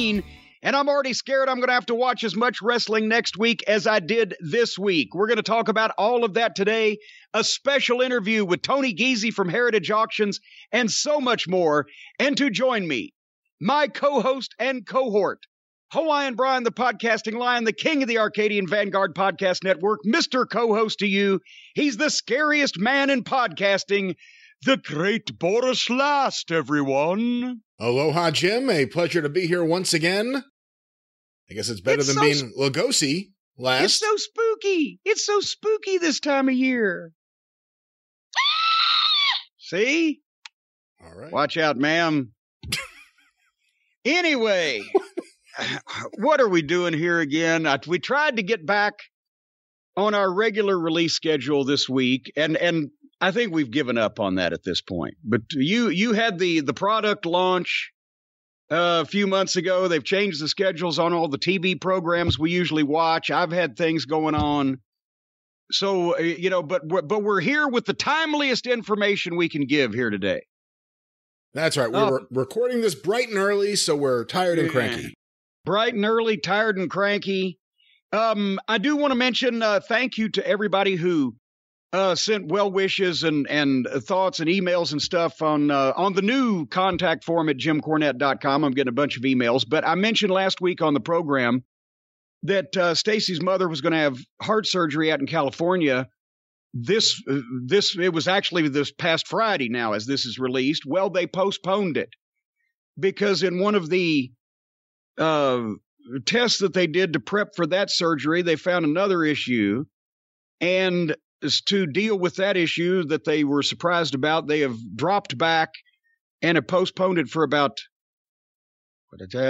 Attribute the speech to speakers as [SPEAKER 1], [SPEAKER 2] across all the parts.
[SPEAKER 1] And
[SPEAKER 2] I'm already scared I'm going to have to watch as much wrestling next week as I did this week. We're going to talk about all of that today, a special interview with Tony Giese from Heritage Auctions, and so much more. And to join me, my co host and cohort, Hawaiian Brian, the podcasting lion, the king of the Arcadian Vanguard Podcast Network, Mr. Co host to you. He's the scariest man in podcasting, the great Boris Last, everyone.
[SPEAKER 3] Aloha, Jim. A pleasure to be here once again. I guess it's better
[SPEAKER 2] It's
[SPEAKER 3] than
[SPEAKER 2] so
[SPEAKER 3] being Lugosi last.
[SPEAKER 2] It's so spooky. It's so spooky this time of year. See?
[SPEAKER 3] All right.
[SPEAKER 2] Watch out, ma'am. anyway, what are we doing here again? I, we tried to get back on our regular release schedule this week, and and I think we've given up on that at this point. But you you had the the product launch uh, a few months ago. They've changed the schedules on all the TV programs we usually watch. I've had things going on. So uh, you know, but we're, but we're here with the timeliest information we can give here today.
[SPEAKER 3] That's right. We
[SPEAKER 2] Oh.
[SPEAKER 3] were recording this bright and early, so we're tired and cranky.
[SPEAKER 2] bright and early, tired and cranky. Um, I do want to mention uh, thank you to everybody who uh, sent well wishes and and thoughts and emails and stuff on uh, on the new contact form at jimcornette.com. I'm getting a bunch of emails, but I mentioned last week on the program that uh, Stacy's mother was going to have heart surgery out in California. This this it was actually this past Friday now as this is released. Well, they postponed it because in one of the uh, tests that they did to prep for that surgery, they found another issue. And to deal with that issue that they were surprised about, they have dropped back and have postponed it for about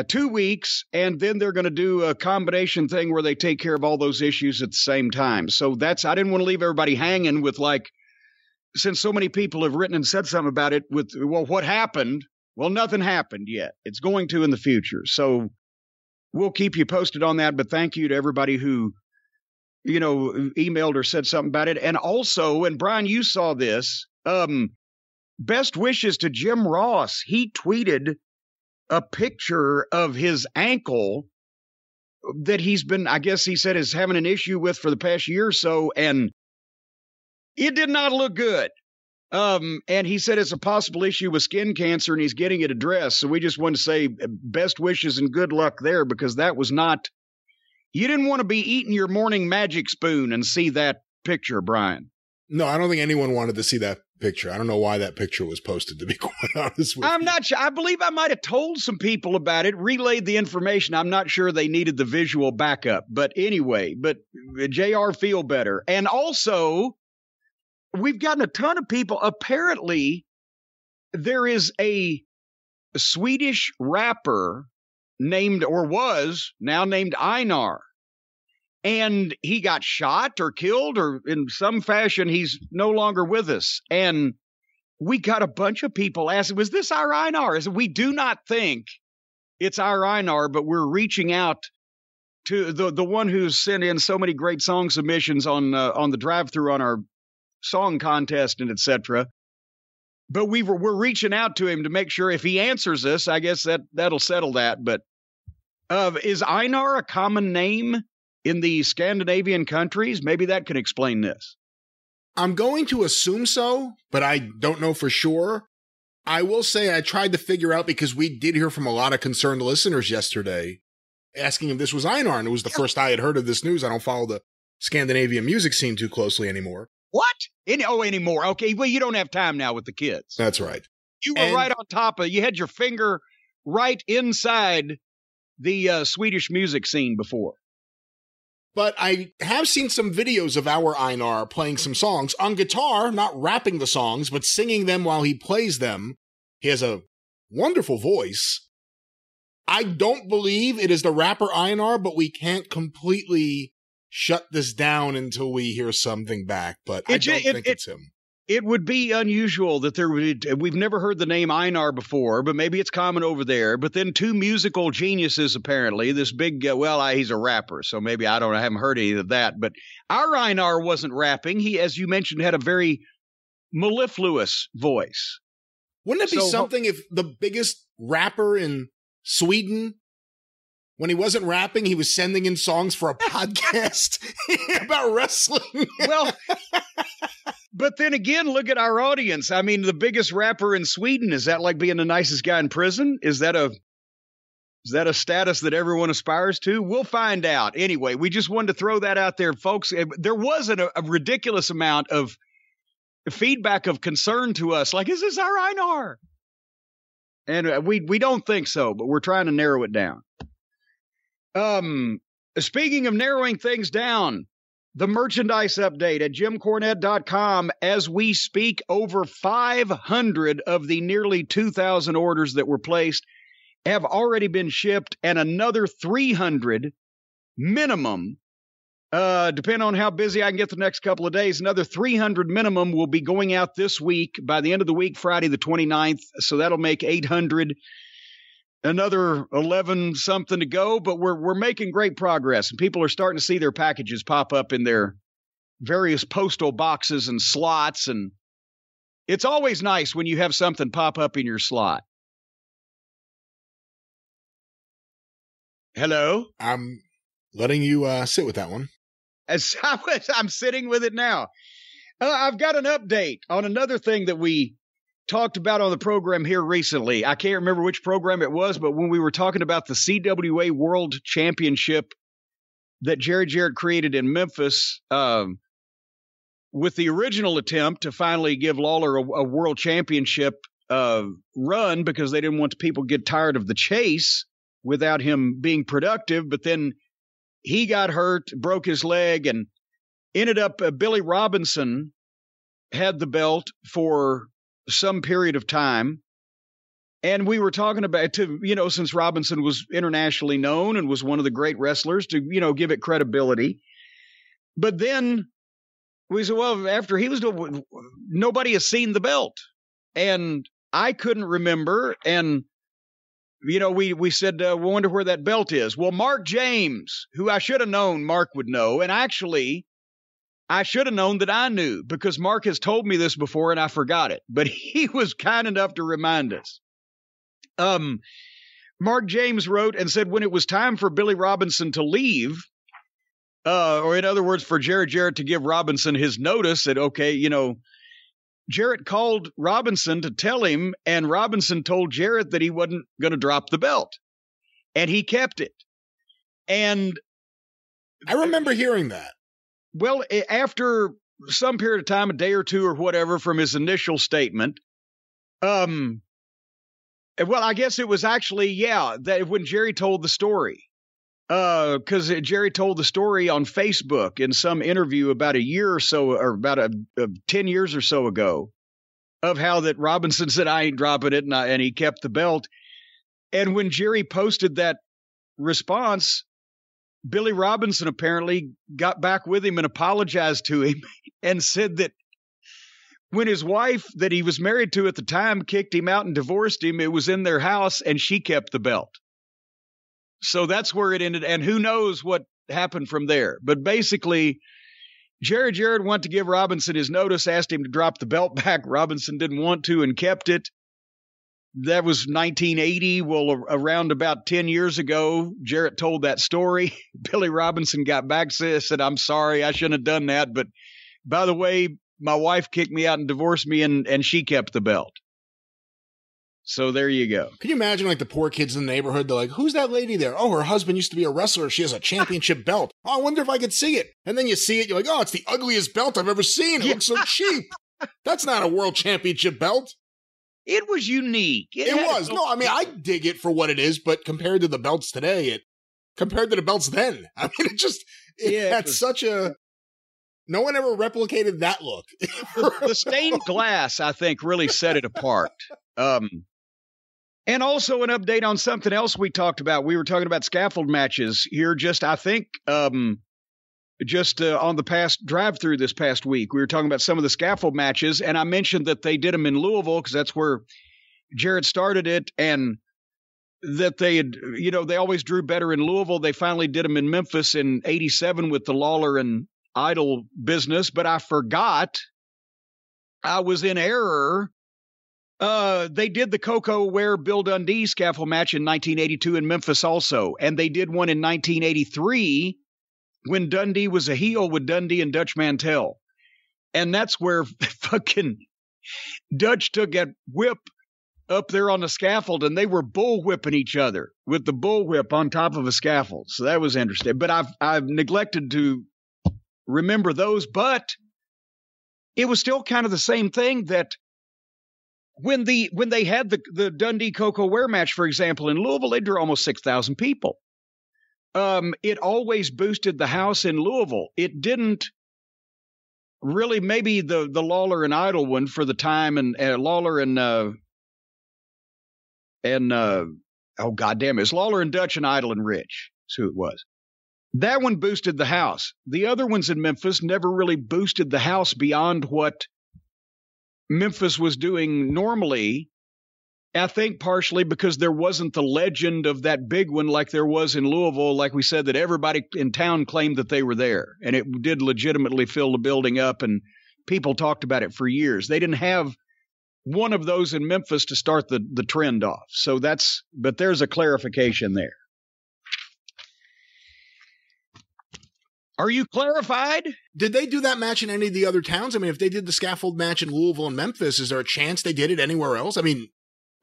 [SPEAKER 2] two weeks. And then they're going to do a combination thing where they take care of all those issues at the same time. So that's, I didn't want to leave everybody hanging with like, since so many people have written and said something about it with, well, what happened? Well, nothing happened yet. It's going to in the future. So we'll keep you posted on that. But thank you to everybody who, you know, emailed or said something about it. And also, and Brian, you saw this. Um, best wishes to Jim Ross. He tweeted a picture of his ankle that he's been, I guess he said, is having an issue with for the past year or so. And it did not look good. Um, and he said it's a possible issue with skin cancer and he's getting it addressed. So we just want to say uh, best wishes and good luck there because that was not, you didn't want to be eating your morning magic spoon and see that picture, Brian.
[SPEAKER 3] No, I don't think anyone wanted to see that picture. I don't know why that picture was posted, to be quite honest with
[SPEAKER 2] I'm
[SPEAKER 3] you.
[SPEAKER 2] not sure. I believe I might have told some people about it, relayed the information. I'm not sure they needed the visual backup. But anyway, but uh, JR feel better. And also, we've gotten a ton of people. Apparently, there is a Swedish rapper named, or was now named Einar. And he got shot or killed, or in some fashion, he's no longer with us. And we got a bunch of people asking, was this our Einar? Said, we do not think it's our Einar, but we're reaching out to the the one who's sent in so many great song submissions on uh, on the drive through on our song contest and etc. But we were we're reaching out to him to make sure if he answers us, I guess that that'll settle that. But uh, is Einar a common name in the Scandinavian countries? Maybe that can explain this.
[SPEAKER 3] I'm going to assume so, but I don't know for sure. I will say I tried to figure out because we did hear from a lot of concerned listeners yesterday asking if this was Einar, and it was the first I had heard of this news. I don't follow the Scandinavian music scene too closely anymore.
[SPEAKER 2] What? Any, oh, anymore. Okay. Well, you don't have time now with the kids.
[SPEAKER 3] That's right.
[SPEAKER 2] You were
[SPEAKER 3] And-
[SPEAKER 2] right on top of. You had your finger right inside the uh, Swedish music scene before.
[SPEAKER 3] But I have seen some videos of our Einar playing some songs on guitar, not rapping the songs, but singing them while he plays them. He has a wonderful voice. I don't believe it is the rapper Einar, but we can't completely shut this down until we hear something back. But I
[SPEAKER 2] It ju-
[SPEAKER 3] don't
[SPEAKER 2] it-
[SPEAKER 3] think
[SPEAKER 2] it-
[SPEAKER 3] it's him.
[SPEAKER 2] It would be unusual that there would. We've never heard the name Einar before, but maybe it's common over there. But then two musical geniuses, apparently. This big, uh, well, I, he's a rapper, so maybe I don't. I haven't heard any of that. But our Einar wasn't rapping. He, as you mentioned, had a very mellifluous voice.
[SPEAKER 3] Wouldn't it be
[SPEAKER 2] So-
[SPEAKER 3] something if the biggest rapper in Sweden, when he wasn't rapping, he was sending in songs for a podcast about wrestling?
[SPEAKER 2] Well, but then again, look at our audience. I mean, the biggest rapper in Sweden is that like being the nicest guy in prison? Is that a is that a status that everyone aspires to? We'll find out. Anyway, we just wanted to throw that out there, folks. There was a, a ridiculous amount of feedback of concern to us, like, is this our Einar? And uh, we we don't think so, but we're trying to narrow it down. Um, speaking of narrowing things down, the merchandise update at jimcornette.com as we speak. Over 500 of the nearly 2000 orders that were placed have already been shipped and another 300 minimum uh depending on how busy I can get the next couple of days another 300 minimum will be going out this week. By the end of the week Friday the 29th so that'll make 800 another 11 something to go but we're we're making great progress and people are starting to see their packages pop up in their various postal boxes and slots and it's always nice when you have something pop up in your slot hello
[SPEAKER 3] I'm letting you uh, sit with that one.
[SPEAKER 2] as I was, I'm sitting with it now. Uh, I've got an update on another thing that we talked about on the program here recently. I can't remember which program it was, but when we were talking about the CWA World Championship that Jerry Jarrett created in Memphis, um, with the original attempt to finally give Lawler a, a world championship uh, run because they didn't want people to get tired of the chase without him being productive, but then he got hurt, broke his leg, and ended up uh, Billy Robinson had the belt for some period of time. And we were talking about to, you know, since Robinson was internationally known and was one of the great wrestlers to, you know, give it credibility. But then we said, well, after he was nobody has seen the belt. And I couldn't remember. And you know, we we said uh, we wonder where that belt is. Well, Mark James, who I should have known, Mark would know, and actually, I should have known that I knew because Mark has told me this before and I forgot it. But he was kind enough to remind us. Um, Mark James wrote and said when it was time for Billy Robinson to leave, uh, or in other words, for Jerry Jarrett to give Robinson his notice that okay, you know, Jarrett called Robinson to tell him, and Robinson told Jarrett that he wasn't going to drop the belt, and he kept it. And
[SPEAKER 3] I remember hearing that.
[SPEAKER 2] Well, after some period of time, a day or two or whatever, from his initial statement, um, well, I guess it was actually yeah that when Jerry told the story, uh, because Jerry told the story on Facebook in some interview about a year or so, or about a, a ten years or so ago, of how that Robinson said I ain't dropping it, and I, and he kept the belt, and when Jerry posted that response, Billy Robinson apparently got back with him and apologized to him and said that when his wife that he was married to at the time kicked him out and divorced him, it was in their house and she kept the belt. So that's where it ended. And who knows what happened from there. But basically, Jerry Jared Jarrett went to give Robinson his notice, asked him to drop the belt back. Robinson didn't want to and kept it. That was 1980. Well, around about 10 years ago, Jarrett told that story. Billy Robinson got back, said, said, I'm sorry, I shouldn't have done that. But by the way, my wife kicked me out and divorced me, and, and she kept the belt. So there you go.
[SPEAKER 3] Can you imagine like the poor kids in the neighborhood? They're like, "Who's that lady there? Oh, her husband used to be a wrestler. She has a championship belt. Oh, I wonder if I could see it." And then you see it, you're like, "Oh, it's the ugliest belt I've ever seen. It
[SPEAKER 2] Yeah.
[SPEAKER 3] looks so cheap. That's not a world championship belt."
[SPEAKER 2] It was unique.
[SPEAKER 3] It,
[SPEAKER 2] had
[SPEAKER 3] was. No, I mean, I dig it for what it is, but compared to the belts today, it compared to the belts then, I mean, it just it
[SPEAKER 2] Yeah, it
[SPEAKER 3] had
[SPEAKER 2] was-
[SPEAKER 3] such a. No one ever replicated that look.
[SPEAKER 2] the, the stained glass, I think, really set it apart. Um, And also an update on something else we talked about. We were talking about scaffold matches here. Just I think um, just uh, on the past drive through this past week, we were talking about some of the scaffold matches, and I mentioned that they did them in Louisville because that's where Jarrett started it, and that they had, you know, they always drew better in Louisville. They finally did them in Memphis in '87 with the Lawler and Idol business, but I forgot I was in error. Uh, they did the Koko Ware Bill Dundee scaffold match in 1982 in Memphis also, and they did one in 1983 when Dundee was a heel with Dundee and Dutch Mantell. And that's where fucking Dutch took that whip up there on the scaffold and they were bullwhipping each other with the bullwhip on top of a scaffold. So that was interesting. But I've I've neglected to remember those, but it was still kind of the same thing that when the when they had the the Dundee Koko Ware match, for example, in Louisville, they drew almost six thousand people um, it always boosted the house in Louisville. It didn't really. Maybe the the Lawler and Idol one for the time, and uh, Lawler and uh, and uh, oh goddamn, it's Lawler and Dutch and Idol and Rich. That's who it was. That one boosted the house. The other ones in Memphis never really boosted the house beyond what Memphis was doing normally I think partially because there wasn't the legend of that big one like there was in Louisville. Like we said, that everybody in town claimed that they were there, and it did legitimately fill the building up, and people talked about it for years. They didn't have one of those in Memphis to start the the trend off. So that's, but there's a clarification there. Are you clarified?
[SPEAKER 3] Did they do that match in any of the other towns? I mean, if they did the scaffold match in Louisville and Memphis, is there a chance they did it anywhere else? I mean,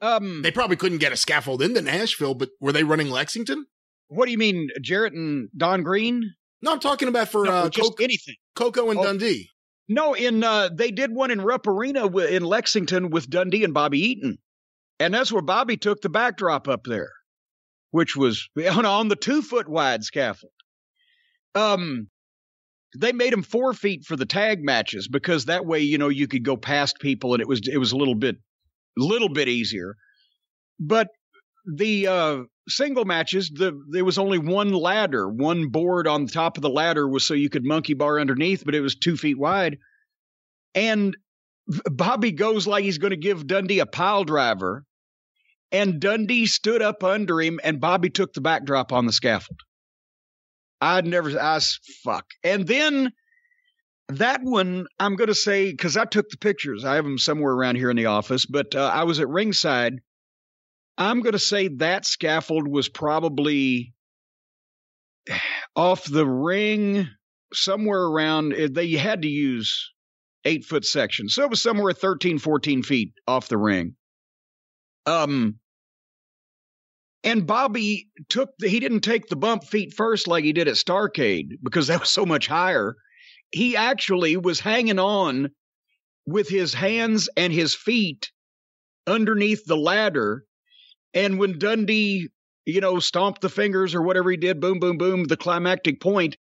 [SPEAKER 2] um,
[SPEAKER 3] they probably couldn't get a scaffold into Nashville, but were they running Lexington?
[SPEAKER 2] What do you mean, Jarrett and Don Green?
[SPEAKER 3] No, I'm talking about for
[SPEAKER 2] no,
[SPEAKER 3] uh,
[SPEAKER 2] just
[SPEAKER 3] Koko,
[SPEAKER 2] anything.
[SPEAKER 3] Koko and
[SPEAKER 2] Oh.
[SPEAKER 3] Dundee.
[SPEAKER 2] No, in uh, they did one in Rupp Arena wi- in Lexington with Dundee and Bobby Eaton, and that's where Bobby took the backdrop up there, which was on, on the two foot wide scaffold. Um, they made them four feet for the tag matches because that way you know you could go past people and it was it was a little bit little bit easier. But the uh, single matches, the there was only one ladder, one board on the top of the ladder was so you could monkey bar underneath, but it was two feet wide. And Bobby goes like he's going to give Dundee a pile driver, and Dundee stood up under him, and Bobby took the backdrop on the scaffold. I'd never, I fuck. And then that one, I'm going to say, because I took the pictures, I have them somewhere around here in the office, but uh, I was at ringside. I'm going to say that scaffold was probably off the ring somewhere around, eh, they had to use eight foot section. So it was somewhere 13, 14 feet off the ring. Um, and Bobby took the, he didn't take the bump feet first like he did at Starcade because that was so much higher. He actually was hanging on with his hands and his feet underneath the ladder. And when Dundee, you know, stomped the fingers or whatever he did, boom, boom, boom, the climactic point,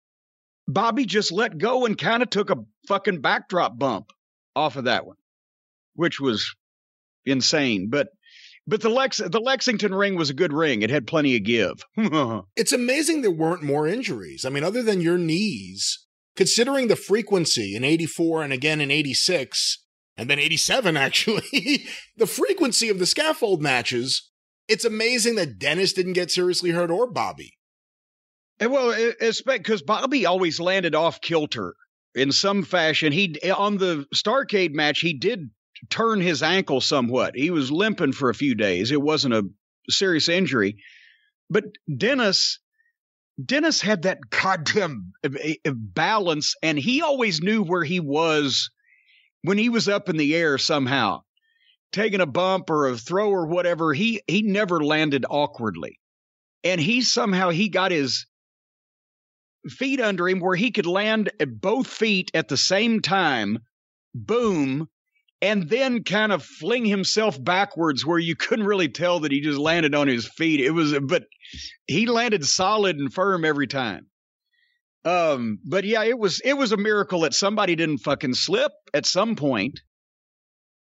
[SPEAKER 2] Bobby just let go and kind of took a fucking backdrop bump off of that one, which was insane. But but the Lex the Lexington ring was a good ring. It had plenty of give.
[SPEAKER 3] It's amazing there weren't more injuries. I mean, other than your knees, considering the frequency in 84 and again in 86, and then 87, actually, the frequency of the scaffold matches, it's amazing that Dennis didn't get seriously hurt or Bobby.
[SPEAKER 2] Well, because Bobby always landed off kilter in some fashion. He on the Starcade match, he did turn his ankle somewhat. He was limping for a few days. It wasn't a serious injury, but Dennis. Dennis had that goddamn balance, and he always knew where he was when he was up in the air somehow, taking a bump or a throw or whatever. He he never landed awkwardly, and he somehow he got his feet under him where he could land at both feet at the same time, boom, and then kind of fling himself backwards where you couldn't really tell that he just landed on his feet. It was, but he landed solid and firm every time. Um, but yeah, it was it was a miracle that somebody didn't fucking slip at some point,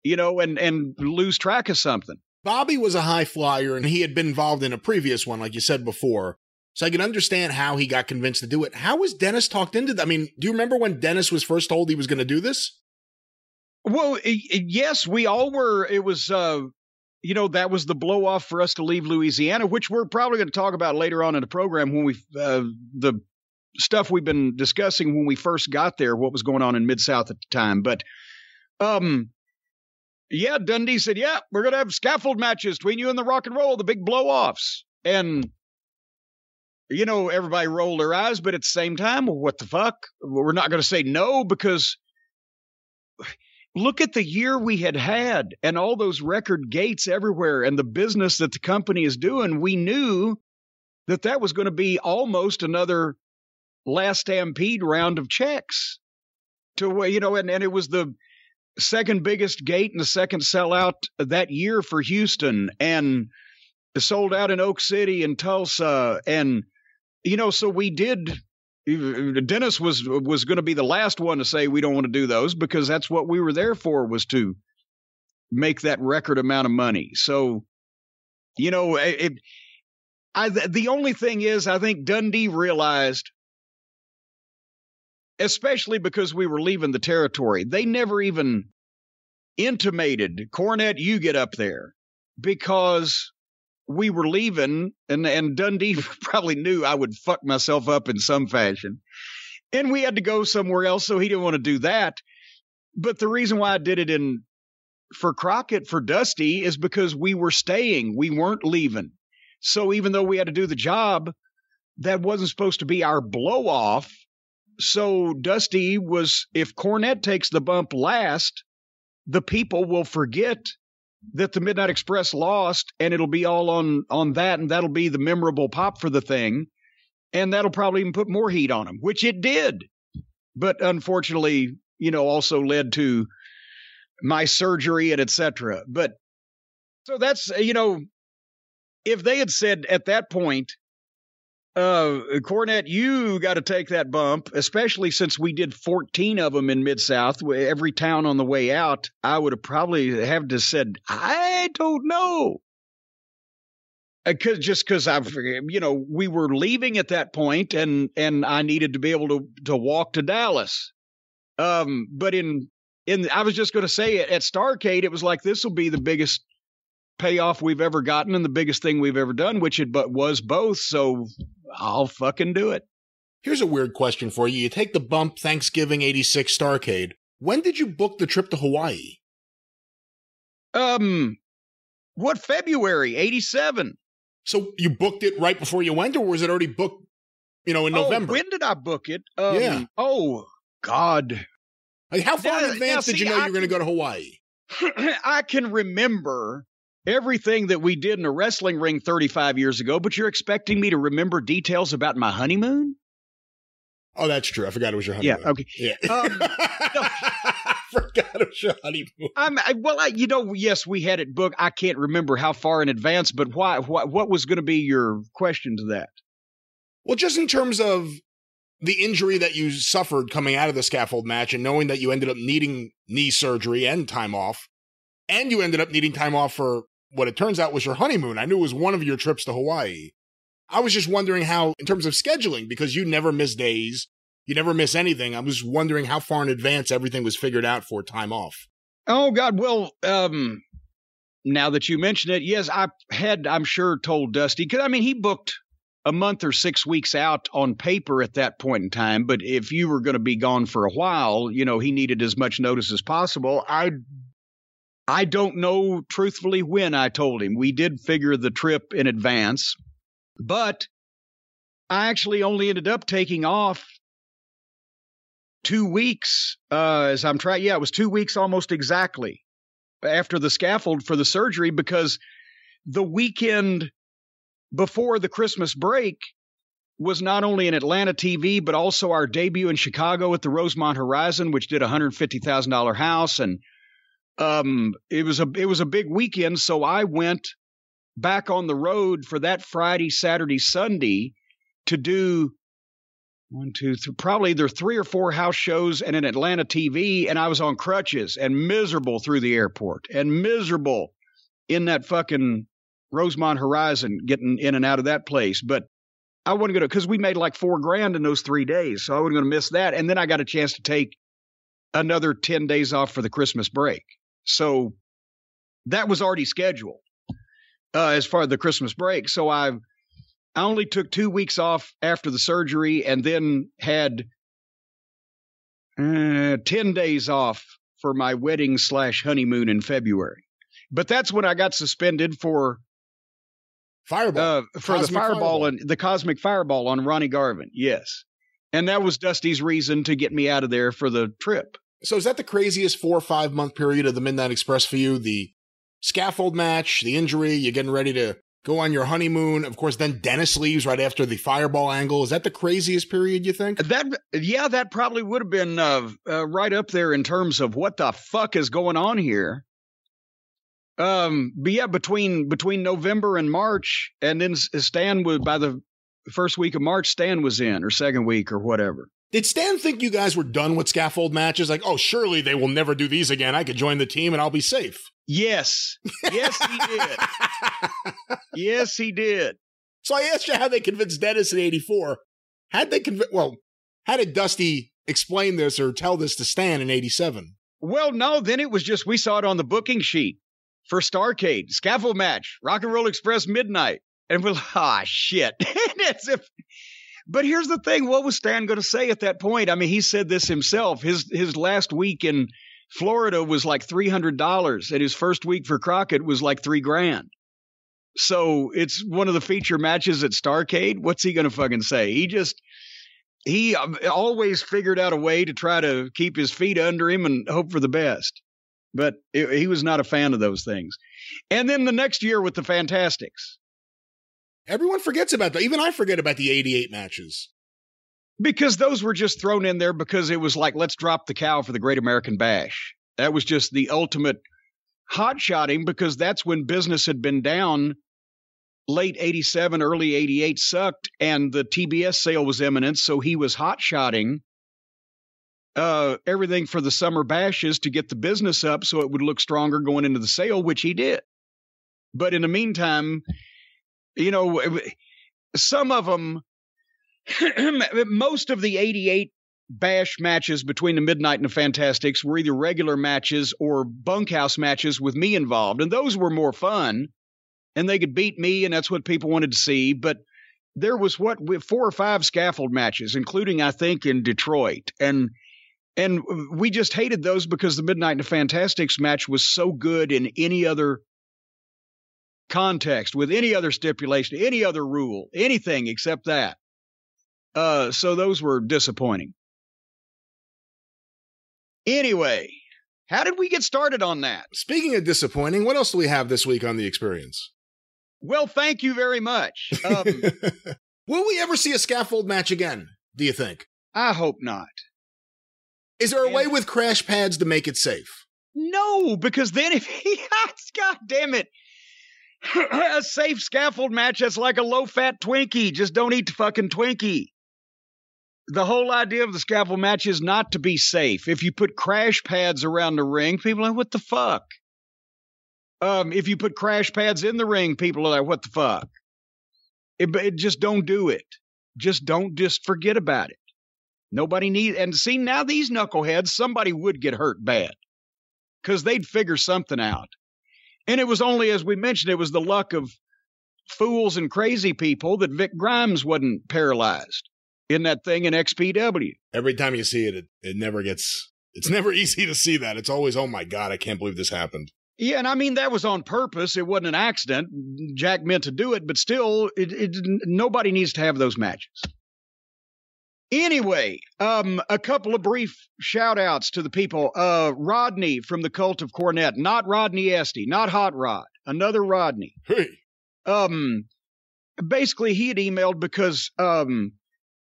[SPEAKER 2] you know, and and lose track of something.
[SPEAKER 3] Bobby was a high flyer and he had been involved in a previous one, like you said before. So I can understand how he got convinced to do it. How was Dennis talked into that? I mean, do you remember when Dennis was first told he was going to do this?
[SPEAKER 2] Well, yes, we all were. It was, uh, you know, that was the blow off for us to leave Louisiana, which we're probably going to talk about later on in the program when we, uh, the stuff we've been discussing when we first got there, what was going on in Mid South at the time. But, um, yeah, Dundee said, yeah, we're going to have scaffold matches between you and the rock and roll, the big blow offs. And you know, everybody rolled their eyes, but at the same time, what the fuck? We're not going to say no because look at the year we had had and all those record gates everywhere and the business that the company is doing. We knew that that was going to be almost another last stampede round of checks to you know and, and it was the second biggest gate and the second sellout that year for Houston and sold out in Oak City and Tulsa and you know, so we did. Dennis was was going to be the last one to say we don't want to do those because that's what we were there for was to make that record amount of money. So, you know, it. I the only thing is, I think Dundee realized, especially because we were leaving the territory, they never even intimated Cornette, you get up there because we were leaving, and and Dundee probably knew I would fuck myself up in some fashion, and we had to go somewhere else, so he didn't want to do that. But the reason why I did it in for Crockett for Dusty is because we were staying, we weren't leaving. So even though we had to do the job, that wasn't supposed to be our blow off. So Dusty was, if Cornette takes the bump last, the people will forget that the Midnight Express lost, and it'll be all on on that, and that'll be the memorable pop for the thing, and that'll probably even put more heat on them, which it did. But unfortunately, you know, also led to my surgery and etc. But so that's you know, if they had said at that point, uh, Cornette, you got to take that bump, especially since we did 14 of them in Mid South. Every town on the way out, I would have probably have to said, I don't know. Cause, just because I've, you know, we were leaving at that point, and and I needed to be able to to walk to Dallas. Um, but in in I was just going to say it at Starcade, it was like this will be the biggest payoff we've ever gotten and the biggest thing we've ever done, which it but was both. So I'll fucking do it.
[SPEAKER 3] Here's a weird question for you. You take the bump Thanksgiving 86 Starcade. When did you book the trip to Hawaii?
[SPEAKER 2] Um, what February 87?
[SPEAKER 3] So you booked it right before you went, or was it already booked, you know, in
[SPEAKER 2] oh,
[SPEAKER 3] November?
[SPEAKER 2] When did I book it? Um,
[SPEAKER 3] yeah.
[SPEAKER 2] Oh, God.
[SPEAKER 3] Like how far
[SPEAKER 2] Now-
[SPEAKER 3] in advance
[SPEAKER 2] now,
[SPEAKER 3] did you
[SPEAKER 2] see,
[SPEAKER 3] know you were going to go to Hawaii?
[SPEAKER 2] I can remember everything that we did in a wrestling ring 35 years ago, but you're expecting me to remember details about my honeymoon?
[SPEAKER 3] Oh, that's true. I forgot it was your honeymoon.
[SPEAKER 2] Yeah, okay.
[SPEAKER 3] Yeah.
[SPEAKER 2] Um,
[SPEAKER 3] I forgot it was your honeymoon.
[SPEAKER 2] I'm I, well, I, you know, yes, we had it booked. I can't remember how far in advance, but why? What, what was going to be your question to that?
[SPEAKER 3] Well, just in terms of the injury that you suffered coming out of the scaffold match and knowing that you ended up needing knee surgery and time off, and you ended up needing time off for what it turns out was your honeymoon. I knew it was one of your trips to Hawaii. I was just wondering how, in terms of scheduling, because you never miss days, you never miss anything. I was wondering how far in advance everything was figured out for time off.
[SPEAKER 2] Oh God, well, um, now that you mention it, yes, I had, I'm sure, told Dusty because I mean he booked a month or six weeks out on paper at that point in time. But if you were going to be gone for a while, you know, he needed as much notice as possible. I, I don't know truthfully when I told him. We did figure the trip in advance, but I actually only ended up taking off two weeks uh, as I'm trying. Yeah, it was two weeks almost exactly after the scaffold for the surgery because the weekend before the Christmas break was not only in Atlanta TV, but also our debut in Chicago at the Rosemont Horizon, which did a hundred fifty thousand dollar house, and um, it was a it was a big weekend. So I went back on the road for that Friday, Saturday, Sunday to do one, two, three, probably either three or four house shows and an Atlanta TV, and I was on crutches and miserable through the airport and miserable in that fucking Rosemont Horizon, getting in and out of that place. But I wasn't gonna because we made like four grand in those three days, so I wasn't gonna miss that. And then I got a chance to take another ten days off for the Christmas break, so that was already scheduled uh, as far as the Christmas break. So I I only took two weeks off after the surgery, and then had uh, ten days off for my wedding slash honeymoon in February. But that's when I got suspended for
[SPEAKER 3] Fireball.
[SPEAKER 2] uh, for the
[SPEAKER 3] Cosmic
[SPEAKER 2] fireball,
[SPEAKER 3] Fireball.
[SPEAKER 2] and the cosmic fireball on Ronnie Garvin. Yes, and that was Dusty's reason to get me out of there for the trip.
[SPEAKER 3] So is that the craziest four or five month period of the Midnight Express for you? The scaffold match, the injury, you're getting ready to go on your honeymoon. Of course, then Dennis leaves right after the fireball angle. Is that the craziest period you think?
[SPEAKER 2] That yeah, that probably would have been uh, uh, right up there in terms of what the fuck is going on here. Um, but yeah, between between November and March, and then Stan was by the first week of March, Stan was in or second week or whatever.
[SPEAKER 3] Did Stan think you guys were done with scaffold matches? Like, oh, surely they will never do these again. I could join the team and I'll be safe.
[SPEAKER 2] Yes, yes, he did. yes, he did.
[SPEAKER 3] So I asked you how they convinced Dennis in 84. Had they convinced, well, how did Dusty explain this or tell this to Stan in 87?
[SPEAKER 2] Well, no, then it was just we saw it on the booking sheet for Starcade, scaffold match, Rock and Roll Express midnight. And we're like, ah, shit. As if, but here's the thing what was Stan going to say at that point? I mean, he said this himself. His, his last week in Florida was like $300, and his first week for Crockett was like three grand. So it's one of the feature matches at Starcade. What's he going to fucking say? He just, he um, always figured out a way to try to keep his feet under him and hope for the best. But it, he was not a fan of those things. And then the next year with the Fantastics,
[SPEAKER 3] Everyone forgets about that. Even I forget about the 88 matches.
[SPEAKER 2] because those were just thrown in there because it was like, let's drop the cow for the Great American Bash. That was just the ultimate hot shotting because that's when business had been down. Late 87, early 88 sucked, and the TBS sale was imminent. So he was hot shotting uh, everything for the summer bashes to get the business up so it would look stronger going into the sale, which he did. But in the meantime, you know, some of them, most of the 88 bash matches between the Midnight and the Fantastics were either regular matches or bunkhouse matches with me involved. And those were more fun and they could beat me, and that's what people wanted to see. But there was what four or five scaffold matches, including I think in Detroit, and and we just hated those because the Midnight and the Fantastics match was so good in any other context, with any other stipulation, any other rule, anything except that. Uh, so those were disappointing. Anyway, how did we get started on that?
[SPEAKER 3] Speaking of disappointing, what else do we have this week on the experience?
[SPEAKER 2] Well, thank you very much. Um,
[SPEAKER 3] Will we ever see a scaffold match again, do you think?
[SPEAKER 2] I hope not.
[SPEAKER 3] Is there a
[SPEAKER 2] And-
[SPEAKER 3] way with crash pads to make it safe?
[SPEAKER 2] No, because then if he, God damn it, a safe scaffold match that's like a low fat Twinkie. Just don't eat the fucking Twinkie. The whole idea of the scaffold match is not to be safe. If you put crash pads around the ring, people are like, what the fuck? Um, if you put crash pads in the ring, people are like, what the fuck? It, it just don't do it. Just don't just forget about it. Nobody needs and see now these knuckleheads, somebody would get hurt bad. Because they'd figure something out. And it was only as we mentioned, it was the luck of fools and crazy people that Vic Grimes wasn't paralyzed in that thing in XPW.
[SPEAKER 3] Every time you see it, it, it never gets, it's never easy to see that. It's always, oh my God, I can't believe this happened.
[SPEAKER 2] Yeah, and I mean that was on purpose. It wasn't an accident. Jack meant to do it, but still, it, it nobody needs to have those matches. Anyway, um, a couple of brief shout outs to the people. Uh, Rodney from the Cult of Cornette, not Rodney Estee, not Hot Rod, another Rodney.
[SPEAKER 3] Hey,
[SPEAKER 2] Um, basically, he had emailed because um,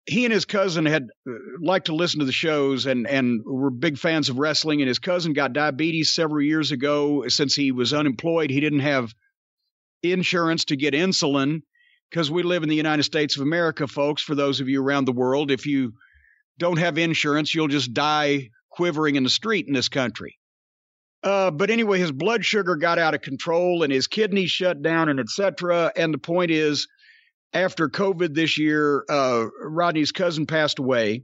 [SPEAKER 2] he and his cousin had uh, liked to listen to the shows and and were big fans of wrestling. And his cousin got diabetes several years ago. Since he was unemployed, he didn't have insurance to get insulin because we live in the United States of America, folks. For those of you around the world, if you don't have insurance, you'll just die quivering in the street in this country. Uh, but anyway, his blood sugar got out of control and his kidneys shut down and etc. And the point is, after COVID this year, uh, Rodney's cousin passed away.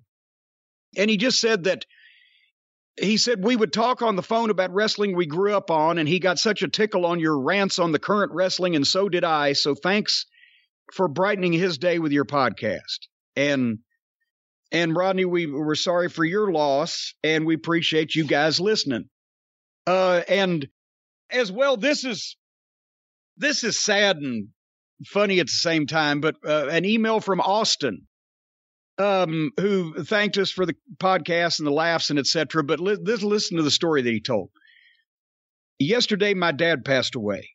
[SPEAKER 2] And he just said that he said we would talk on the phone about wrestling we grew up on, and he got such a tickle on your rants on the current wrestling, and so did I. So thanks for brightening his day with your podcast. And and Rodney, we were sorry for your loss, and we appreciate you guys listening. Uh, and as well, this is this is sad and funny at the same time. But uh, an email from Austin, um, who thanked us for the podcast and the laughs and etc. But li- this, listen to the story that he told. Yesterday, my dad passed away.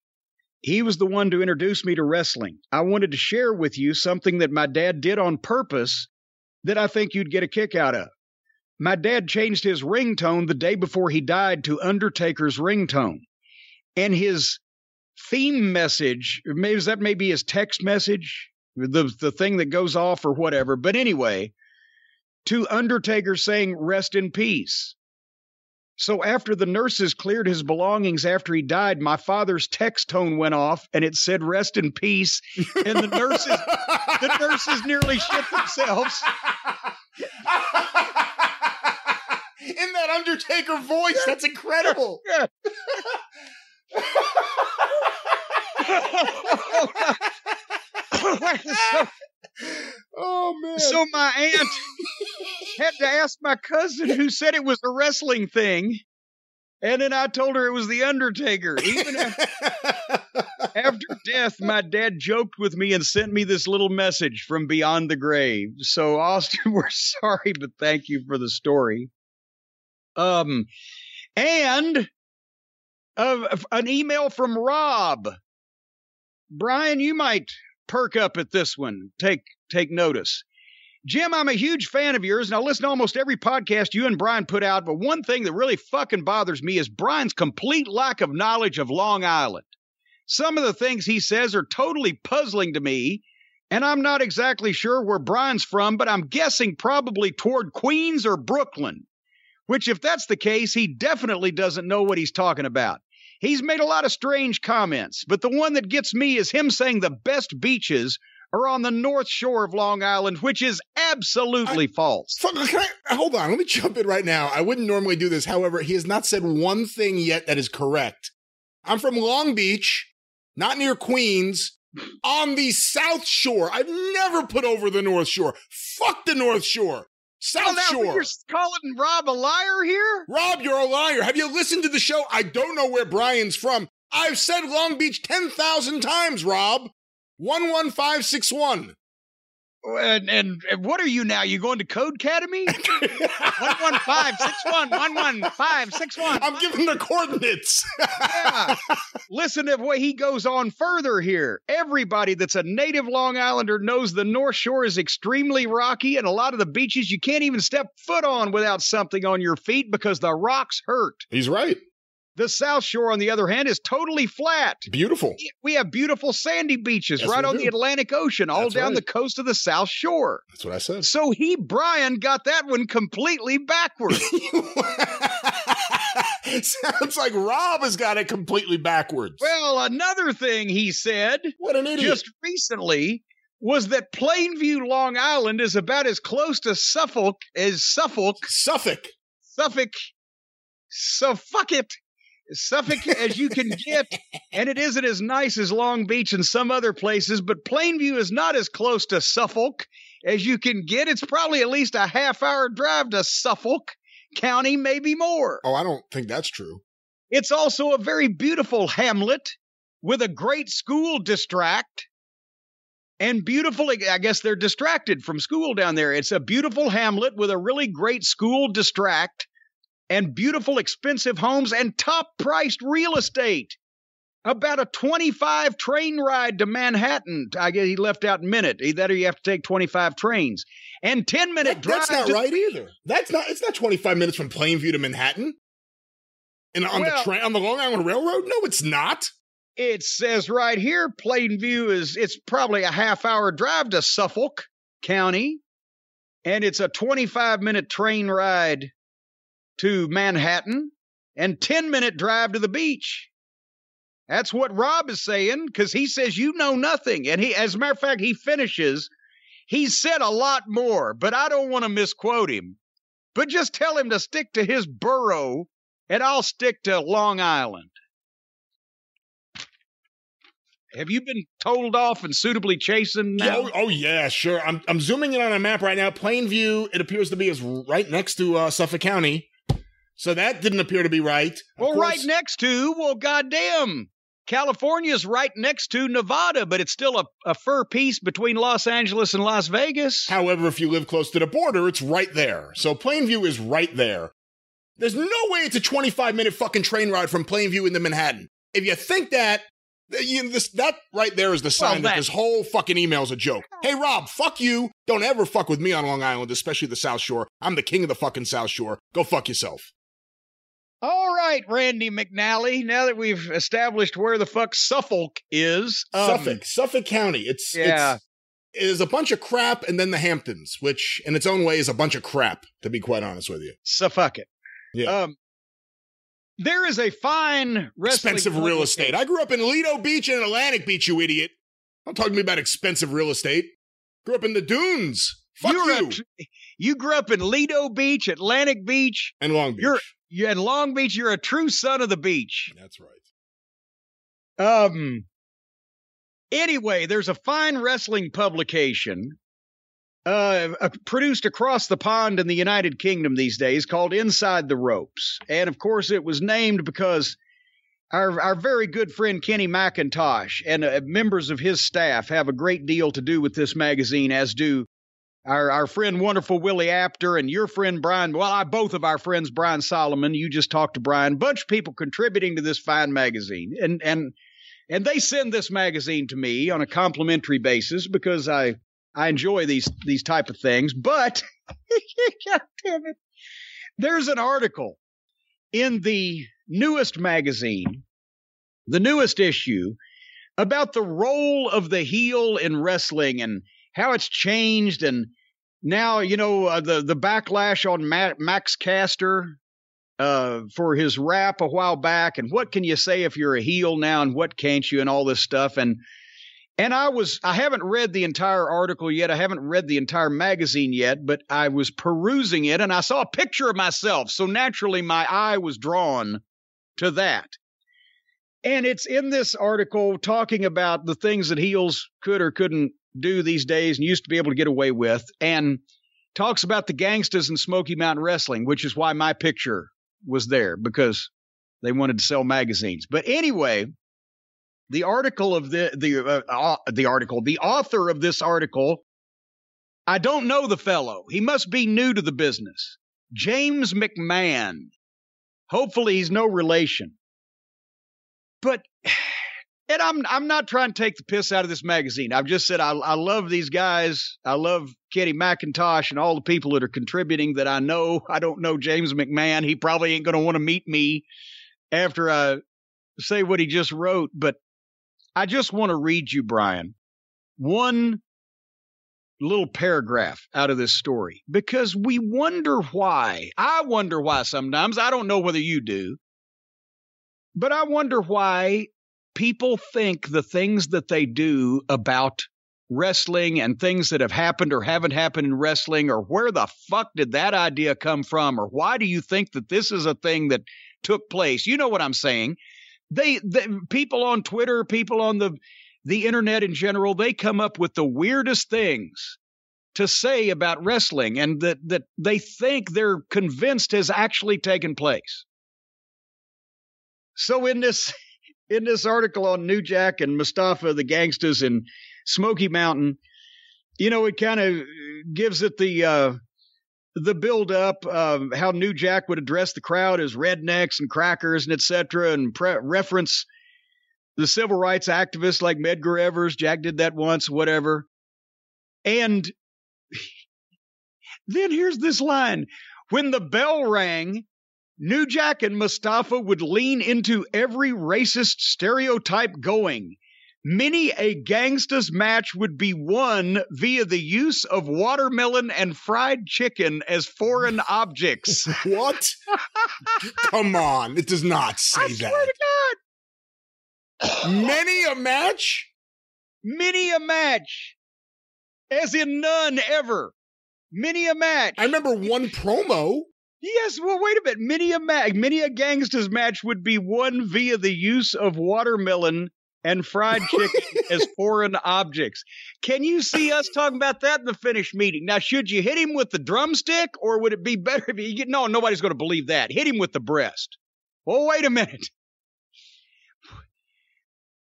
[SPEAKER 2] He was the one to introduce me to wrestling. I wanted to share with you something that my dad did on purpose that I think you'd get a kick out of. My dad changed his ringtone the day before he died to Undertaker's ringtone. And his theme message, maybe that may be his text message, the the thing that goes off or whatever. But anyway, to Undertaker saying rest in peace. So after the nurses cleared his belongings after he died, my father's text tone went off and it said rest in peace. And the nurses the nurses nearly shit themselves.
[SPEAKER 3] In that Undertaker voice, that's incredible.
[SPEAKER 2] Yeah. so,
[SPEAKER 3] oh man.
[SPEAKER 2] so my aunt had to ask my cousin who said it was a wrestling thing. And then I told her it was the Undertaker. Even after, after death, my dad joked with me and sent me this little message from beyond the grave. So Austin, we're sorry, but thank you for the story. Um, and uh, an email from Rob. Brian, you might perk up at this one. Take take notice. Jim, I'm a huge fan of yours, and I listen to almost every podcast you and Brian put out. But one thing that really fucking bothers me is Brian's complete lack of knowledge of Long Island. Some of the things he says are totally puzzling to me, and I'm not exactly sure where Brian's from, but I'm guessing probably toward Queens or Brooklyn. Which, if that's the case, he definitely doesn't know what he's talking about. He's made a lot of strange comments, but the one that gets me is him saying the best beaches are on the north shore of Long Island, which is absolutely false.
[SPEAKER 3] Fuck, can I, hold on, let me jump in right now. I wouldn't normally do this. However, he has not said one thing yet that is correct. I'm from Long Beach, not near Queens, on the South Shore. I've never put over the North Shore. Fuck the North Shore. South
[SPEAKER 2] Oh, now
[SPEAKER 3] Shore.
[SPEAKER 2] You're calling Rob a liar here?
[SPEAKER 3] Rob, you're a liar. Have you listened to the show? I don't know where Brian's from. I've said Long Beach 10,000 times, Rob. 11561.
[SPEAKER 2] And, and, and what are you now? You going to Code Academy? one one five six one one one five six one.
[SPEAKER 3] I'm giving the coordinates.
[SPEAKER 2] Yeah. Listen to what he goes on further here. Everybody that's a native Long Islander knows the North Shore is extremely rocky, and a lot of the beaches you can't even step foot on without something on your feet because the rocks hurt.
[SPEAKER 3] He's right.
[SPEAKER 2] The South Shore, on the other hand, is totally flat.
[SPEAKER 3] Beautiful.
[SPEAKER 2] We have beautiful sandy beaches right on the Atlantic Ocean, all
[SPEAKER 3] That's
[SPEAKER 2] down
[SPEAKER 3] right.
[SPEAKER 2] the coast of the South Shore.
[SPEAKER 3] That's what I said.
[SPEAKER 2] So he, Brian, got that one completely backwards.
[SPEAKER 3] Sounds like Rob has got it completely backwards.
[SPEAKER 2] well, another thing he said
[SPEAKER 3] what an idiot.
[SPEAKER 2] just recently was that Plainview, Long Island is about as close to Suffolk as Suffolk,
[SPEAKER 3] Suffolk.
[SPEAKER 2] Suffolk, so fuck it, Suffolk as you can get. And it isn't as nice as Long Beach and some other places, but Plainview is not as close to Suffolk as you can get. It's probably at least a half hour drive to Suffolk County, maybe more.
[SPEAKER 3] Oh, I don't think that's true.
[SPEAKER 2] It's also a very beautiful hamlet with a great school distract and beautiful. I guess they're distracted from school down there. It's a beautiful hamlet with a really great school distract and beautiful, expensive homes and top priced real estate. About a 25 train ride to Manhattan. I guess he left out minute. Either you have to take 25 trains and 10 minute
[SPEAKER 3] That-
[SPEAKER 2] drive.
[SPEAKER 3] that's not
[SPEAKER 2] to-
[SPEAKER 3] right either. That's not. It's not 25 minutes from Plainview to Manhattan. And on
[SPEAKER 2] Well-
[SPEAKER 3] the train on the Long Island Railroad? No, it's not.
[SPEAKER 2] It says right here, Plainview is it's probably a half hour drive to Suffolk County, and it's a 25 minute train ride to Manhattan. and 10 minute drive to the beach. That's what Rob is saying because he says you know nothing. And he, as a matter of fact, he finishes. He said a lot more, but I don't want to misquote him. But just tell him to stick to his borough and I'll stick to Long Island. Have you been told off and suitably chastened now?
[SPEAKER 3] Oh, oh, yeah, sure. I'm I'm zooming in on a map right now. Plainview, it appears to be is right next to uh, Suffolk County. So that didn't appear to be right. Of
[SPEAKER 2] well,
[SPEAKER 3] course-
[SPEAKER 2] right next to, well, goddamn. California's right next to Nevada, but it's still a, a fur piece between Los Angeles and Las Vegas.
[SPEAKER 3] However, if you live close to the border, it's right there. So Plainview is right there. There's no way it's a 25 minute fucking train ride from Plainview into Manhattan. If you think that, you, this, that right there is the sign that,
[SPEAKER 2] that-
[SPEAKER 3] this whole fucking email is a joke. Hey, Rob, fuck you. Don't ever fuck with me on Long Island, especially the South Shore. I'm the king of the fucking South Shore. Go fuck yourself.
[SPEAKER 2] All right, Randy McNally. Now that we've established where the fuck Suffolk is, um,
[SPEAKER 3] Suffolk, Suffolk County. It's,
[SPEAKER 2] Yeah.
[SPEAKER 3] it's, is a bunch of crap and then the Hamptons, which in its own way is a bunch of crap, to be quite honest with you.
[SPEAKER 2] Suffolk it.
[SPEAKER 3] Yeah.
[SPEAKER 2] Um, there is a fine
[SPEAKER 3] expensive real estate. I grew up in Lido Beach and Atlantic Beach, you idiot. Don't talk to me about expensive real estate. Grew up in the dunes. Fuck you.
[SPEAKER 2] a tr- you grew up in Lido Beach, Atlantic Beach,
[SPEAKER 3] and Long Beach.
[SPEAKER 2] You're- you had Long Beach. You're a true son of the beach.
[SPEAKER 3] That's right.
[SPEAKER 2] Um. Anyway, there's a fine wrestling publication uh, uh, produced across the pond in the United Kingdom these days called Inside the Ropes, and of course, it was named because our our very good friend Kenny McIntosh and uh, members of his staff have a great deal to do with this magazine, as do our our friend wonderful Willie Apter and your friend Brian. Well, I both of our friends Brian Solomon. You just talked to Brian. Bunch of people contributing to this fine magazine, and and and they send this magazine to me on a complimentary basis because I I enjoy these these type of things. But God damn it, there's an article in the newest magazine, the newest issue, about the role of the heel in wrestling and how it's changed and now you know uh, the the backlash on Ma- Max Caster uh, for his rap a while back and what can you say if you're a heel now and what can't you and all this stuff. And and I was I haven't read the entire article yet. I haven't read the entire magazine yet but I was perusing it and I saw a picture of myself. So naturally my eye was drawn to that. And it's in this article talking about the things that heels could or couldn't do these days and used to be able to get away with, and talks about the gangsters in Smoky Mountain Wrestling, which is why my picture was there because they wanted to sell magazines. But anyway, the article of the the uh, the article, the author of this article, I don't know the fellow. He must be new to the business. James McMahon. Hopefully, he's no relation. But and I'm I'm not trying to take the piss out of this magazine. I've just said I I love these guys. I love Kenny McIntosh and all the people that are contributing that I know. I don't know James McMahon. He probably ain't going to want to meet me after I say what he just wrote, but I just want to read you Brian one little paragraph out of this story because we wonder why. I wonder why sometimes. I don't know whether you do. But I wonder why people think the things that they do about wrestling and things that have happened or haven't happened in wrestling or where the fuck did that idea come from or why do you think that this is a thing that took place? You know what i'm saying. They, people on twitter people on the the internet in general they come up with the weirdest things to say about wrestling and that that they think they're convinced has actually taken place. So in this in this article on New Jack and Mustafa, the gangsters in Smoky Mountain, you know, it kind of gives it the uh, the build up of how New Jack would address the crowd as rednecks and crackers and etc. and pre- reference the civil rights activists like Medgar Evers. Jack did that once, whatever. And then here's this line: When the bell rang, New Jack and Mustafa would lean into every racist stereotype going. Many a gangsta's match would be won via the use of watermelon and fried chicken as foreign objects.
[SPEAKER 3] What? Come on. It does not say
[SPEAKER 2] I
[SPEAKER 3] that.
[SPEAKER 2] swear to God.
[SPEAKER 3] Many a match?
[SPEAKER 2] Many a match. As in none ever. Many a match.
[SPEAKER 3] I remember one promo.
[SPEAKER 2] Yes, well, wait a minute. Many a match, many a gangsters match would be won via the use of watermelon and fried chicken as foreign objects. Can you see us talking about that in the finish meeting? Now, should you hit him with the drumstick, or would it be better if you get? No, nobody's going to believe that. Hit him with the breast. Well, wait a minute.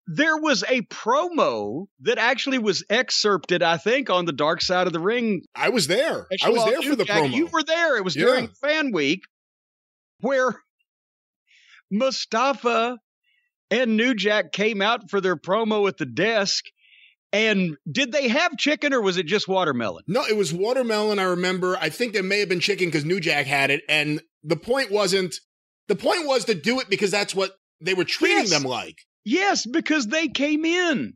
[SPEAKER 2] There was a promo that actually was excerpted, I think, on the Dark Side of the Ring
[SPEAKER 3] I was there. I was there for the
[SPEAKER 2] Jack,
[SPEAKER 3] promo.
[SPEAKER 2] You were there. It was
[SPEAKER 3] Yeah.
[SPEAKER 2] during Fan Week where Mustafa and New Jack came out for their promo at the desk. And did they have chicken or was it just watermelon?
[SPEAKER 3] No, it was watermelon. I remember. I think there may have been chicken because New Jack had it, and the point wasn't. The point was to do it because that's what they were treating
[SPEAKER 2] Yes.
[SPEAKER 3] them like.
[SPEAKER 2] Yes, because they came in.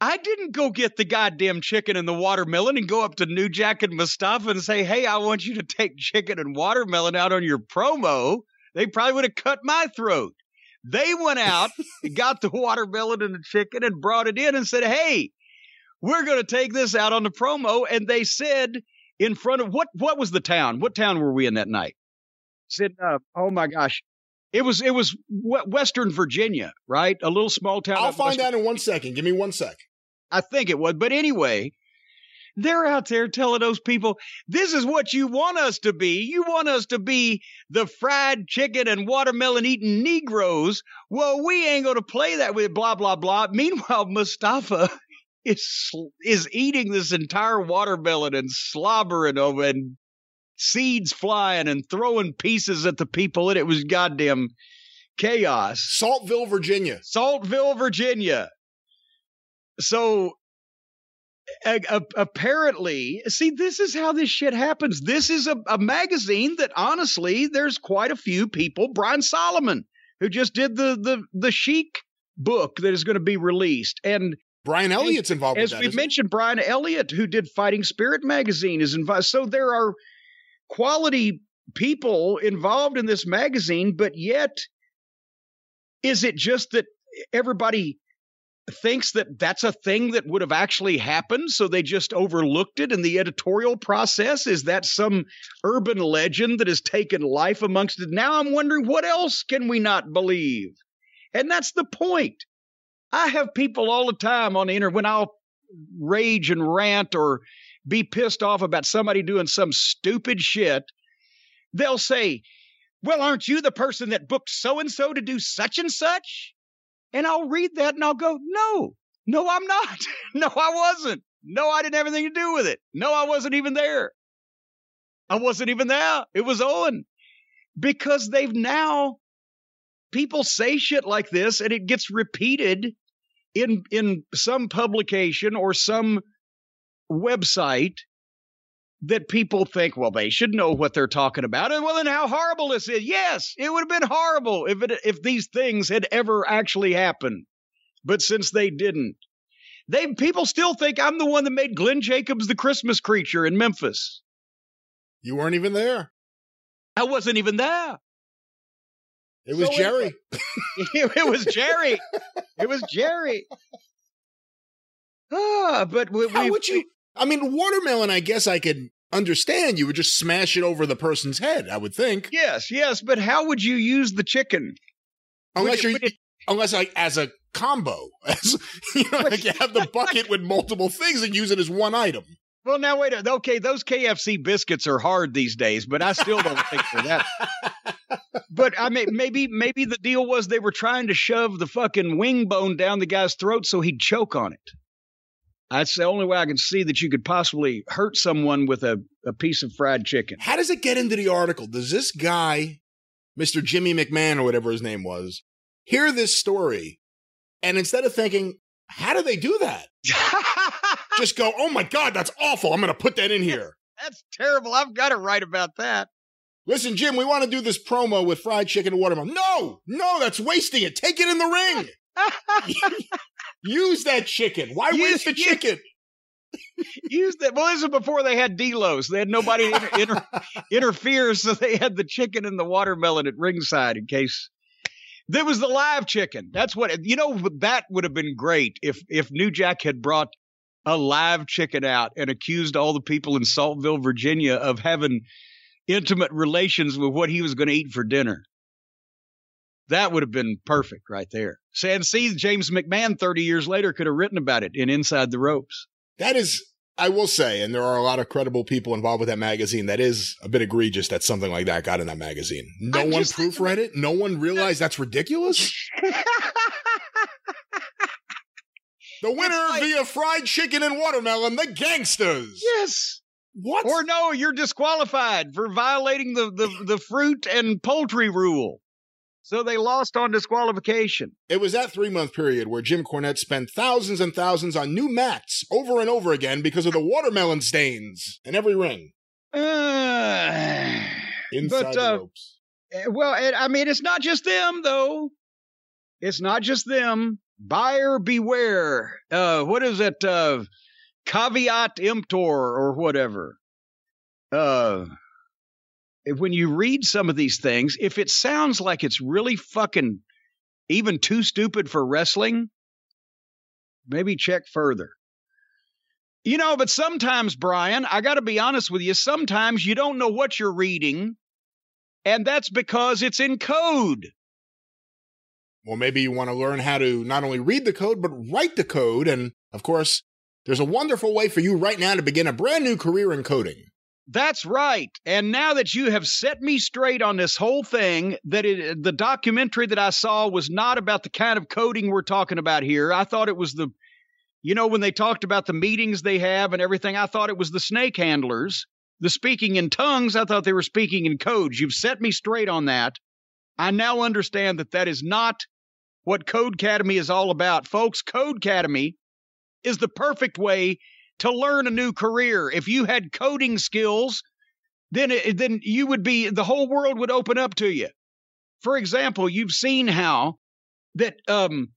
[SPEAKER 2] I didn't go get the goddamn chicken and the watermelon and go up to New Jack and Mustafa and say, hey, I want you to take chicken and watermelon out on your promo. They probably would have cut my throat. They went out, got the watermelon and the chicken and brought it in and said, hey, we're going to take this out on the promo. And they said in front of what, what was the town? What town were we in that night? Said, uh, oh my gosh. It was it was Western Virginia, right? A little small town.
[SPEAKER 3] I'll find
[SPEAKER 2] Western-
[SPEAKER 3] out in one second. Give me one sec.
[SPEAKER 2] I think it was. But anyway, they're out there telling those people, this is what you want us to be. You want us to be the fried chicken and watermelon eating Negroes. Well, we ain't going to play that with blah, blah, blah. Meanwhile, Mustafa is, is eating this entire watermelon and slobbering over and seeds flying and throwing pieces at the people. And it was goddamn chaos.
[SPEAKER 3] Saltville, Virginia.
[SPEAKER 2] Saltville, Virginia. So apparently, see, this is how this shit happens. This is a, a magazine that honestly, there's quite a few people. Brian Solomon, who just did the the the Chic book that is going to be released, and
[SPEAKER 3] Brian Elliott's involved
[SPEAKER 2] as
[SPEAKER 3] with that. isn't
[SPEAKER 2] mentioned, Brian Elliott, who did Fighting Spirit magazine, is involved. So there are quality people involved in this magazine, but yet, is it just that everybody thinks that that's a thing that would have actually happened? So they just overlooked it in the editorial process? Is that some urban legend that has taken life amongst it? Now I'm wondering what else can we not believe? And that's the point. I have people all the time on the internet when I'll rage and rant or be pissed off about somebody doing some stupid shit. They'll say, Well, aren't you the person that booked so and so to do such and such? And I'll read that and I'll go, No, no, I'm not. no, I wasn't. No, I didn't have anything to do with it. No, I wasn't even there. I wasn't even there. It was Owen. Because they've now people say shit like this and it gets repeated in in some publication or some website that people think well they should know what they're talking about and well then how horrible this is yes it would have been horrible if it if these things had ever actually happened but since they didn't they people still think i'm the one that made glenn jacobs the christmas creature in memphis
[SPEAKER 3] You weren't even there.
[SPEAKER 2] i wasn't even there
[SPEAKER 3] It was
[SPEAKER 2] So it-
[SPEAKER 3] Jerry.
[SPEAKER 2] it was Jerry. It was Jerry. Ah, but we,
[SPEAKER 3] How
[SPEAKER 2] we,
[SPEAKER 3] would you? I mean, watermelon. I guess I could understand. You would just smash it over the person's head. I would think,
[SPEAKER 2] yes, yes, but how would you use the chicken?
[SPEAKER 3] unless you're, unless like as a combo, as you know, like you have the bucket with multiple things and use it as one item.
[SPEAKER 2] well, now wait. a- Okay, those KFC biscuits are hard these days, but I still don't think they're that. But I mean, maybe maybe the deal was they were trying to shove the fucking wing bone down the guy's throat so he'd choke on it. That's the only way I can see that you could possibly hurt someone with a, a piece of fried chicken.
[SPEAKER 3] How does it get into the article? Does this guy, Mr. Jimmy McMahon or whatever his name was, hear this story and instead of thinking, how do they do that? Just go, oh my God, that's awful. I'm going to put that in here.
[SPEAKER 2] That's terrible. I've got to write about that.
[SPEAKER 3] Listen, Jim, we want to do this promo with fried chicken and watermelon. No, no, that's wasting it. Take it in the ring. Use that chicken. Why
[SPEAKER 2] Use-
[SPEAKER 3] waste the chicken?
[SPEAKER 2] Use that. Well, this is before they had Delos. They had nobody to inter- inter- interfere, so they had the chicken and the watermelon at ringside in case. There was the live chicken. That's what you know. That would have been great if if New Jack had brought a live chicken out and accused all the people in Saltville, Virginia, of having intimate relations with what he was going to eat for dinner. That would have been perfect right there. And see, James McMahon, 30 years later, could have written about it in Inside the Ropes.
[SPEAKER 3] That is, I will say, and there are a lot of credible people involved with that magazine. That is a bit egregious that something like that got in that magazine. No
[SPEAKER 2] I'm
[SPEAKER 3] one proofread it. No one realized that's ridiculous. The winner
[SPEAKER 2] like-
[SPEAKER 3] via fried chicken and watermelon, the gangsters.
[SPEAKER 2] yes.
[SPEAKER 3] What?
[SPEAKER 2] Or no, you're disqualified for violating the, the, the fruit and poultry rule. So they lost on disqualification.
[SPEAKER 3] It was that three month period where Jim Cornette spent thousands and thousands on new mats over and over again because of the watermelon stains in every ring.
[SPEAKER 2] Uh,
[SPEAKER 3] Inside
[SPEAKER 2] But,
[SPEAKER 3] the
[SPEAKER 2] uh,
[SPEAKER 3] ropes.
[SPEAKER 2] Eh, Well, it, I mean, it's not just them, though. It's not just them. Buyer beware. Uh, what is it? Uh, caveat emptor or whatever. Uh, when you read some of these things, if it sounds like it's really fucking even too stupid for wrestling, maybe check further. You know, but sometimes, Brian, I got to be honest with you, sometimes you don't know what you're reading and that's because it's in code.
[SPEAKER 3] Well, maybe you want to learn how to not only read the code, but write the code. And of course, there's a wonderful way for you right now to begin a brand new career in coding.
[SPEAKER 2] That's right. And now that you have set me straight on this whole thing, that it, the documentary that I saw was not about the kind of coding we're talking about here. I thought it was the, you know, when they talked about the meetings they have and everything, I thought it was the snake handlers, the speaking in tongues. I thought they were speaking in codes. You've set me straight on that. I now understand that that is not what Codecademy is all about. Folks, Codecademy is the perfect way to learn a new career. If you had coding skills, then it, then you would be the whole world would open up to you. For example, you've seen how that um,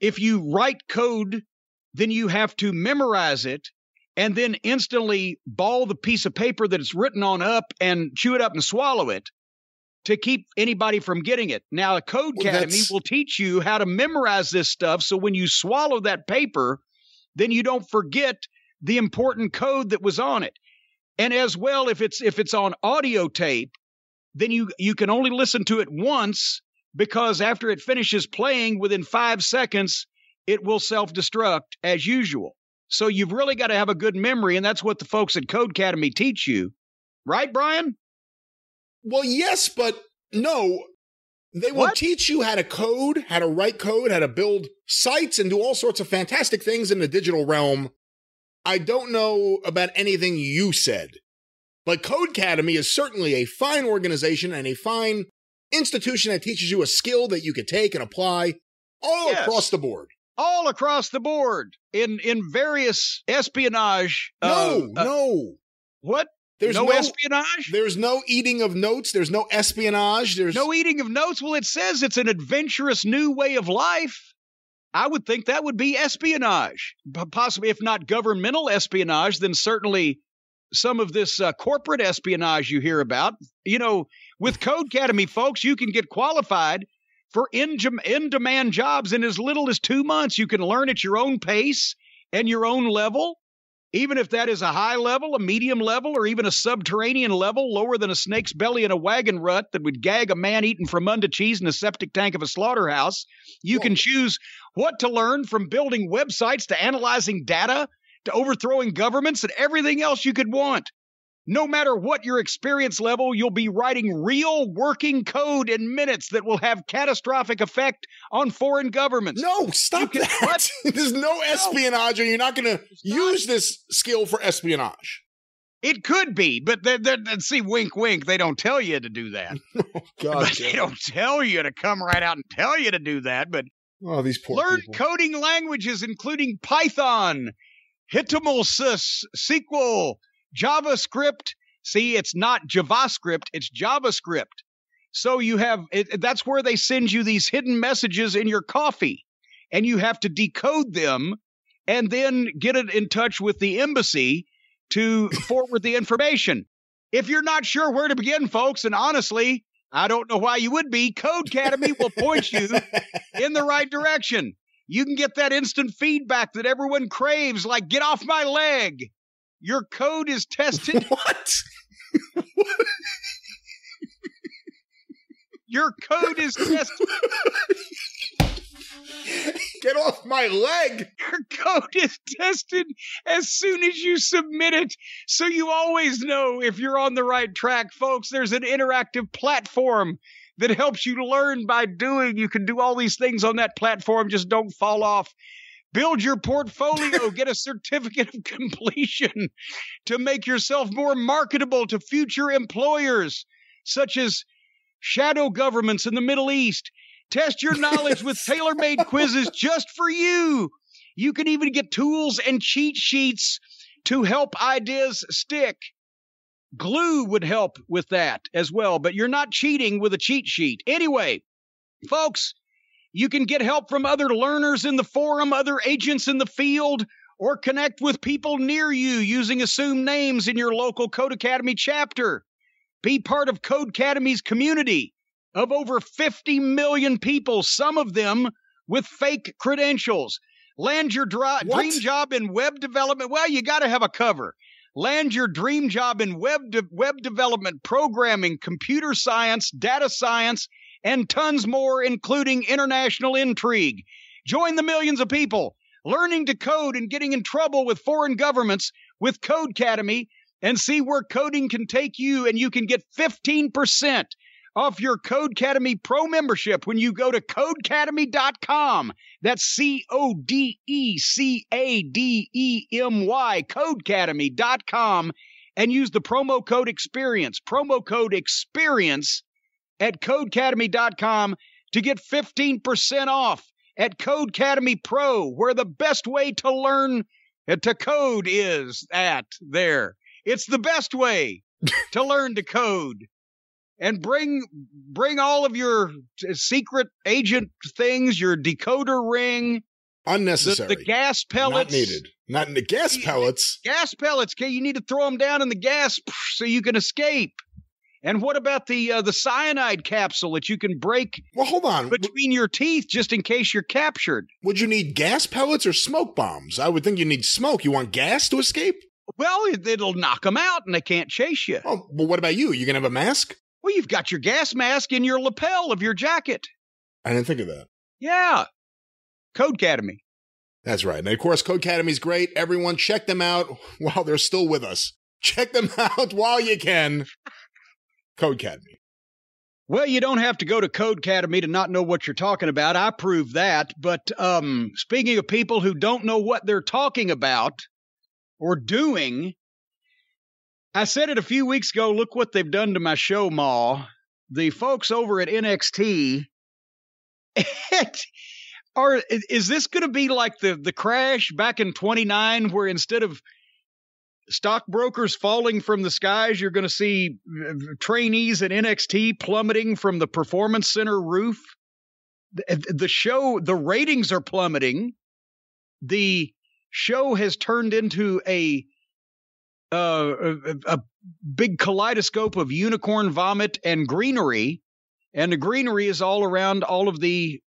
[SPEAKER 2] if you write code, then you have to memorize it and then instantly ball the piece of paper that it's written on up and chew it up and swallow it to keep anybody from getting it. Now, a Code
[SPEAKER 3] Well,
[SPEAKER 2] Academy will teach you how to memorize this stuff so when you swallow that paper, then you don't forget the important code that was on it. And as well, if it's if it's on audio tape, then you you can only listen to it once because after it finishes playing within five seconds, it will self-destruct as usual. So you've really got to have a good memory, and that's what the folks at Codecademy teach you. Right, Brian?
[SPEAKER 3] Well, yes, but no. They will
[SPEAKER 2] What?
[SPEAKER 3] teach you how to code, how to write code, how to build sites, and do all sorts of fantastic things in the digital realm. I don't know about anything you said, but Codecademy is certainly a fine organization and a fine institution that teaches you a skill that you could take and apply all
[SPEAKER 2] Yes.
[SPEAKER 3] across the board.
[SPEAKER 2] All across the board in in various espionage.
[SPEAKER 3] No,
[SPEAKER 2] uh, uh,
[SPEAKER 3] no.
[SPEAKER 2] what?
[SPEAKER 3] There's
[SPEAKER 2] no,
[SPEAKER 3] no,
[SPEAKER 2] espionage.
[SPEAKER 3] there's no eating of notes. There's no espionage. There's
[SPEAKER 2] No eating of notes. Well, it says it's an adventurous new way of life. I would think that would be espionage, possibly if not governmental espionage, then certainly some of this uh, corporate espionage you hear about. You know, with Codecademy, folks, you can get qualified for in in demand jobs in as little as two months. You can learn at your own pace and your own level. Even if that is a high level, a medium level, or even a subterranean level lower than a snake's belly in a wagon rut that would gag a man eating Fremunda cheese in a septic tank of a slaughterhouse, you can choose what to learn from building websites to analyzing data to overthrowing governments and everything else you could want. No matter what your experience level, you'll be writing real working code in minutes that will have catastrophic effect on foreign governments.
[SPEAKER 3] No, stop
[SPEAKER 2] You
[SPEAKER 3] that. There's no espionage, and you're not going to use this skill for espionage.
[SPEAKER 2] It could be, but they they they- see, wink, wink. They don't tell you to do that.
[SPEAKER 3] oh, God,
[SPEAKER 2] But they don't tell you to come right out and tell you to do that. But
[SPEAKER 3] oh, these poor
[SPEAKER 2] learn
[SPEAKER 3] people.
[SPEAKER 2] coding languages, including Python, HTML, SQL, JavaScript. See, it's not JavaScript; it's JavaScript. So you have it, that's where they send you these hidden messages in your coffee. and you have to decode them and then get it in touch with the embassy to forward the information. If you're not sure where to begin, folks, and honestly, I don't know why you would be, Codecademy will point you in the right direction. You can get that instant feedback that everyone craves, like, get off my leg. Your code is tested.
[SPEAKER 3] What?
[SPEAKER 2] Your code is tested.
[SPEAKER 3] Get off my leg.
[SPEAKER 2] Your code is tested as soon as you submit it. So you always know if you're on the right track, folks. There's an interactive platform that helps you learn by doing. You can do all these things on that platform, just don't fall off. Build your portfolio, get a certificate of completion to make yourself more marketable to future employers, such as shadow governments in the Middle East. Test your knowledge with tailor made quizzes just for you. You can even get tools and cheat sheets to help ideas stick. Glue would help with that as well, but you're not cheating with a cheat sheet. Anyway, folks, you can get help from other learners in the forum, other agents in the field, or connect with people near you using assumed names in your local Codecademy chapter. Be part of Codecademy's community of over 50 million people, some of them with fake credentials. Land your dream job in web development. Well, you got to have a cover. Land your dream job in web de- web development, programming, computer science, data science, and tons more, including international intrigue. Join the millions of people learning to code and getting in trouble with foreign governments with Codecademy and see where coding can take you. And you can get 15% off your Codecademy Pro membership when you go to codecademy.com. That's C O D E C A D E M Y, codecademy.com, and use the promo code experience. Promo code experience at codecademy.com to get 15% off at Codecademy Pro, where the best way to learn uh, to code is at there. It's the best way to learn to code. And bring bring all of your uh, secret agent things, your decoder ring, the,
[SPEAKER 3] Unnecessary.
[SPEAKER 2] the gas pellets.
[SPEAKER 3] Not needed. Not in the gas pellets.
[SPEAKER 2] Gas pellets. Okay, you need to throw them down in the gas so you can escape. And what about the uh, the cyanide capsule that you can break
[SPEAKER 3] Well, hold on.
[SPEAKER 2] Between your teeth just in case you're captured?
[SPEAKER 3] Would you need gas pellets or smoke bombs? I would think you need smoke. You want gas to escape?
[SPEAKER 2] Well, it, it'll knock them out and they can't chase you.
[SPEAKER 3] Oh, well, what about you? You gonna have a mask?
[SPEAKER 2] Well, you've got your gas mask in your lapel of your jacket.
[SPEAKER 3] I didn't think of that.
[SPEAKER 2] Yeah. Codecademy.
[SPEAKER 3] That's right. And of course, Codecademy's great. Everyone, check them out while they're still with us. Check them out while you can. Codecademy.
[SPEAKER 2] Well, you don't have to go to Codecademy to not know what you're talking about. I prove that. But um, speaking of people who don't know what they're talking about or doing, I said it a few weeks ago. Look what they've done to my show, Ma. The folks over at NXT are is this going to be like the the crash back in 29 where instead of stockbrokers falling from the skies. You're going to see uh, trainees at NXT plummeting from the performance center roof. The, the show the ratings are plummeting. The show has turned into a uh, a, a big kaleidoscope of unicorn vomit and greenery. And the greenery is all around all of the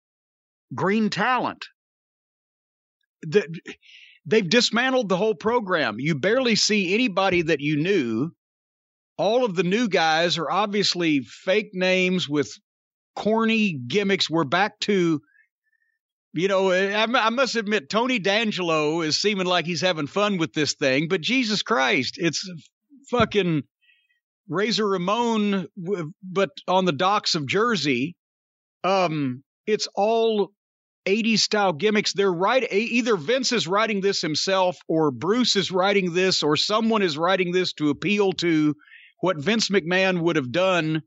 [SPEAKER 2] green talent. The, they've dismantled the whole program. You barely see anybody that you knew. All of the new guys are obviously fake names with corny gimmicks. We're back to, you know, I, I must admit, Tony D'Angelo is seeming like he's having fun with this thing, but Jesus Christ, it's fucking Razor Ramon, but on the docks of Jersey. Um, it's all 80s style gimmicks. They're right. Either Vince is writing this himself, or Bruce is writing this, or someone is writing this to appeal to what Vince McMahon would have done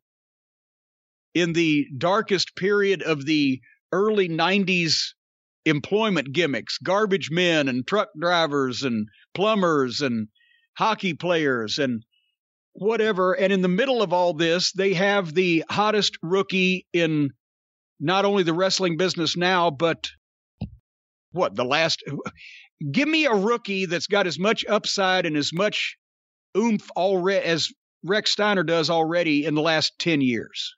[SPEAKER 2] in the darkest period of the early 90s employment gimmicks garbage men and truck drivers and plumbers and hockey players and whatever. And in the middle of all this, they have the hottest rookie in not only the wrestling business now, but what the last. Give me a rookie that's got as much upside and as much oomph already as Rex Steiner does already in the last ten years.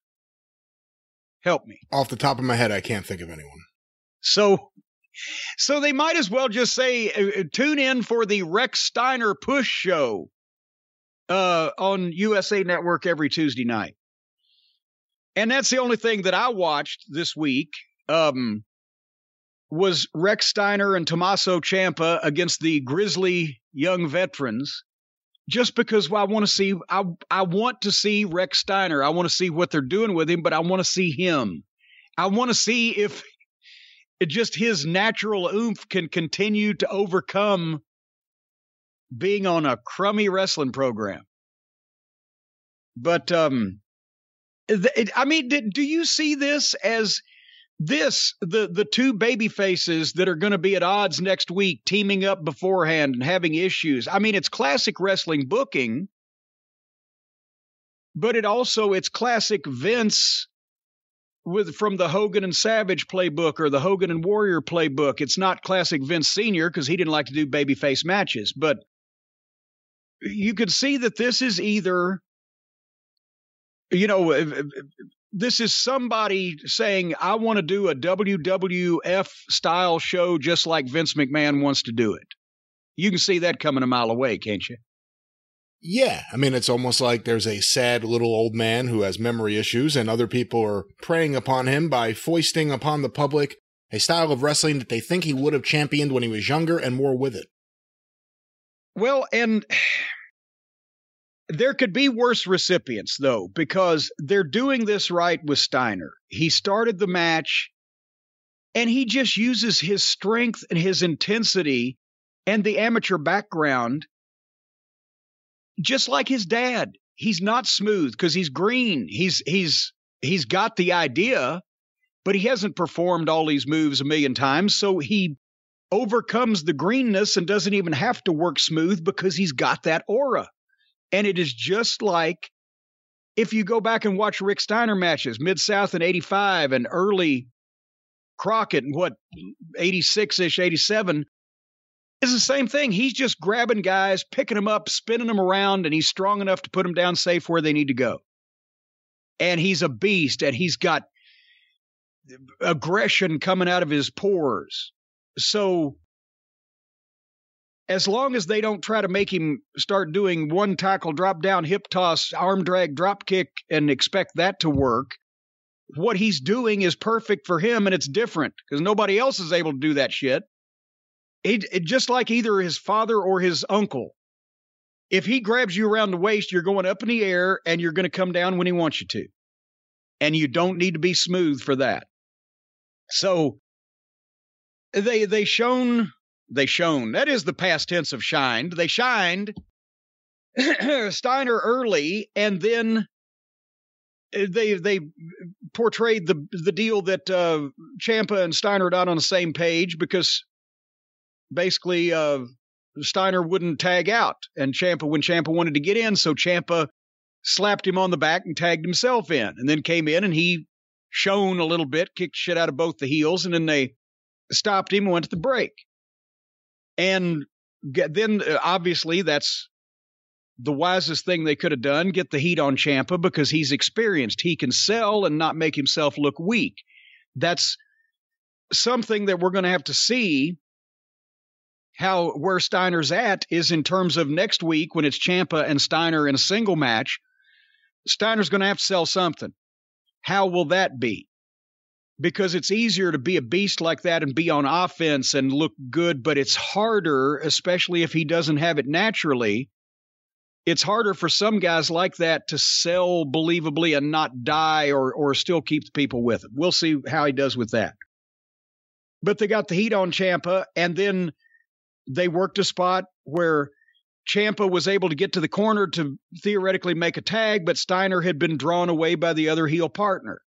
[SPEAKER 2] Help me.
[SPEAKER 3] Off the top of my head, I can't think of anyone.
[SPEAKER 2] So, so they might as well just say, uh, tune in for the Rex Steiner Push Show uh, on USA Network every Tuesday night. And that's the only thing that I watched this week. Um, was Rex Steiner and Tommaso Ciampa against the grizzly young veterans just because I want to see I I want to see Rex Steiner. I want to see what they're doing with him, but I want to see him. I want to see if it just his natural oomph can continue to overcome being on a crummy wrestling program. But um I mean, do you see this as this the the two baby faces that are going to be at odds next week teaming up beforehand and having issues? I mean it's classic wrestling booking. But it also it's classic vince with from the hogan and savage playbook or the hogan and warrior playbook. It's not classic vince senior because he didn't like to do baby face matches but you could see that this is either you know this is somebody saying, I want to do a WWF style show just like Vince McMahon wants to do it. You can see that coming a mile away, can't you?
[SPEAKER 3] Yeah. I mean, it's almost like there's a sad little old man who has memory issues, and other people are preying upon him by foisting upon the public a style of wrestling that they think he would have championed when he was younger and more with it.
[SPEAKER 2] Well, and there could be worse recipients, though, because they're doing this right with Steiner. He started the match and he just uses his strength and his intensity and the amateur background just like his dad. He's not smooth because he's green. He's he's he's got the idea, but he hasn't performed all these moves a million times, so he overcomes the greenness and doesn't even have to work smooth because he's got that aura. And it is just like if you go back and watch Rick Steiner matches, Mid South in 85 and early Crockett and what, 86 ish, 87, it's the same thing. He's just grabbing guys, picking them up, spinning them around, and he's strong enough to put them down safe where they need to go. And he's a beast, and he's got aggression coming out of his pores. So as long as they don't try to make him start doing one tackle, drop down, hip toss, arm drag, drop kick, and expect that to work, what he's doing is perfect for him and it's different because nobody else is able to do that shit. It, it, just like either his father or his uncle. If he grabs you around the waist, you're going up in the air and you're going to come down when he wants you to. And you don't need to be smooth for that. So they they shown they shone. That is the past tense of shined. They shined Steiner early, and then uh, they they portrayed the the deal that uh, Ciampa and Steiner are not on the same page because basically uh, Steiner wouldn't tag out, and Ciampa when Ciampa wanted to get in, so Ciampa slapped him on the back and tagged himself in, and then came in and he shone a little bit, kicked shit out of both the heels, and then they stopped him and went to the break. And get, then uh, obviously that's the wisest thing they could have done get the heat on Ciampa because he's experienced. He can sell and not make himself look weak. That's something that we're going to have to see how where Steiner's at is in terms of next week when it's Ciampa and Steiner in a single match. Steiner's going to have to sell something. How will that be? Because it's easier to be a beast like that and be on offense and look good, but it's harder, especially if he doesn't have it naturally. It's harder for some guys like that to sell believably and not die or or still keep the people with him. We'll see how he does with that. But they got the heat on Ciampa, and then they worked a spot where Ciampa was able to get to the corner to theoretically make a tag, but Steiner had been drawn away by the other heel partner.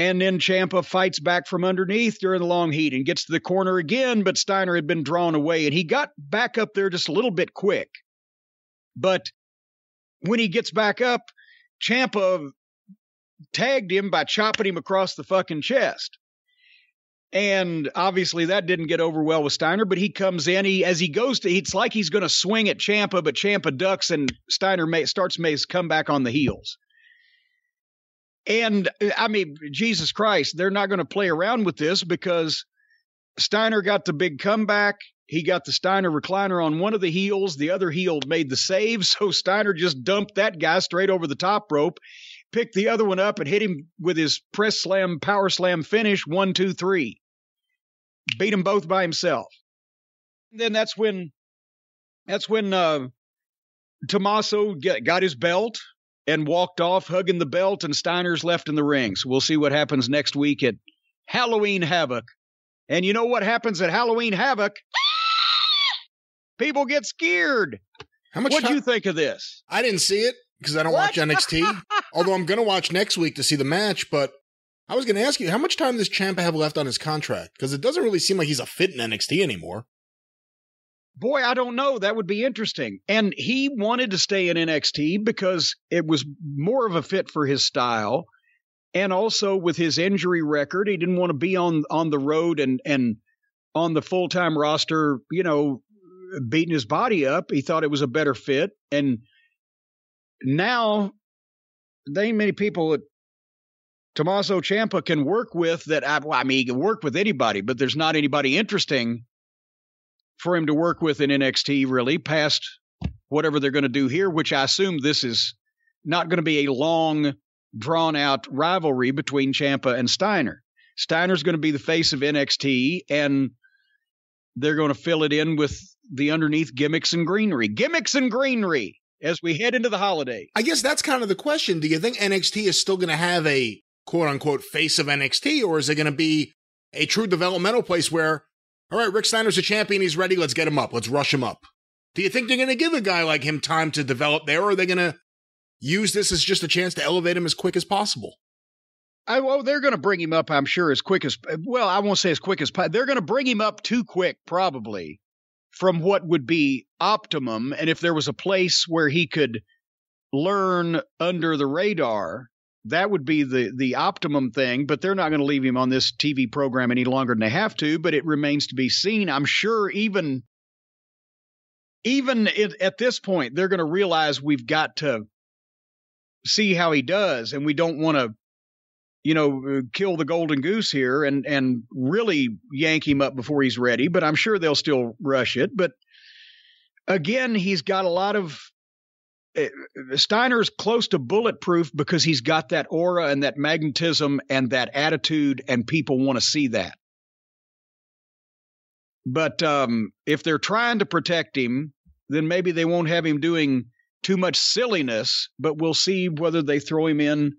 [SPEAKER 2] And then Ciampa fights back from underneath during the long heat and gets to the corner again, but Steiner had been drawn away and he got back up there just a little bit quick. But when he gets back up, Ciampa tagged him by chopping him across the fucking chest. And obviously that didn't get over well with Steiner, but he comes in. He as he goes to, it's like he's going to swing at Ciampa, but Ciampa ducks, and Steiner may, starts May's come back on the heels. And I mean, Jesus Christ, they're not going to play around with this because Steiner got the big comeback. He got the Steiner recliner on one of the heels. The other heel made the save. So Steiner just dumped that guy straight over the top rope, picked the other one up, and hit him with his press slam, power slam finish one, two, three beat them both by himself. And then that's when that's when uh, Tommaso get, got his belt and walked off hugging the belt, and Steiner's left in the ring. So we'll see what happens next week at Halloween Havoc. And you know what happens at Halloween Havoc? People get scared.
[SPEAKER 3] How much?
[SPEAKER 2] What do
[SPEAKER 3] ti-
[SPEAKER 2] you think of this?
[SPEAKER 3] I didn't see it because I don't
[SPEAKER 2] What?
[SPEAKER 3] watch NXT. although I'm going to watch next week to see the match. But I was going to ask you, how much time does Ciampa have left on his contract? Because it doesn't really seem like he's a fit in NXT anymore.
[SPEAKER 2] Boy, I don't know. That would be interesting. And he wanted to stay in NXT because it was more of a fit for his style. And also with his injury record, he didn't want to be on on the road and and on the full time roster, you know, beating his body up. He thought it was a better fit. And now there ain't many people that Tommaso Ciampa can work with that I, well, I mean, he can work with anybody, but there's not anybody interesting for him to work with in NXT really past whatever they're going to do here, which I assume this is not going to be a long, drawn out rivalry between Ciampa and Steiner. Steiner's going to be the face of NXT, and they're going to fill it in with the underneath gimmicks and greenery. Gimmicks and greenery as we head into the holiday.
[SPEAKER 3] I guess that's kind of the question. Do you think NXT is still going to have a quote unquote face of NXT, or is it going to be a true developmental place where, all right, Rick Steiner's a champion, he's ready, let's get him up, let's rush him up? Do you think they're going to give a guy like him time to develop there, or are they going to use this as just a chance to elevate him as quick as possible?
[SPEAKER 2] I, well, they're going to bring him up, I'm sure, as quick as well. I won't say as quick as they're going to bring him up too quick, probably, from what would be optimum. And if there was a place where he could learn under the radar, that would be the the optimum thing. But they're not going to leave him on this TV program any longer than they have to. But it remains to be seen. I'm sure even even at, at this point, they're going to realize we've got to see how he does, and we don't want to you know, uh, kill the golden goose here and and really yank him up before he's ready. But I'm sure they'll still rush it. But again, he's got a lot of. Uh, Steiner's close to bulletproof because he's got that aura and that magnetism and that attitude, and people want to see that. But um, if they're trying to protect him, then maybe they won't have him doing too much silliness. But we'll see whether they throw him in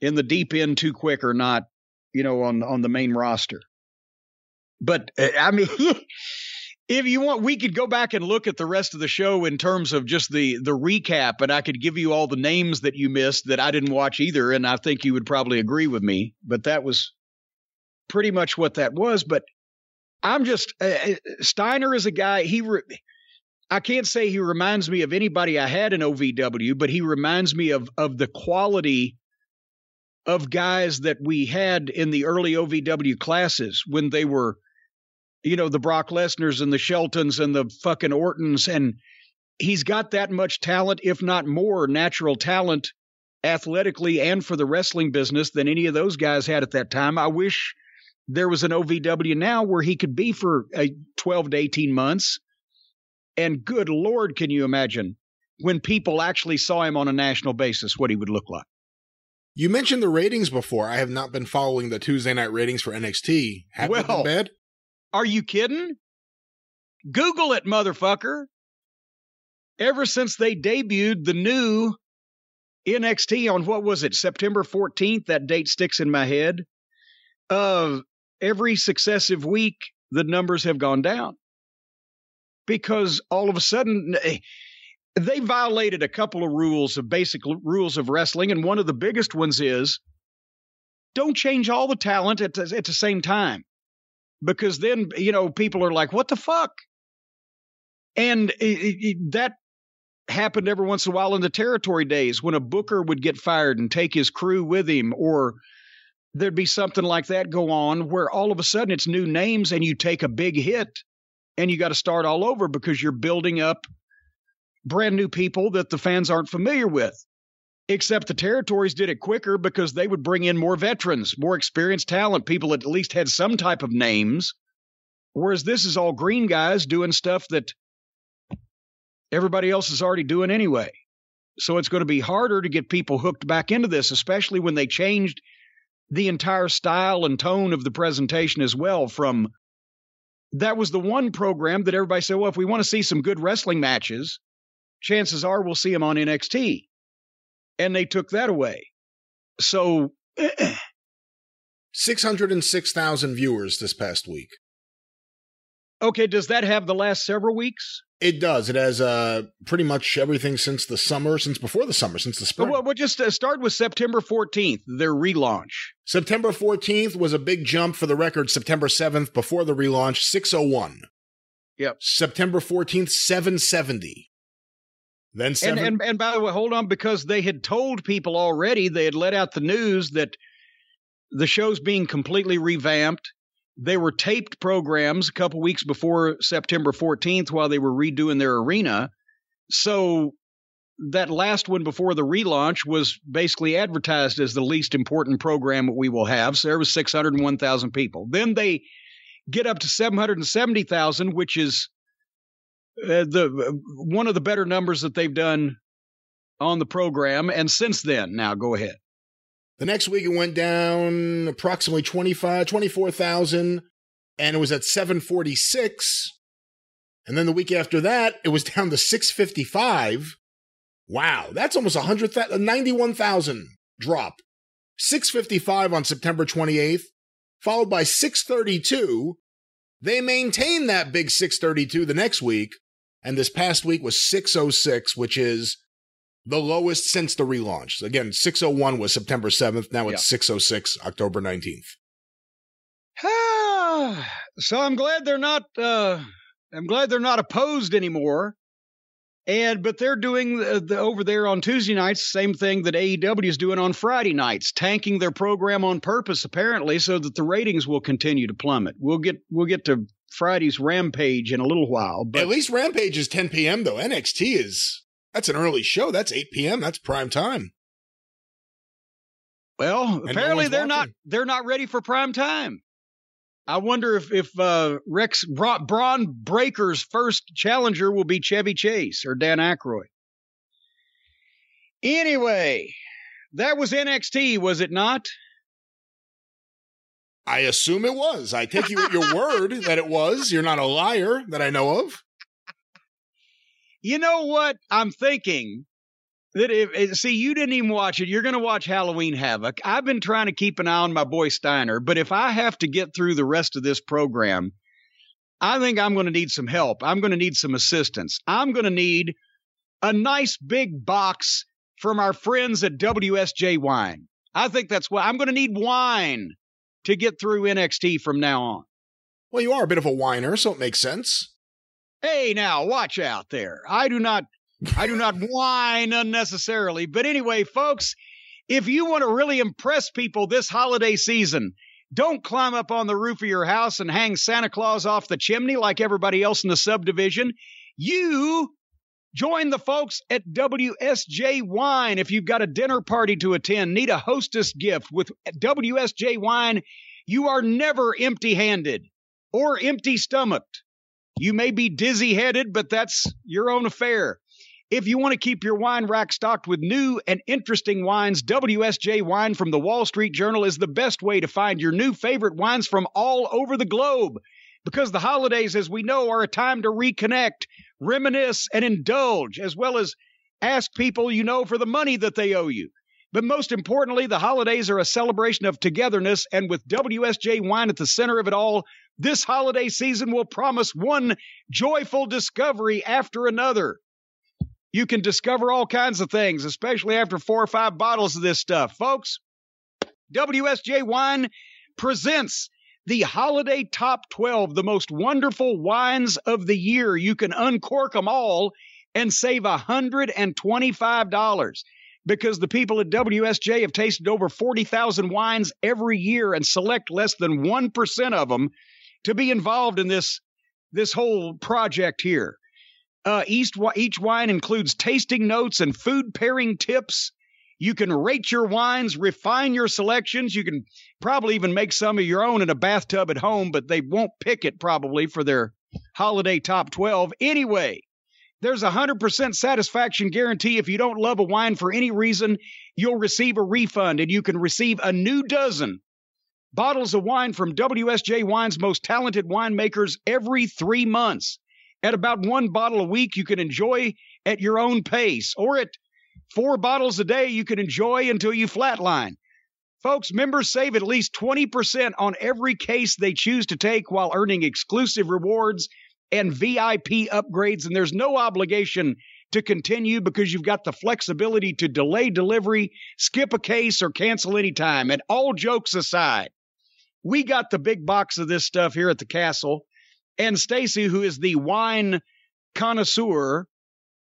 [SPEAKER 2] in the deep end too quick or not, you know, on on the main roster. But uh, I mean, if you want, we could go back and look at the rest of the show in terms of just the the recap, and I could give you all the names that you missed that I didn't watch either, and I think you would probably agree with me. But that was pretty much what that was. But I'm just uh, Steiner is a guy. He. Re- I can't say he reminds me of anybody I had in OVW, but he reminds me of of the quality of guys that we had in the early OVW classes when they were, you know, the Brock Lesnar's and the Sheltons and the fucking Ortons. And he's got that much talent, if not more natural talent athletically and for the wrestling business than any of those guys had at that time. I wish there was an OVW now where he could be for uh, 12 to 18 months. And good Lord, can you imagine when people actually saw him on a national basis, what he would look like?
[SPEAKER 3] You mentioned the ratings before. I have not been following the Tuesday night ratings for NXT. Have
[SPEAKER 2] Well,
[SPEAKER 3] bad?
[SPEAKER 2] Are you kidding? Google it, motherfucker. Ever since they debuted the new NXT on what was it, September 14th? That date sticks in my head. Uh, every successive week, the numbers have gone down because all of a sudden eh, they violated a couple of rules of basic rules of wrestling, and one of the biggest ones is don't change all the talent at the, at the same time because then you know people are like, "What the fuck?" And it, it, that happened every once in a while in the territory days when a booker would get fired and take his crew with him, or there'd be something like that go on where all of a sudden it's new names and you take a big hit and you got to start all over because you're building up brand new people that the fans aren't familiar with. Except the territories did it quicker because they would bring in more veterans, more experienced talent, people that at least had some type of names. Whereas this is all green guys doing stuff that everybody else is already doing anyway. So it's going to be harder to get people hooked back into this, especially when they changed the entire style and tone of the presentation as well from that was the one program that everybody said, well, if we want to see some good wrestling matches, chances are we'll see them on NXT. And they took that away. So
[SPEAKER 3] 606,000 viewers this past week.
[SPEAKER 2] Okay, does that have the last several weeks?
[SPEAKER 3] It does. It has uh, pretty much everything since the summer, since before the summer, since the spring.
[SPEAKER 2] Well, we'll just uh, start with September 14th, their relaunch.
[SPEAKER 3] September 14th was a big jump for the record. September 7th, before the relaunch, 601.
[SPEAKER 2] Yep.
[SPEAKER 3] September 14th, 770. Then seven.
[SPEAKER 2] And, and and by the way, hold on, because they had told people already, they had let out the news that the show's being completely revamped. They were taped programs a couple weeks before September 14th while they were redoing their arena. So that last one before the relaunch was basically advertised as the least important program that we will have. So there was 601,000 people. Then they get up to 770,000, which is uh, the one of the better numbers that they've done on the program. And since then, now go ahead.
[SPEAKER 3] The next week it went down approximately 25, 24,000 and it was at 746. And then the week after that, it was down to 655. Wow, that's almost 100, 91,000 drop. 655 on September 28th, followed by 632. They maintained that big 632 the next week, and this past week was 606, which is the lowest since the relaunch. Again, 601 was September 7th. Now it's yeah. 606, October 19th.
[SPEAKER 2] so I'm glad they're not. Uh, I'm glad they're not opposed anymore. And but they're doing the, the, over there on Tuesday nights same thing that AEW is doing on Friday nights, tanking their program on purpose apparently, so that the ratings will continue to plummet. We'll get we'll get to Friday's Rampage in a little while. But
[SPEAKER 3] at least Rampage is 10 p.m. though. NXT is that's an early show. That's 8 p.m. That's prime time.
[SPEAKER 2] Well, and apparently no they're watching. not they're not ready for prime time. I wonder if if uh, Rex Bra- Bron Breakker's first challenger will be Chevy Chase or Dan Aykroyd. Anyway, that was NXT, was it not?
[SPEAKER 3] I assume it was. I take you at your word that it was. You're not a liar that I know of.
[SPEAKER 2] You know what? I'm thinking that if eh, see you didn't even watch it, you're going to watch Halloween Havoc. I've been trying to keep an eye on my boy Steiner, but if I have to get through the rest of this program, I think I'm going to need some help. I'm going to need some assistance. I'm going to need a nice big box from our friends at WSJ Wine. I think that's what I'm going to need wine to get through NXT from now on.
[SPEAKER 3] Well, you are a bit of a whiner, so it makes sense.
[SPEAKER 2] Hey, now watch out there. I do not I do not whine unnecessarily. But anyway, folks, if you want to really impress people this holiday season, don't climb up on the roof of your house and hang Santa Claus off the chimney like everybody else in the subdivision. You join the folks at WSJ Wine. If you've got a dinner party to attend, need a hostess gift with WSJ Wine, you are never empty handed or empty stomached. You may be dizzy headed, but that's your own affair. If you want to keep your wine rack stocked with new and interesting wines, WSJ Wine from the Wall Street Journal is the best way to find your new favorite wines from all over the globe. Because the holidays, as we know, are a time to reconnect, reminisce, and indulge, as well as ask people you know for the money that they owe you. But most importantly, the holidays are a celebration of togetherness, and with WSJ Wine at the center of it all, this holiday season will promise one joyful discovery after another. You can discover all kinds of things, especially after four or five bottles of this stuff. Folks, WSJ Wine presents the Holiday Top 12, the most wonderful wines of the year. You can uncork them all and save $125. because the people at WSJ have tasted over 40,000 wines every year and select less than 1% of them to be involved in this this whole project here. Uh, each, each wine includes tasting notes and food pairing tips. You can rate your wines, refine your selections. You can probably even make some of your own in a bathtub at home, but they won't pick it probably for their holiday top 12. Anyway, there's a 100% satisfaction guarantee. If you don't love a wine for any reason, you'll receive a refund and you can receive a new dozen bottles of wine from WSJ Wine's most talented winemakers every three months. At about one bottle a week, you can enjoy at your own pace, or at four bottles a day, you can enjoy until you flatline. Folks, members save at least 20% on every case they choose to take while earning exclusive rewards and VIP upgrades, and there's no obligation to continue because you've got the flexibility to delay delivery, skip a case, or cancel anytime. And all jokes aside, we got the big box of this stuff here at the castle. And Stacy, who is the wine connoisseur,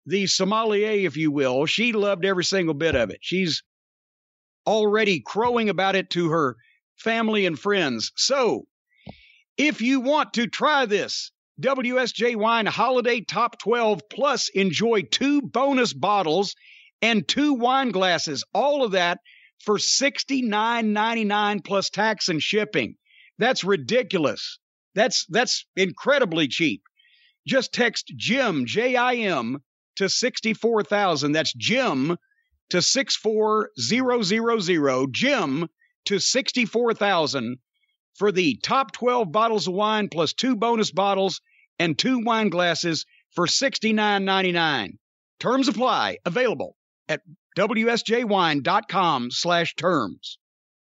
[SPEAKER 2] the sommelier, if you will, she loved every single bit of it. She's already crowing about it to her family and friends. So, if you want to try this WSJ Wine Holiday Top 12 Plus, enjoy two bonus bottles and two wine glasses. All of that for $69.99 plus tax and shipping. That's ridiculous. That's that's incredibly cheap. Just text Jim J I M to 64,000. That's Jim to 64000. Jim to 64,000 for the top 12 bottles of wine plus two bonus bottles and two wine glasses for $69.99. Terms apply. Available at wsjwine.com slash terms.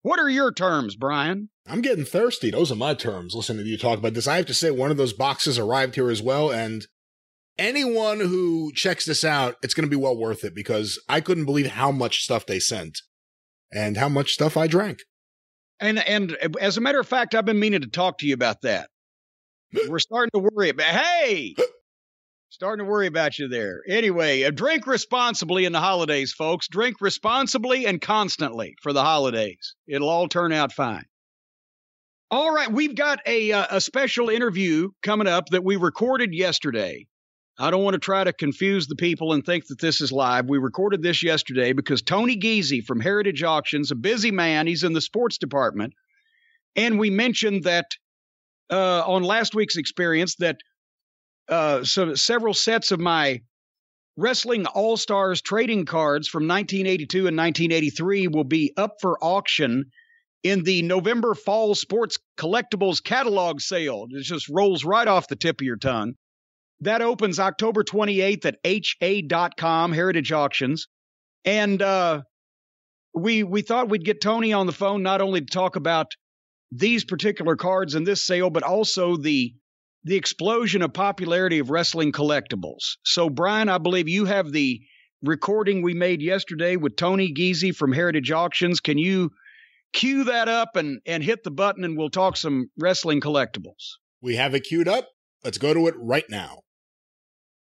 [SPEAKER 2] What are your terms, Brian?
[SPEAKER 3] I'm getting thirsty. Those are my terms. Listening to you talk about this, I have to say one of those boxes arrived here as well, and anyone who checks this out, it's going to be well worth it because I couldn't believe how much stuff they sent and how much stuff I drank.
[SPEAKER 2] And and as a matter of fact, I've been meaning to talk to you about that. We're starting to worry about. Hey, starting to worry about you there. Anyway, uh, drink responsibly in the holidays, folks. Drink responsibly and constantly for the holidays. It'll all turn out fine. All right, we've got a uh, a special interview coming up that we recorded yesterday. I don't want to try to confuse the people and think that this is live. We recorded this yesterday because Tony Giese from Heritage Auctions, a busy man, he's in the sports department, and we mentioned that uh, on last week's experience that uh, so several sets of my Wrestling All Stars trading cards from 1982 and 1983 will be up for auction in the November Fall Sports Collectibles Catalog Sale. It just rolls right off the tip of your tongue. That opens October 28th at ha.com, Heritage Auctions. And uh, we we thought we'd get Tony on the phone not only to talk about these particular cards in this sale, but also the the explosion of popularity of wrestling collectibles. So, Brian, I believe you have the recording we made yesterday with Tony Giese from Heritage Auctions. Can you cue that up and, and hit the button and we'll talk some wrestling collectibles?
[SPEAKER 3] We have it queued up. Let's go to it right now.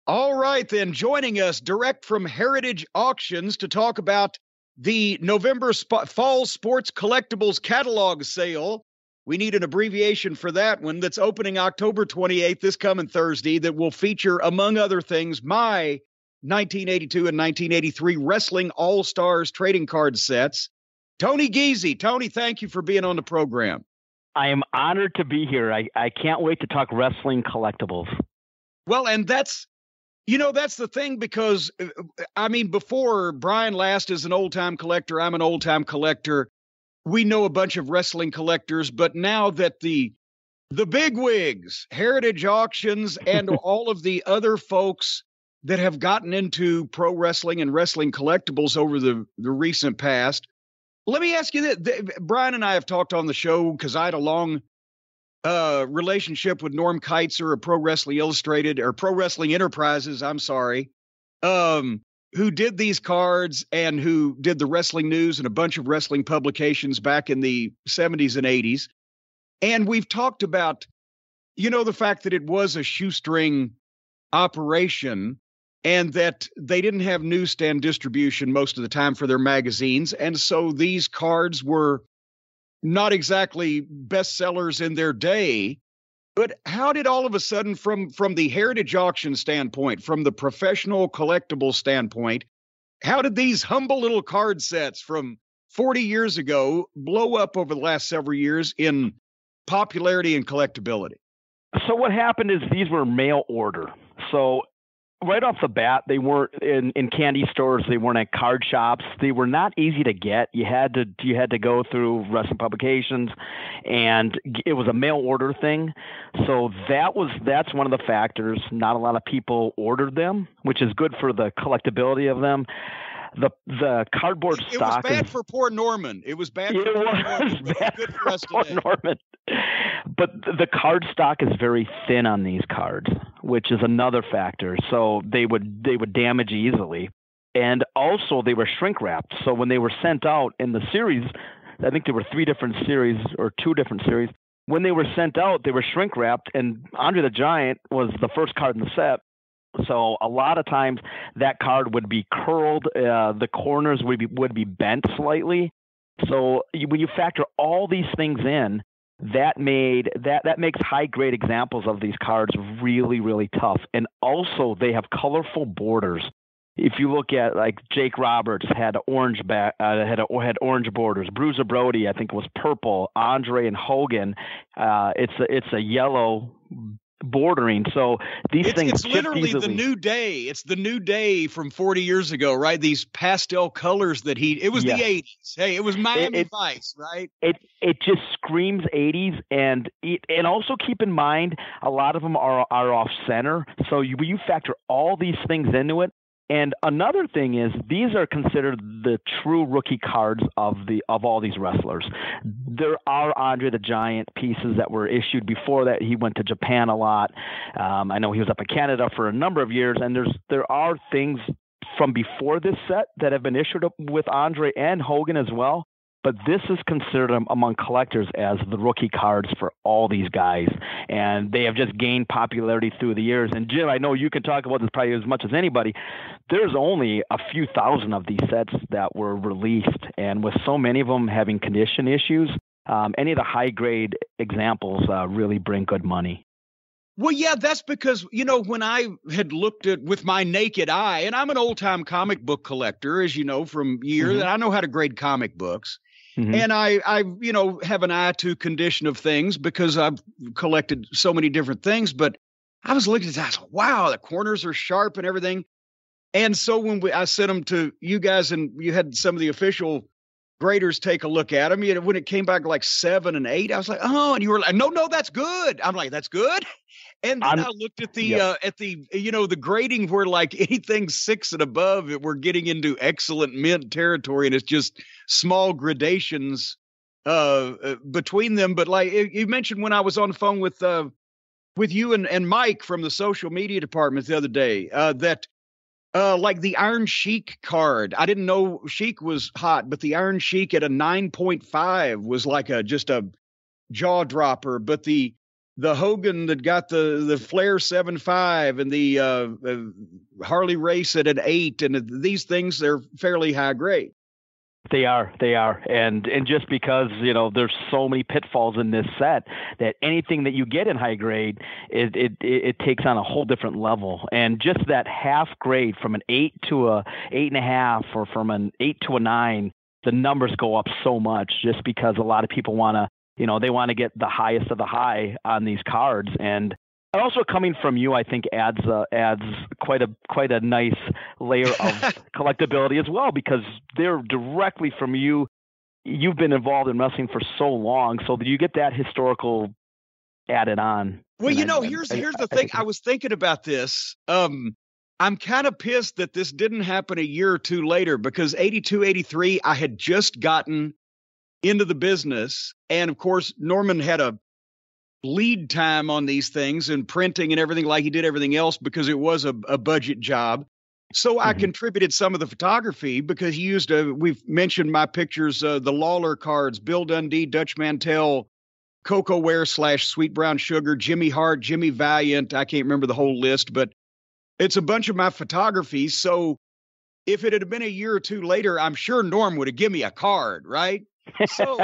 [SPEAKER 2] All right, then, joining us direct from Heritage Auctions to talk about the November Sp- Fall Sports Collectibles Catalog Sale we need an abbreviation for that one that's opening October 28th, this coming Thursday, that will feature, among other things, my 1982 and 1983 Wrestling All Stars trading card sets. Tony Giese. Tony, thank you for being on the program.
[SPEAKER 4] I am honored to be here. I, I can't wait to talk wrestling collectibles.
[SPEAKER 2] Well, and that's you know, that's the thing because uh, I mean, before Brian Last is an old time collector, I'm an old time collector we know a bunch of wrestling collectors, but now that the the big wigs, Heritage Auctions, and all of the other folks that have gotten into pro wrestling and wrestling collectibles over the, the recent past. Let me ask you this. Brian and I have talked on the show because I had a long uh, relationship with Norm Kietzer of Pro Wrestling Illustrated or Pro Wrestling Enterprises. I'm sorry. Um, who did these cards and who did the wrestling news and a bunch of wrestling publications back in the 70s and 80s. And we've talked about, you know, the fact that it was a shoestring operation and that they didn't have newsstand distribution most of the time for their magazines. And so these cards were not exactly bestsellers in their day. But how did all of a sudden, from from the heritage auction standpoint, from the professional collectible standpoint, how did these humble little card sets from 40 years ago blow up over the last several years in popularity and collectability?
[SPEAKER 4] So what happened is these were mail order. So right off the bat, they weren't in, in candy stores. They weren't at card shops. They were not easy to get. You had to you had to go through wrestling publications, and it was a mail order thing. So that was that's one of the factors. Not a lot of people ordered them, which is good for the collectability of them the the cardboard
[SPEAKER 2] it,
[SPEAKER 4] stock.
[SPEAKER 2] It was bad
[SPEAKER 4] is,
[SPEAKER 2] for poor Norman. It was bad.
[SPEAKER 4] It
[SPEAKER 2] for
[SPEAKER 4] was
[SPEAKER 2] Norman,
[SPEAKER 4] bad for,
[SPEAKER 2] us
[SPEAKER 4] poor
[SPEAKER 2] today.
[SPEAKER 4] Norman. But the card stock is very thin on these cards, which is another factor. So they would they would damage easily, and also they were shrink wrapped. So when they were sent out in the series, I think there were three different series or two different series. When they were sent out, they were shrink wrapped, and Andre the Giant was the first card in the set. So a lot of times that card would be curled, uh, the corners would be would be bent slightly. So when you factor all these things in, that made that that makes high grade examples of these cards really really tough. And also they have colorful borders. If you look at like Jake Roberts had orange back, uh, had a, had orange borders. Bruiser Brody, I think, was purple. Andre and Hogan, uh, it's a, it's a yellow bordering. So these
[SPEAKER 2] it's,
[SPEAKER 4] things
[SPEAKER 2] it's literally the new day. It's the new day from 40 years ago, right? These pastel colors that he it was
[SPEAKER 4] Yes.
[SPEAKER 2] the 80s. Hey, it was Miami
[SPEAKER 4] it-
[SPEAKER 2] Vice, right?
[SPEAKER 4] it it just screams 80s and it, and also keep in mind a lot of them are are off center so you you factor all these things into it and another thing is these are considered the true rookie cards of the of all these wrestlers. There are Andre the Giant pieces that were issued before that. He went to Japan a lot. Um, I know he was up in Canada for a number of years and there's there are things from before this set that have been issued with Andre and Hogan as well but this is considered among collectors as the rookie cards for all these guys, and they have just gained popularity through the years. And Jim, I know you can talk about this probably as much as anybody. There's only a few thousand of these sets that were released, and with so many of them having condition issues, um, any of the high grade examples uh, really bring good money.
[SPEAKER 2] Well, yeah, that's because, you know, when I had looked at with my naked eye, and I'm an old time comic book collector, as you know, from years,
[SPEAKER 4] Mhm.
[SPEAKER 2] and I know how to grade comic books.
[SPEAKER 4] Mhm.
[SPEAKER 2] And I, I, you know, have an eye to condition of things because I've collected so many different things. But I was looking at that, wow, the corners are sharp and everything. And so when we, I sent them to you guys, and you had some of the official graders take a look at them, you know, when it came back like seven and eight, I was like, oh, and you were like, no, no, that's good. I'm like, that's good. And then
[SPEAKER 4] I'm-
[SPEAKER 2] I looked at the
[SPEAKER 4] Yep.
[SPEAKER 2] uh, at the you know the grading where like anything six and above, it, we're getting into excellent mint territory, and it's just small gradations uh, uh, between them. But like you you mentioned when I was on the phone with uh, with you and, and Mike from the social media department the other day, uh, that uh, like the Iron Sheik card, I didn't know Sheik was hot, but the Iron Sheik at a nine point five was like a just a jaw dropper. But the the Hogan that got the the Flair seven five and the uh, uh, Harley Race at an eight, and these things they're fairly high grade.
[SPEAKER 4] They are, they are, and and just because you know there's so many pitfalls in this set that anything that you get in high grade, it it it it takes on a whole different level, and just that half grade from an eight to a eight and a half, or from an eight to a nine, the numbers go up so much just because a lot of people want to, you know, they want to get the highest of the high on these cards, and and also coming from you, I think adds uh, adds quite a quite a nice layer of collectability as well because they're directly from you. You've been involved in wrestling for so long, so you get that historical added on.
[SPEAKER 2] Well,
[SPEAKER 4] And
[SPEAKER 2] you
[SPEAKER 4] I-
[SPEAKER 2] know, here's
[SPEAKER 4] I-
[SPEAKER 2] here's the
[SPEAKER 4] I
[SPEAKER 2] thing. I was thinking about this. Um, I'm kind of pissed that this didn't happen a year or two later because 82, 83, I had just gotten into the business. And of course, Norman had a lead time on these things and printing and everything like he did everything else because it was a, a budget job. So I
[SPEAKER 4] Mhm.
[SPEAKER 2] contributed some of the photography because he used a, we've mentioned my pictures, uh, the Lawler cards, Bill Dundee, Dutch Mantell, Koko Ware slash Sweet Brown Sugar, Jimmy Hart, Jimmy Valiant. I can't remember the whole list, but it's a bunch of my photography. So if it had been a year or two later, I'm sure Norm would have given me a card, right? So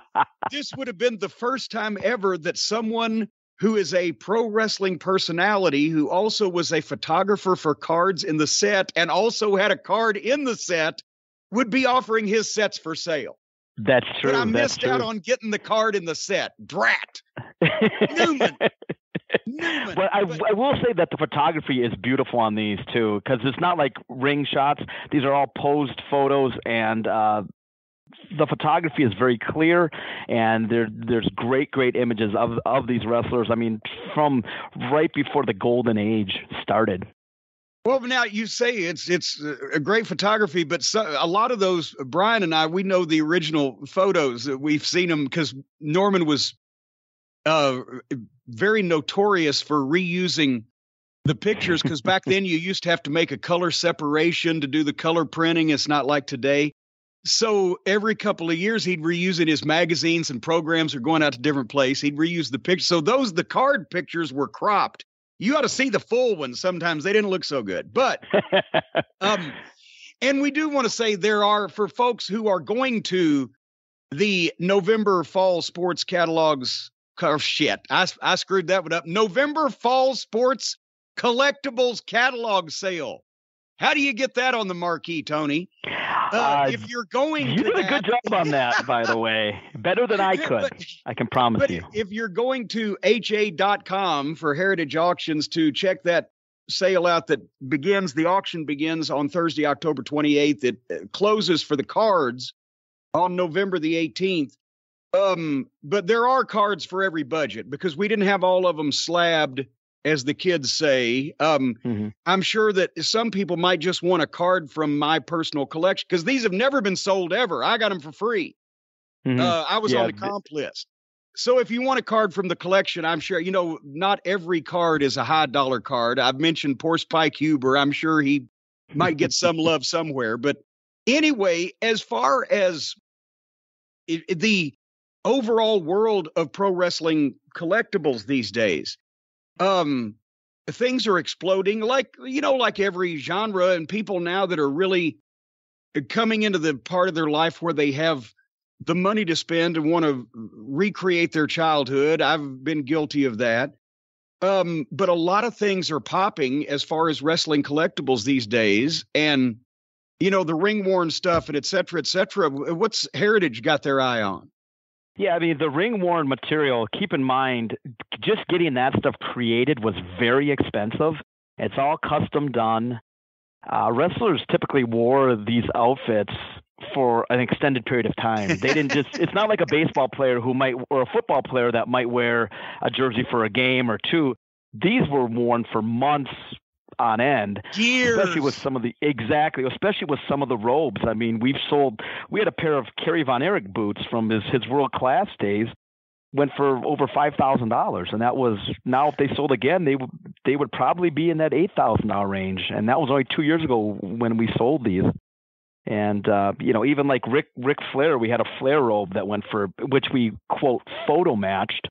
[SPEAKER 2] this would have been the first time ever that someone who is a pro wrestling personality who also was a photographer for cards in the set and also had a card in the set would be offering his sets for sale.
[SPEAKER 4] That's true.
[SPEAKER 2] But I missed
[SPEAKER 4] true.
[SPEAKER 2] out on getting the card in the set. Drat. Newman. Newman.
[SPEAKER 4] But I,
[SPEAKER 2] But-
[SPEAKER 4] I will say that the photography is beautiful on these too, because it's not like ring shots. These are all posed photos, and uh, the photography is very clear, and there there's great great images of of these wrestlers. I mean, from right before the golden age started.
[SPEAKER 2] Well, now you say it's it's a great photography, but so, a lot of those, Brian and I, we know the original photos. We've seen them because Norman was uh, very notorious for reusing the pictures. Because back then you used to have to make a color separation to do the color printing. It's not like today. So every couple of years he'd reuse in his magazines and programs are going out to different place. He'd reuse the picture. So those the card pictures were cropped. You ought to see the full ones. Sometimes they didn't look so good, but um, and we do want to say there are for folks who are going to the November fall sports catalogs. Oh, shit, I I screwed that one up. November fall sports collectibles catalog sale. How do you get that on the marquee, Tony? Uh,
[SPEAKER 4] Uh,
[SPEAKER 2] if you're going,
[SPEAKER 4] you
[SPEAKER 2] to
[SPEAKER 4] did a good job on that, by the way. Better than I could.
[SPEAKER 2] but-
[SPEAKER 4] I can promise
[SPEAKER 2] But
[SPEAKER 4] you.
[SPEAKER 2] if you're going to ha.com for Heritage Auctions to check that sale out that begins, the auction begins on Thursday, October 28th. It uh, closes for the cards on November the 18th. Um, but there are cards for every budget because we didn't have all of them slabbed, as the kids say. Um,
[SPEAKER 4] Mhm.
[SPEAKER 2] I'm sure that some people might just want a card from my personal collection because these have never been sold ever. I got them for free.
[SPEAKER 4] Mhm.
[SPEAKER 2] Uh, I was
[SPEAKER 4] Yeah,
[SPEAKER 2] on the
[SPEAKER 4] th-
[SPEAKER 2] comp list. So if you want a card from the collection, I'm sure, you know, not every card is a high dollar card. I've mentioned Porce Pike Huber. I'm sure he might get some love somewhere. But anyway, as far as i- i- the overall world of pro wrestling collectibles these days, um, things are exploding like, you know, like every genre and people now that are really coming into the part of their life where they have the money to spend and want to recreate their childhood. I've been guilty of that. Um, but a lot of things are popping as far as wrestling collectibles these days. And, you know, the ring worn stuff and et cetera, et cetera. What's Heritage got their eye on?
[SPEAKER 4] Yeah, I mean, the ring worn material, keep in mind, just getting that stuff created was very expensive. It's all custom done. Uh, wrestlers typically wore these outfits for an extended period of time. They didn't just, it's not like a baseball player who might, or a football player that might wear a jersey for a game or two. These were worn for months on end
[SPEAKER 2] Years.
[SPEAKER 4] especially with some of the exactly, especially with some of the robes. I mean, we've sold. We had a pair of Kerry Von Erich boots from his his world class days, went for over five thousand dollars, and that was now if they sold again, they would they would probably be in that eight thousand dollar range, and that was only two years ago when we sold these. And uh, you know, even like Ric Ric Flair, we had a Flair robe that went for which we quote photo matched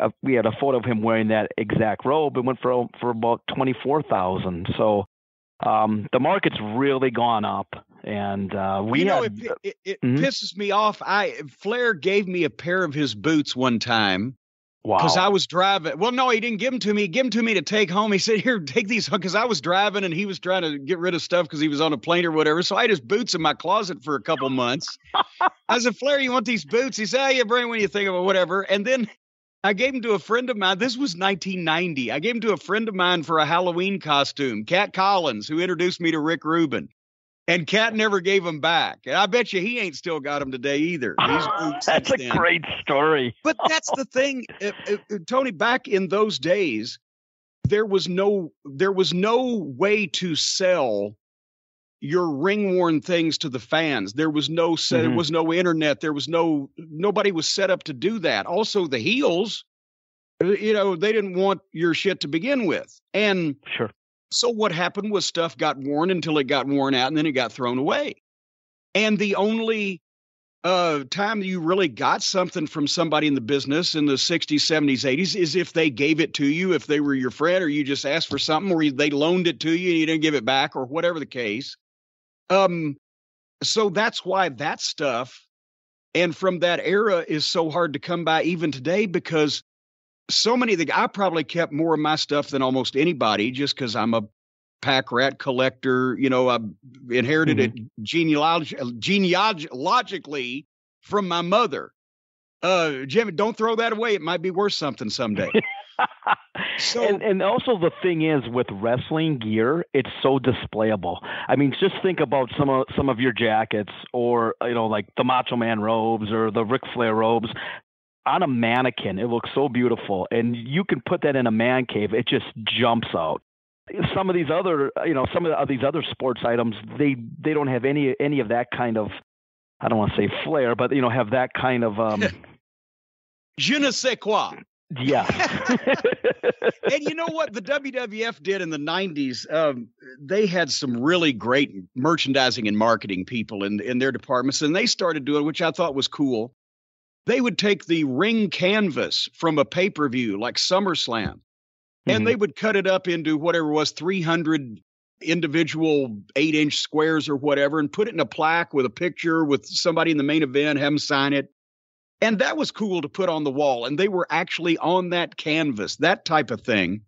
[SPEAKER 4] uh, we had a photo of him wearing that exact robe. It went for for about twenty four thousand. So um, the market's really gone up, and uh, we
[SPEAKER 2] you know,
[SPEAKER 4] had
[SPEAKER 2] it, it, it
[SPEAKER 4] Mhm.
[SPEAKER 2] pisses me off. I Flair gave me a pair of his boots one time
[SPEAKER 4] wow.
[SPEAKER 2] because I was driving. Well, no, he didn't give them to me. He gave them to me to take home. He said, "Here, take these," because I was driving and he was trying to get rid of stuff because he was on a plane or whatever. So I had his boots in my closet for a couple months. I said, "Flair, you want these boots?" He said, "Oh, you bring when you think of it, whatever." And then I gave them to a friend of mine. This was 1990. I gave them to a friend of mine for a Halloween costume, Cat Collins, who introduced me to Rick Rubin. And Cat never gave them back. And I bet you he ain't still got them today either.
[SPEAKER 4] That's a
[SPEAKER 2] then.
[SPEAKER 4] great story.
[SPEAKER 2] But that's the thing, uh, uh, uh, Tony. Back in those days, there was no there was no way to sell your ring worn things to the fans. There was no set. There
[SPEAKER 4] Mhm.
[SPEAKER 2] was no internet. There was no nobody was set up to do that. Also, the heels, uh, you know, they didn't want your shit to begin with, and
[SPEAKER 4] Sure.
[SPEAKER 2] so what happened was stuff got worn until it got worn out and then it got thrown away. And the only uh, time you really got something from somebody in the business in the 60s, 70s, 80s is if they gave it to you, if they were your friend, or you just asked for something, or they loaned it to you and you didn't give it back, or whatever the case. Um, so that's why that stuff and from that era is so hard to come by even today because so many of the I probably kept more of my stuff than almost anybody just because I'm a pack rat collector. You know, I inherited mm-hmm. it genealog- genealogically from my mother. Uh, Jimmy, don't throw that away. It might be worth something someday.
[SPEAKER 4] so, and, and also the thing is with wrestling gear, it's so displayable. I mean, just think about some of some of your jackets, or you know, like the Macho Man robes or the Ric Flair robes. On a mannequin, it looks so beautiful, and you can put that in a man cave. It just jumps out some of these other you know some of these other sports items they they don't have any any of that kind of I don't want to say flair but you know have that kind of um
[SPEAKER 2] je ne sais quoi
[SPEAKER 4] yeah.
[SPEAKER 2] and you know what the WWF did in the 90s? Um, they had some really great merchandising and marketing people in, in their departments, and they started doing, which I thought was cool. They would take the ring canvas from a pay per view like SummerSlam, mm-hmm. and they would cut it up into whatever was 300 individual eight inch squares or whatever, and put it in a plaque with a picture with somebody in the main event, have them sign it and that was cool to put on the wall. And they were actually on that canvas, that type of thing.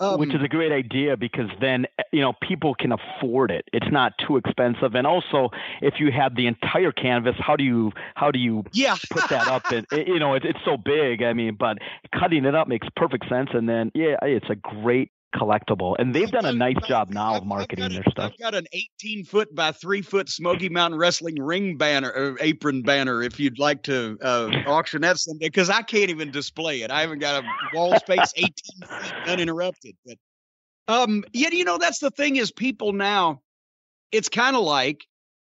[SPEAKER 4] Um, Which is a great idea because then you know people can afford it. It's not too expensive, and also if you have the entire canvas, how do you how do you
[SPEAKER 2] yeah.
[SPEAKER 4] put that up? And you know it, it's so big. I mean, but cutting it up makes perfect sense. And then yeah, it's a great collectible, and they've done a nice job now of marketing their stuff.
[SPEAKER 2] I've got an 18 foot by three foot Smoky Mountain Wrestling ring banner, or apron banner, if you'd like to uh, auction that someday, because I can't even display it. I haven't got a wall space 18 feet uninterrupted. But um, yet, you know, that's the thing is people now. It's kind of like,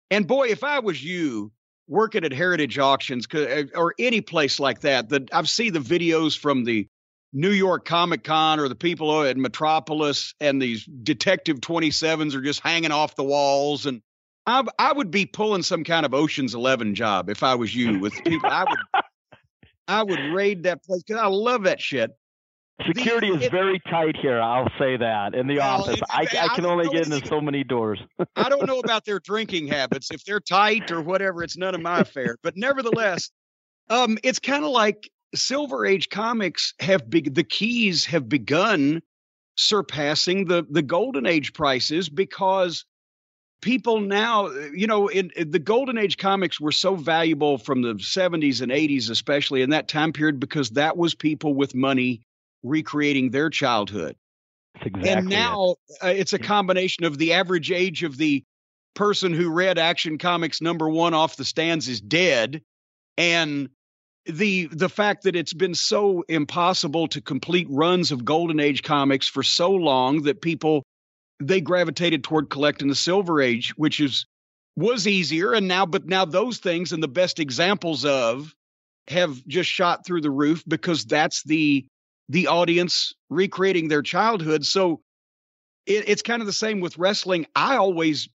[SPEAKER 2] and boy, if I was you working at Heritage Auctions uh, or any place like that, that I've seen the videos from the New York Comic Con or the people at Metropolis and these Detective 27s are just hanging off the walls. And I, I would be pulling some kind of Ocean's 11 job if I was you with people. I would, I would raid that place because I love that shit.
[SPEAKER 4] Security the, is it, very tight here. I'll say that in the well, office. I, I, can only get into so many doors.
[SPEAKER 2] I don't know about their drinking habits. If they're tight or whatever, it's none of my affair. But nevertheless, um, it's kind of like Silver Age comics have big the keys have begun surpassing the the Golden Age prices because people now you know in, in, the golden age comics were so valuable from the 70s and 80s especially in that time period because that was people with money recreating their childhood
[SPEAKER 4] exactly
[SPEAKER 2] and now it. uh, it's a combination of the average age of the person who read action comics number one off the stands is dead and the the fact that it's been so impossible to complete runs of golden age comics for so long that people they gravitated toward collecting the silver age which is was easier and now but now those things and the best examples of have just shot through the roof because that's the the audience recreating their childhood. So it, it's kind of the same with wrestling. I always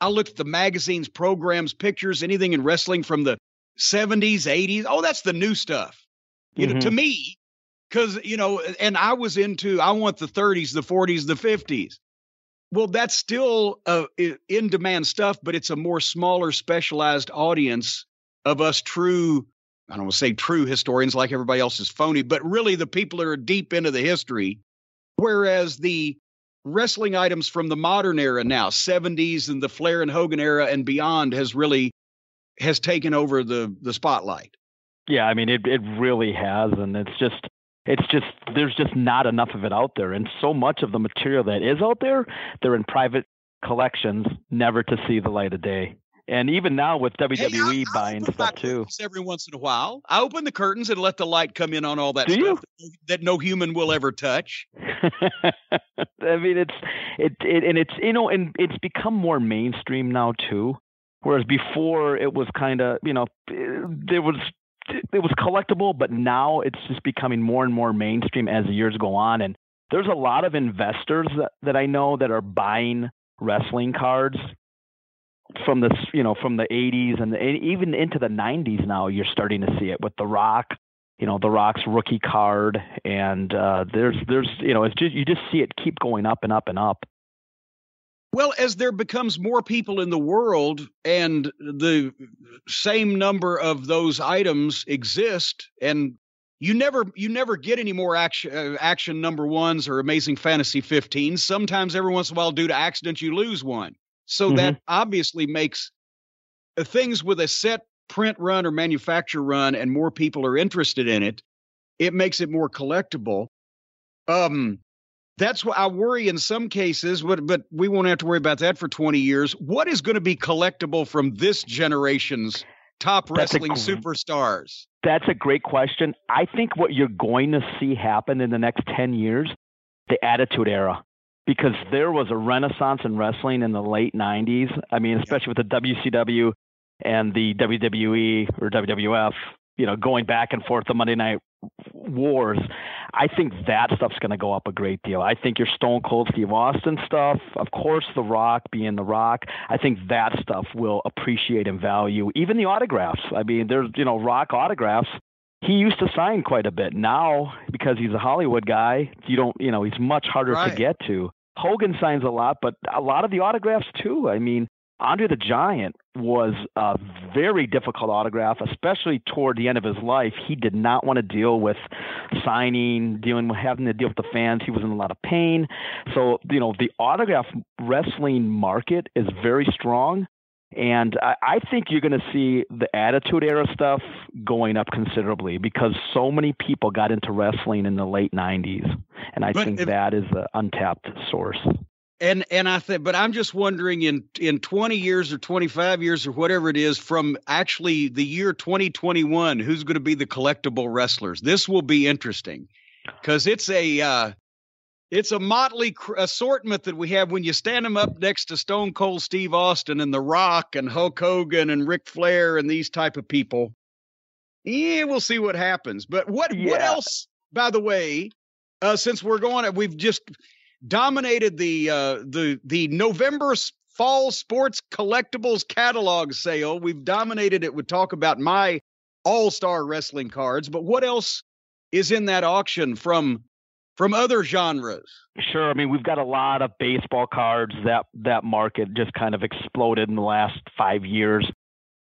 [SPEAKER 2] i looked at the magazines programs pictures anything in wrestling from the 70s, 80s. Oh, that's the new stuff. You mm-hmm. know, to mm-hmm. me, because, you know, and I was into, I want the 30s, the 40s, the 50s. Well, that's still uh, in demand stuff, but it's a more smaller, specialized audience of us true, I don't want to say true historians like everybody else is phony, but really the people that are deep into the history. Whereas the wrestling items from the modern era now, 70s and the Flair and Hogan era and beyond, has really has taken over the the spotlight.
[SPEAKER 4] Yeah, I mean it it really has and it's just it's just there's just not enough of it out there and so much of the material that is out there they're in private collections never to see the light of day. And even now with WWE hey, I, buying stuff too.
[SPEAKER 2] Every once in a while, I open the curtains and let the light come in on all that
[SPEAKER 4] Do
[SPEAKER 2] stuff that, that, no human will ever touch.
[SPEAKER 4] I mean, it's it, it and it's you know, and it's become more mainstream now too. Whereas before it was kind of, you know, there was it was collectible, but now it's just becoming more and more mainstream as the years go on. And there's a lot of investors that, that I know that are buying wrestling cards from the you know from the 80s and, the, even into the 90s now you're starting to see it with the rock you know the rock's rookie card and uh there's there's you know it's just you just see it keep going up and up and up
[SPEAKER 2] well, as there becomes more people in the world and the same number of those items exist, and you never you never get any more action uh, action number ones or amazing fantasy 15 sometimes every once in a while due to accident you lose one. So mm-hmm. that obviously makes uh, things with a set print run or manufacture run and more people are interested in it it makes it more collectible. Um that's what I worry in some cases, but but we won't have to worry about that for 20 years. What is going to be collectible from this generation's top wrestling superstars?
[SPEAKER 4] That's a great question. I think what you're going to see happen in the next 10 years, the Attitude Era, because there was a renaissance in wrestling in the late 90s. I mean, especially with the WCW and the WWE or WWF, you know, going back and forth the Monday Night Wars. I think that stuff's going to go up a great deal. I think your Stone Cold Steve Austin stuff, of course, The Rock being The Rock, I think that stuff will appreciate in value. Even the autographs. I mean, there's, you know, Rock autographs. He used to sign quite a bit. Now, because he's a Hollywood guy, you don't, you know, he's much harder right. to get to. Hogan signs a lot, but a lot of the autographs too. I mean, Andre the Giant was a very difficult autograph, especially toward the end of his life. He did not want to deal with signing, dealing with having to deal with the fans. He was in a lot of pain. So, you know, the autograph wrestling market is very strong. And I, I think you're going to see the Attitude Era stuff going up considerably because so many people got into wrestling in the late 90s. And I but think if, that is the untapped source
[SPEAKER 2] and and I think, but I'm just wondering in in 20 years or 25 years or whatever it is from actually the year 2021, who's going to be the collectible wrestlers? This will be interesting because it's a uh, it's a motley cr- assortment that we have when you stand them up next to Stone Cold Steve Austin and The Rock and Hulk Hogan and Ric Flair and these type of people. Yeah, we'll see what happens. But what yeah. what else? By the way, uh, since we're going, we've just dominated the uh, the the November fall sports collectibles catalog sale. We've dominated it with talk about my all star wrestling cards, but what else is in that auction from from other genres?
[SPEAKER 4] Sure. I mean, we've got a lot of baseball cards. That that market just kind of exploded in the last five years.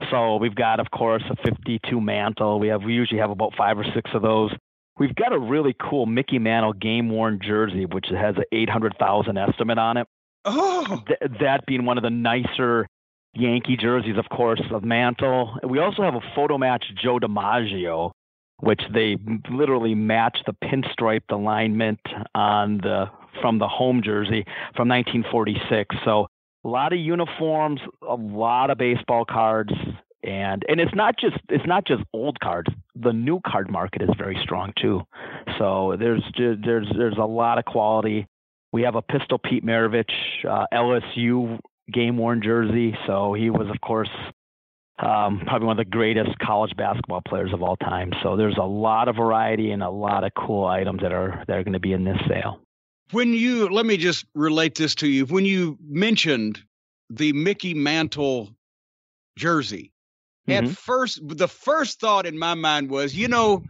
[SPEAKER 4] So we've got, of course, a 52 mantle. We have we usually have about five or six of those. We've got a really cool Mickey Mantle game worn jersey, which has an 800,000 estimate on it.
[SPEAKER 2] Oh,
[SPEAKER 4] Th- that being one of the nicer Yankee jerseys, of course, of Mantle. We also have a photo match Joe DiMaggio, which they literally match the pinstriped alignment on the from the home jersey from 1946. So a lot of uniforms, a lot of baseball cards, and and it's not just it's not just old cards. The new card market is very strong too. So there's there's there's a lot of quality. We have a Pistol Pete Maravich uh, LSU game worn jersey. So he was of course um, probably one of the greatest college basketball players of all time. So there's a lot of variety and a lot of cool items that are that are going to be in this sale.
[SPEAKER 2] When you let me just relate this to you. When you mentioned the Mickey Mantle jersey, Mm-hmm. At first, the first thought in my mind was, you know,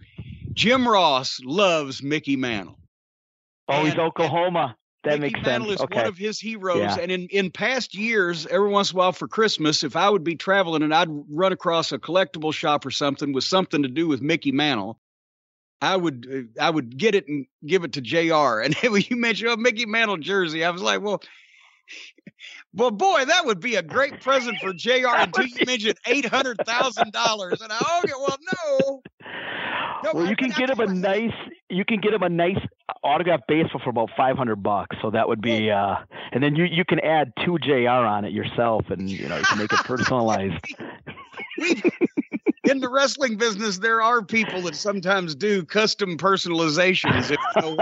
[SPEAKER 2] Jim Ross loves Mickey Mantle.
[SPEAKER 4] Oh, he's Oklahoma. That
[SPEAKER 2] Mickey
[SPEAKER 4] makes
[SPEAKER 2] Mantle
[SPEAKER 4] sense.
[SPEAKER 2] is
[SPEAKER 4] okay.
[SPEAKER 2] one of his heroes. Yeah. And in, in past years, every once in a while for Christmas, if I would be traveling and I'd run across a collectible shop or something with something to do with Mickey Mantle, I would uh, I would get it and give it to JR. And when you mentioned a Mickey Mantle jersey, I was like, well, well, boy, that would be a great present for JR until you mentioned eight hundred thousand dollars. And I okay, well, no.
[SPEAKER 4] no well, you can get him a nice, you can get him a nice autograph baseball for about five hundred bucks. So that would be, uh, and then you you can add two JR on it yourself, and you know you can make it personalized.
[SPEAKER 2] In the wrestling business, there are people that sometimes do custom personalizations. If you know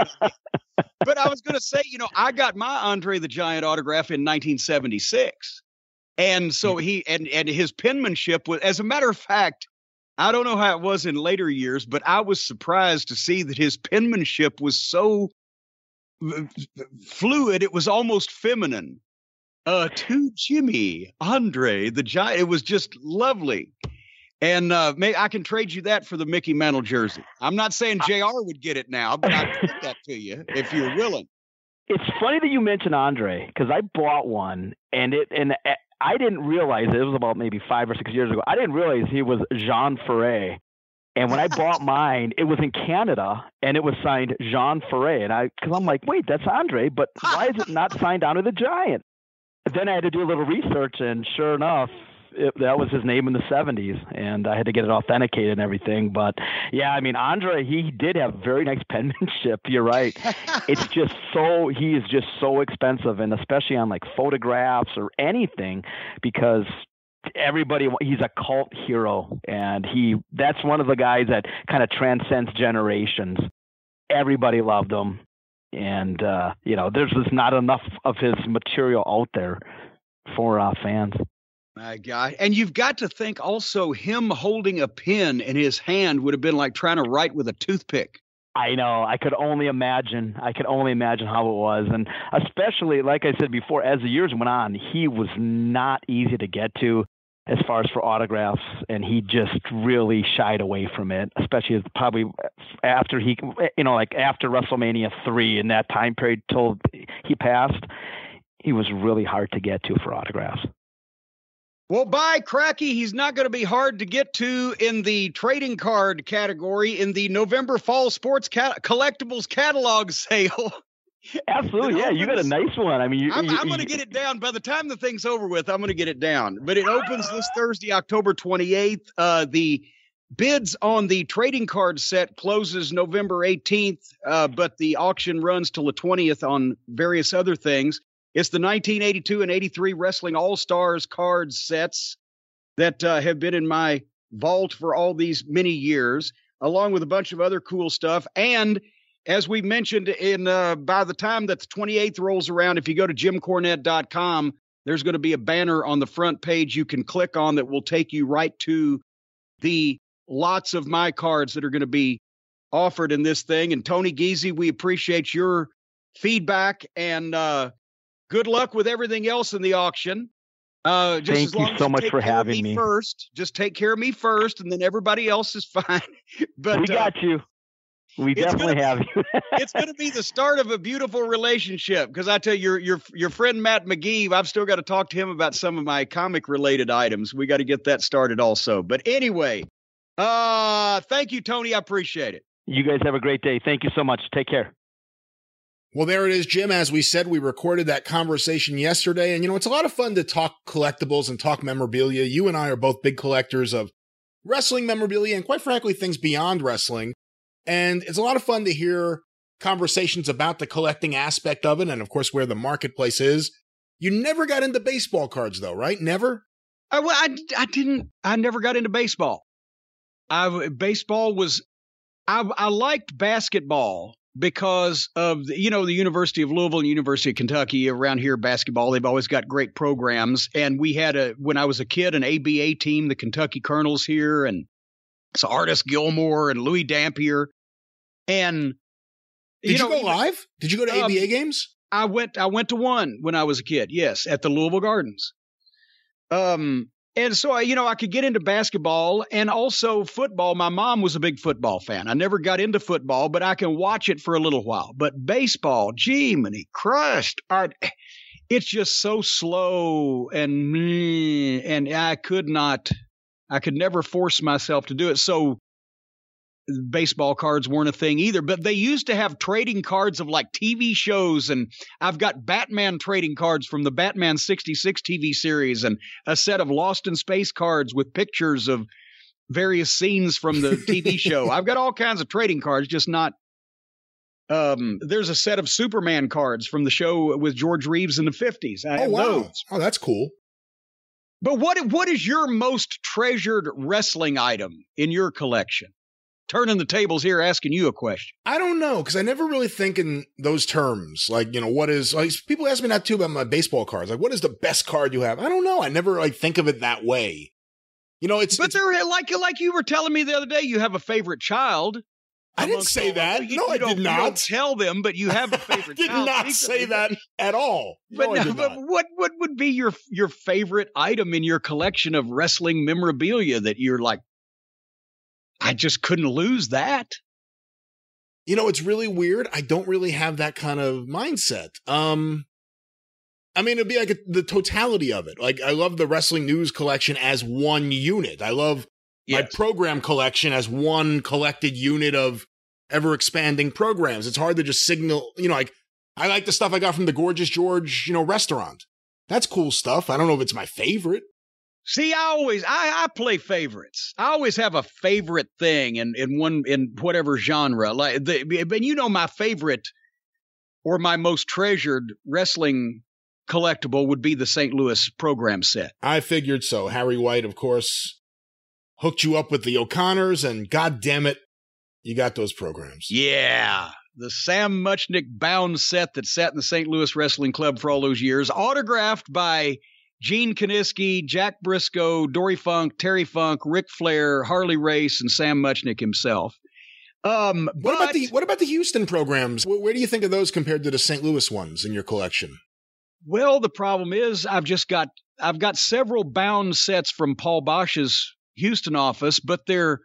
[SPEAKER 2] but I was going to say, you know, I got my Andre the Giant autograph in 1976. And so mm-hmm. he and and his penmanship was as a matter of fact, I don't know how it was in later years, but I was surprised to see that his penmanship was so fluid, it was almost feminine. uh, to Jimmy, Andre, the giant. It was just lovely. And uh, may, I can trade you that for the Mickey Mantle jersey. I'm not saying JR would get it now, but I'd give that to you if you're willing.
[SPEAKER 4] It's funny that you mentioned Andre because I bought one and it and eh, I didn't realize it was about maybe five or six years ago. I didn't realize he was Jean Ferré. And when I bought mine, it was in Canada and it was signed Jean Ferré. And I, because I'm like, wait, that's Andre, but why is it not signed Andre the Giant? Then I had to do a little research, and sure enough, it, that was his name in the 70s, and I had to get it authenticated and everything. But yeah, I mean, Andre, he did have very nice penmanship. You're right. it's just so he is just so expensive, and especially on like photographs or anything, because everybody he's a cult hero and he that's one of the guys that kind of transcends generations everybody loved him and uh you know there's just not enough of his material out there for uh fans
[SPEAKER 2] my God. And you've got to think also him holding a pen in his hand would have been like trying to write with a toothpick.
[SPEAKER 4] I know. I could only imagine. I could only imagine how it was. And especially, like I said before, as the years went on, he was not easy to get to as far as for autographs. And he just really shied away from it, especially probably after he, you know, like after WrestleMania 3 in that time period till he passed, he was really hard to get to for autographs.
[SPEAKER 2] Well, by cracky, he's not going to be hard to get to in the trading card category in the November Fall Sports cat- Collectibles catalog sale.
[SPEAKER 4] Absolutely, yeah. You got a nice one. I mean, you,
[SPEAKER 2] I'm, I'm going to get it down by the time the thing's over with. I'm going to get it down, but it opens this Thursday, October 28th. Uh, the bids on the trading card set closes November 18th, uh, but the auction runs till the 20th on various other things. It's the 1982 and 83 Wrestling All Stars card sets that uh, have been in my vault for all these many years, along with a bunch of other cool stuff. And as we mentioned, in uh, by the time that the 28th rolls around, if you go to jimcornette.com, there's going to be a banner on the front page you can click on that will take you right to the lots of my cards that are going to be offered in this thing. And Tony Giese, we appreciate your feedback and uh, Good luck with everything else in the auction. Uh, just
[SPEAKER 4] Thank
[SPEAKER 2] as long
[SPEAKER 4] you so much for having
[SPEAKER 2] me
[SPEAKER 4] me.
[SPEAKER 2] first. Just take care of me first, and then everybody else is fine. but
[SPEAKER 4] we
[SPEAKER 2] uh,
[SPEAKER 4] got you. We definitely
[SPEAKER 2] gonna
[SPEAKER 4] have you.
[SPEAKER 2] it's going to be the start of a beautiful relationship because I tell you, your your your friend Matt McGee, I've still got to talk to him about some of my comic related items. We got to get that started also. But anyway, uh, thank you, Tony. I appreciate it.
[SPEAKER 4] you guys have a great day. Thank you so much. Take care.
[SPEAKER 3] Well, there it is, Jim. As we said, we recorded that conversation yesterday. And, you know, it's a lot of fun to talk collectibles and talk memorabilia. You and I are both big collectors of wrestling memorabilia and, quite frankly, things beyond wrestling. And it's a lot of fun to hear conversations about the collecting aspect of it and, of course, where the marketplace is. You never got into baseball cards, though, right? Never?
[SPEAKER 2] I, well, I, I didn't. I never got into baseball. I baseball was. I I liked basketball because of the, you know the University of Louisville and University of Kentucky around here basketball. They've always got great programs, and we had a when I was a kid an ABA team, the Kentucky Colonels here, and it's Artis Gilmore and Louie Dampier, and
[SPEAKER 3] Did you,
[SPEAKER 2] know,
[SPEAKER 3] go live? Did you go to
[SPEAKER 2] Um,
[SPEAKER 3] ABA games?
[SPEAKER 2] I went I went to one when I was a kid. Yes, at the Louisville Gardens. Um and so you know I could get into basketball and also football. My mom was a big football fan. I never got into football, but I can watch it for a little while. But baseball, gee, many crushed. I, it's just so slow and and I could not I could never force myself to do it. So baseball cards weren't a thing either, but they used to have trading cards of like TV shows. And I've got Batman trading cards from the Batman 66 TV series and a set of Lost in Space cards with pictures of various scenes from the TV show. I've got all kinds of trading cards, just not. Um, there's a set of Superman cards from the show with George Reeves in the 50s. I
[SPEAKER 3] Oh, wow.
[SPEAKER 2] those.
[SPEAKER 3] Oh, that's cool.
[SPEAKER 2] But what what is your most treasured wrestling item in your collection? Turning the tables here, asking you a question.
[SPEAKER 3] I don't know because I never really think in those terms. Like, you know, what is like people ask me that too about my baseball cards. Like, what is the best card you have? I don't know. I never like think of it that way. You know, it's,
[SPEAKER 2] But they're like like you were telling me the other day, you have a favorite child.
[SPEAKER 3] I didn't say that.
[SPEAKER 2] You-
[SPEAKER 3] No,
[SPEAKER 2] you
[SPEAKER 3] I did
[SPEAKER 2] you don't tell them, but you have a favorite. Child.
[SPEAKER 3] Did
[SPEAKER 2] child
[SPEAKER 3] not say that at all.
[SPEAKER 2] But,
[SPEAKER 3] no, I
[SPEAKER 2] but what what would be your your favorite item in your collection of wrestling memorabilia that you're like, I just couldn't lose that.
[SPEAKER 3] You know, it's really weird. I don't really have that kind of mindset. Um, I mean, it'd be like a, the totality of it. Like, I love the wrestling news collection as one unit. I love my program collection as one collected unit of ever expanding programs. It's hard to just signal, you know, like I like the stuff I got from the Gorgeous George, you know, restaurant. That's cool stuff. I don't know if it's my favorite.
[SPEAKER 2] See, I always I, I play favorites. I always have a favorite thing in, in one in whatever genre. Like the but you know my favorite or my most treasured wrestling collectible would be the St. Louis program set.
[SPEAKER 3] I figured so. Harry White, of course, hooked you up with the O'Connors, and god damn it, you got those programs.
[SPEAKER 2] Yeah. The Sam Muchnick bound set that sat in the St. Louis Wrestling Club for all those years, autographed by Gene Kiniski, Jack Briscoe, Dory Funk, Terry Funk, Ric Flair, Harley Race, and Sam Muchnick himself. Um,
[SPEAKER 3] What about the what about the Houston programs? Where, where do you think of those compared to the St. Louis ones in your collection?
[SPEAKER 2] Well, the problem is I've just got I've got several bound sets from Paul Boesch's Houston office, but they're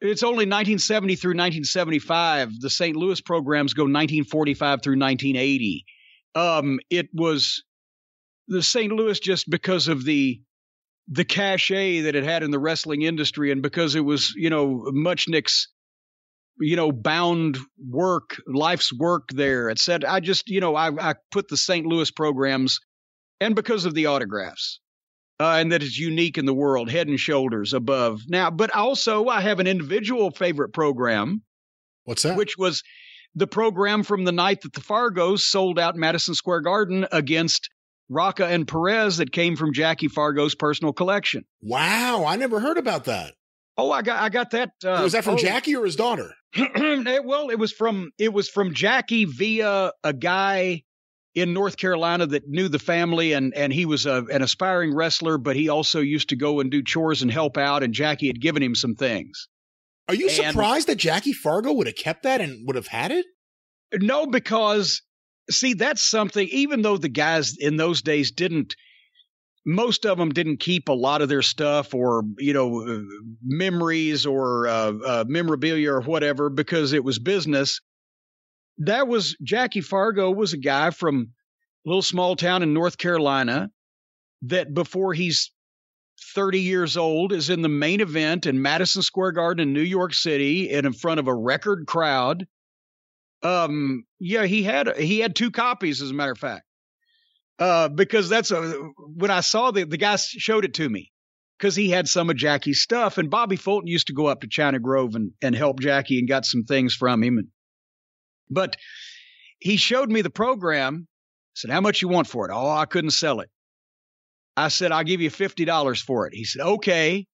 [SPEAKER 2] it's only 1970 through 1975. The St. Louis programs go 1945 through 1980. Um, it was the St. Louis just because of the the cachet that it had in the wrestling industry, and because it was you know Muchnick's you know bound work, life's work there. It said I just you know I I put the St. Louis programs, and because of the autographs. Uh, and that it's unique in the world, head and shoulders above. Now, but also I have an individual favorite program,
[SPEAKER 3] What's that?
[SPEAKER 2] which was the program from the night that the Fargos sold out Madison Square Garden against Rocca and Perez that came from Jackie Fargo's personal collection.
[SPEAKER 3] wow, I never heard about that.
[SPEAKER 2] Oh, I got I got that. Uh,
[SPEAKER 3] was that from
[SPEAKER 2] oh,
[SPEAKER 3] Jackie or his daughter?
[SPEAKER 2] it- well, it was from it was from Jackie via a guy in North Carolina that knew the family and and he was a, an aspiring wrestler, but he also used to go and do chores and help out. And Jackie had given him some things.
[SPEAKER 3] Are you
[SPEAKER 2] And-
[SPEAKER 3] surprised that Jackie Fargo would have kept that and would have had it?
[SPEAKER 2] No, because see, that's something. Even though the guys in those days didn't, most of them didn't keep a lot of their stuff or you know uh, memories or uh, uh, memorabilia or whatever because it was business. That was Jackie Fargo was a guy from a little small town in North Carolina that before he's 30 years old is in the main event in Madison Square Garden in New York City and in front of a record crowd um, yeah, he had he had two copies, as a matter of fact. Uh, because that's a when I saw the the guy showed it to me because he had some of Jackie's stuff, and Bobby Fulton used to go up to China Grove and and help Jackie and got some things from him. And but he showed me the program. Said, "How much you want for it?" Oh, I couldn't sell it. I said, "I'll give you fifty dollars for it." He said, "Okay."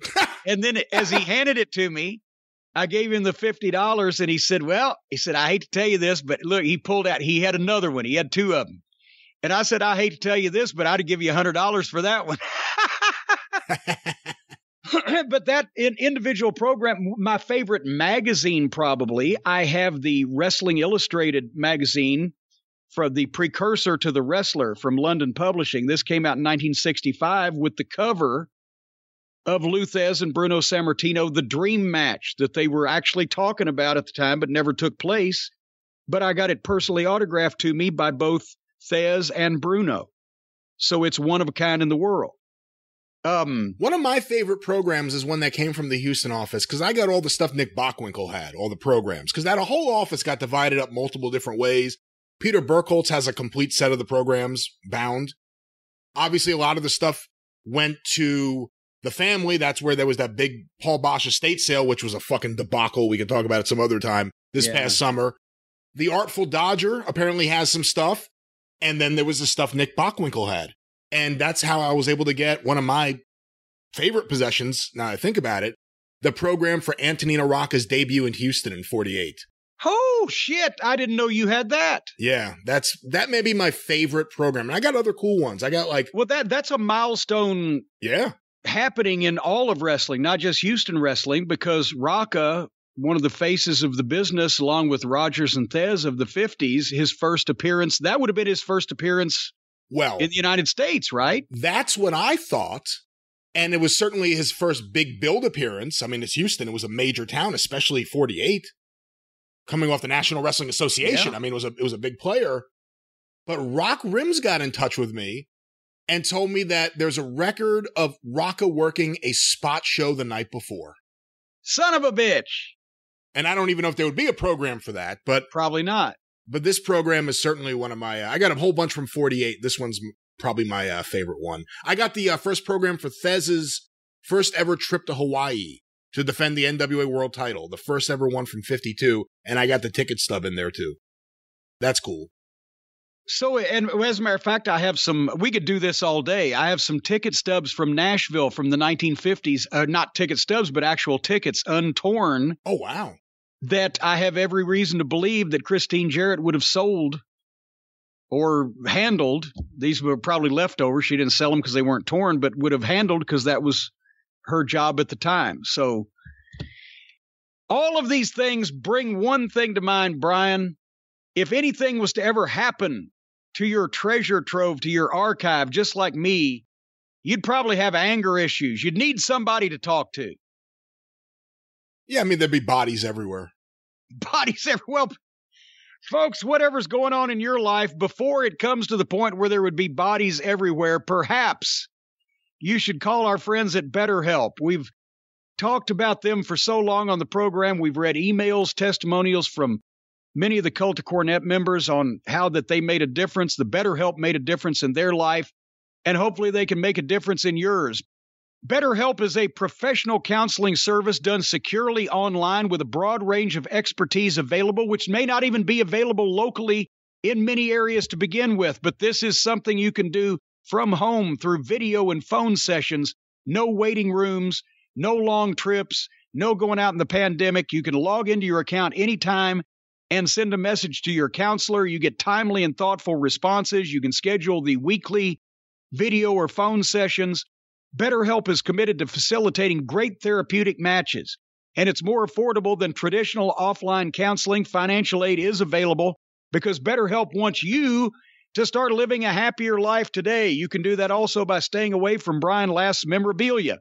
[SPEAKER 2] and then as he handed it to me, I gave him the fifty dollars, and he said, "Well," he said, "I hate to tell you this, but look, he pulled out. He had another one. He had two of them." And I said, "I hate to tell you this, but I'd give you a hundred dollars for that one." but that in individual program, my favorite magazine probably, I have the Wrestling Illustrated magazine from the precursor to the Wrestler from London Publishing. This came out in 1965 with the cover of Lou Thesz and Bruno Sammartino, the dream match that they were actually talking about at the time, but never took place. But I got it personally autographed to me by both Thesz and Bruno. So it's one of a kind in the world. Um,
[SPEAKER 3] One of my favorite programs is one that came from the Houston office because I got all the stuff Nick Bockwinkel had, all the programs, because that whole office got divided up multiple different ways. Peter Burkholz has a complete set of the programs bound. Obviously, a lot of the stuff went to the family. That's where there was that big Paul Boesch estate sale, which was a fucking debacle. We can talk about it some other time this
[SPEAKER 2] Yeah.
[SPEAKER 3] past summer. The Artful Dodger apparently has some stuff. And then there was the stuff Nick Bockwinkel had. And that's how I was able to get one of my favorite possessions, now I think about it, the program for Antonino Rocca's debut in Houston in 48.
[SPEAKER 2] oh shit! I didn't know you had that.
[SPEAKER 3] Yeah, that's that may be my favorite program. And I got other cool ones. I got like,
[SPEAKER 2] Well, that that's a milestone
[SPEAKER 3] yeah,
[SPEAKER 2] happening in all of wrestling, not just Houston wrestling, because Rocca one of the faces of the business, along with Rogers and Thesz of the 50s, his first appearance, that would have been his first appearance
[SPEAKER 3] Well,
[SPEAKER 2] in the United States, right?
[SPEAKER 3] that's what I thought. And it was certainly his first big build appearance. I mean, it's Houston. It was a major town, especially 48. Coming off the National Wrestling Association.
[SPEAKER 2] Yeah.
[SPEAKER 3] I mean, it was a it was a big player. But Rock Rims got in touch with me and told me that there's a record of Rocca working a spot show the night before.
[SPEAKER 2] Son of a bitch.
[SPEAKER 3] And I don't even know if there would be a program for that, but
[SPEAKER 2] Probably not.
[SPEAKER 3] but this program is certainly one of my. Uh, I got a whole bunch from 48. This one's probably my uh, favorite one. I got the uh, first program for Thesz's first ever trip to Hawaii to defend the NWA World Title, the first ever one from 52, and I got the ticket stub in there too. That's cool.
[SPEAKER 2] So, and as a matter of fact, I have some, we could do this all day. I have some ticket stubs from Nashville from the 1950s, uh, not ticket stubs, but actual tickets untorn
[SPEAKER 3] Oh wow.
[SPEAKER 2] that I have every reason to believe that Christine Jarrett would have sold or handled. These were probably leftovers. She didn't sell them because they weren't torn, but would have handled because that was her job at the time. So, all of these things bring one thing to mind, Brian. If anything was to ever happen to your treasure trove, to your archive, just like me, you'd probably have anger issues. You'd need somebody to talk to.
[SPEAKER 3] Yeah, I mean there'd be bodies everywhere.
[SPEAKER 2] bodies everywhere. Well, folks, whatever's going on in your life before it comes to the point where there would be bodies everywhere, perhaps you should call our friends at BetterHelp. We've talked about them for so long on the program. We've read emails, testimonials from many of the Cult of Cornette members on how that they made a difference. The BetterHelp made a difference in their life, and hopefully they can make a difference in yours. BetterHelp is a professional counseling service done securely online with a broad range of expertise available, which may not even be available locally in many areas to begin with. But this is something you can do from home through video and phone sessions. No waiting rooms, no long trips, no going out in the pandemic. You can log into your account anytime and send a message to your counselor. You get timely and thoughtful responses. You can schedule the weekly video or phone sessions. BetterHelp is committed to facilitating great therapeutic matches, and it's more affordable than traditional offline counseling. Financial aid is available because BetterHelp wants you to start living a happier life today. You can do that also by staying away from Brian Last's memorabilia.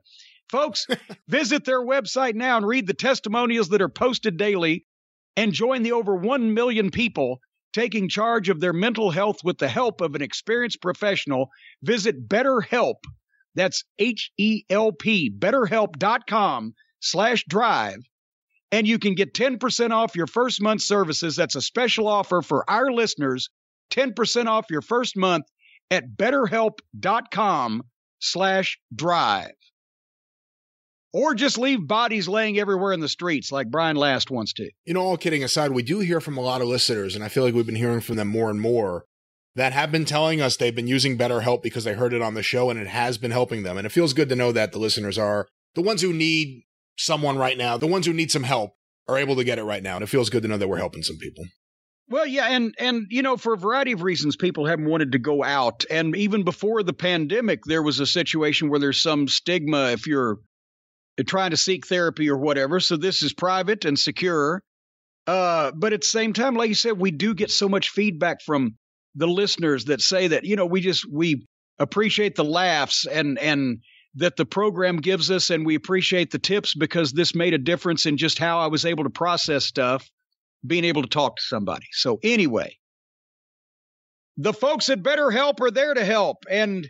[SPEAKER 2] Folks, visit their website now and read the testimonials that are posted daily and join the over 1 million people taking charge of their mental health with the help of an experienced professional. Visit BetterHelp. That's H E L P, betterhelp.com slash drive. And you can get 10% off your first month services. That's a special offer for our listeners. 10% off your first month at betterhelp.com slash drive. Or just leave bodies laying everywhere in the streets like Brian Last wants to.
[SPEAKER 3] You know, all kidding aside, we do hear from a lot of listeners, and I feel like we've been hearing from them more and more that have been telling us they've been using BetterHelp because they heard it on the show and it has been helping them. And it feels good to know that the listeners are the ones who need someone right now, the ones who need some help are able to get it right now. And it feels good to know that we're helping some people.
[SPEAKER 2] Well, yeah, and and you know, for a variety of reasons, people haven't wanted to go out. And even before the pandemic, there was a situation where there's some stigma if you're trying to seek therapy or whatever. So this is private and secure. Uh, but at the same time, like you said, we do get so much feedback from the listeners that say that you know we just we appreciate the laughs and and that the program gives us, and we appreciate the tips because this made a difference in just how I was able to process stuff being able to talk to somebody. So anyway, the folks at BetterHelp are there to help, and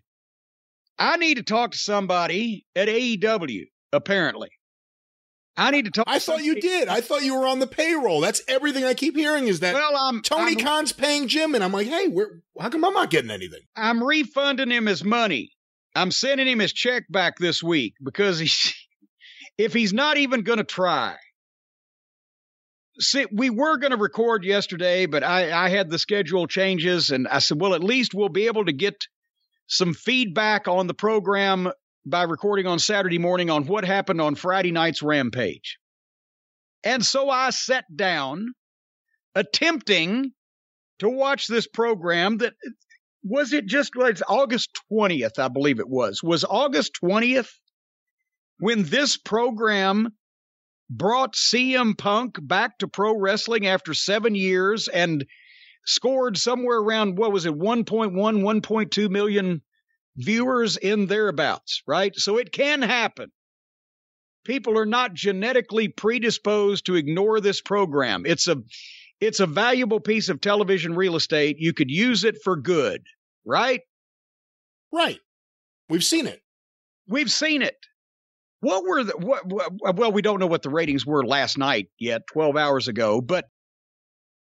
[SPEAKER 2] I need to talk to somebody at AEW. Apparently, I need to talk.
[SPEAKER 3] I
[SPEAKER 2] to
[SPEAKER 3] thought you
[SPEAKER 2] somebody-
[SPEAKER 3] did. I thought you were on the payroll. That's everything I keep hearing is that
[SPEAKER 2] Well, I'm
[SPEAKER 3] Tony
[SPEAKER 2] I'm,
[SPEAKER 3] Khan's paying Jim. And I'm like, hey, where, how come I'm not getting anything?
[SPEAKER 2] I'm refunding him his money. I'm sending him his check back this week because he's if he's not even going to try. See, we were going to record yesterday, but I, I had the schedule changes, and I said, well, at least we'll be able to get some feedback on the program by recording on Saturday morning on what happened on Friday night's Rampage. And so I sat down, attempting to watch this program that was it just like August 20th, I believe it was. Was August 20th when this program brought CM Punk back to pro wrestling after seven years and scored somewhere around, what was it, 1.1, 1.2 million viewers in thereabouts, right? So it can happen. People are not genetically predisposed to ignore this program. It's a it's a valuable piece of television real estate. You could use it for good, right?
[SPEAKER 3] Right. We've seen it.
[SPEAKER 2] We've seen it. What were the what, what, well we don't know what the ratings were last night yet, 12 hours ago, but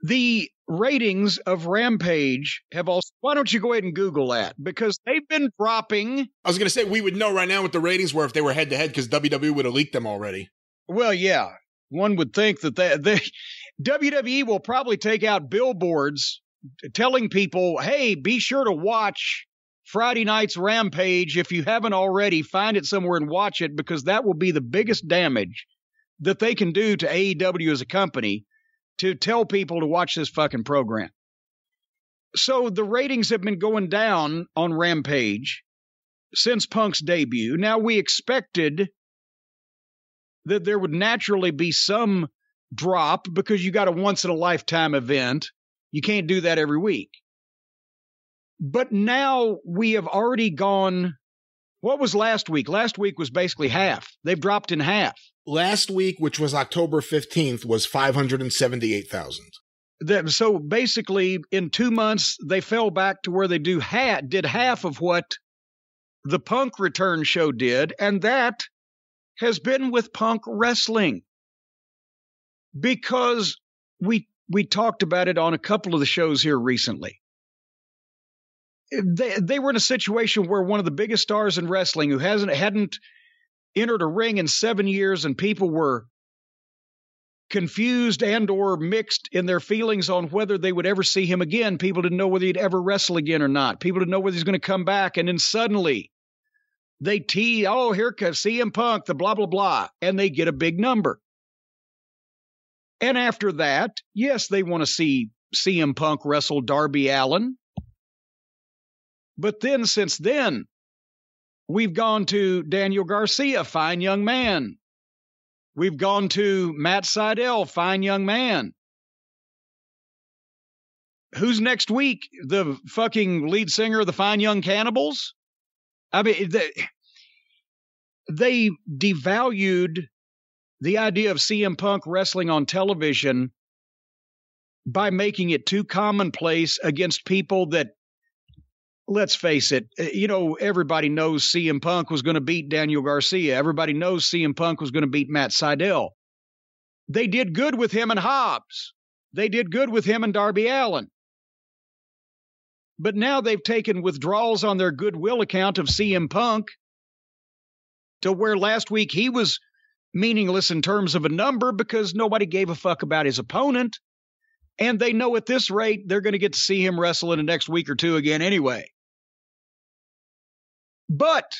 [SPEAKER 2] the ratings of Rampage have also. Why don't you go ahead and Google that? Because they've been dropping.
[SPEAKER 3] I was going to say we would know right now what the ratings were if they were head to head because WWE would have leaked them already.
[SPEAKER 2] Well, yeah, one would think that they, they WWE will probably take out billboards telling people, "Hey, be sure to watch Friday night's Rampage if you haven't already. Find it somewhere and watch it because that will be the biggest damage that they can do to AEW as a company." To tell people to watch this fucking program. So the ratings have been going down on Rampage since Punk's debut. Now we expected that there would naturally be some drop because you got a once in a lifetime event. You can't do that every week. But now we have already gone. What was last week? Last week was basically half. They've dropped in half
[SPEAKER 3] last week, which was October 15th, was 578,000.
[SPEAKER 2] That, so basically, in two months, they fell back to where they do ha- did half of what the Punk Return show did, and that has been with Punk Wrestling because we we talked about it on a couple of the shows here recently. They they were in a situation where one of the biggest stars in wrestling, who hasn't hadn't entered a ring in seven years and people were confused and or mixed in their feelings on whether they would ever see him again. People didn't know whether he'd ever wrestle again or not. People didn't know whether he's going to come back. And then suddenly they tee oh here comes cm punk the blah blah blah and they get a big number. And after that yes they want to see cm punk wrestle darby allin but then since then We've gone to Daniel Garcia, fine young man. We've gone to Matt Sydal, fine young man. Who's next week? The fucking lead singer of the Fine Young Cannibals? I mean, they, they devalued the idea of CM Punk wrestling on television by making it too commonplace against people that let's face it, eh, you know, everybody knows CM Punk was going to beat Daniel Garcia. Everybody knows CM Punk was going to beat Matt Sydal. They did good with him and Hobbs. They did good with him and Darby Allin. But now they've taken withdrawals on their goodwill account of CM Punk to where last week he was meaningless in terms of a number because nobody gave a fuck about his opponent. And they know at this rate they're going to get to see him wrestle in the next week or two again anyway. But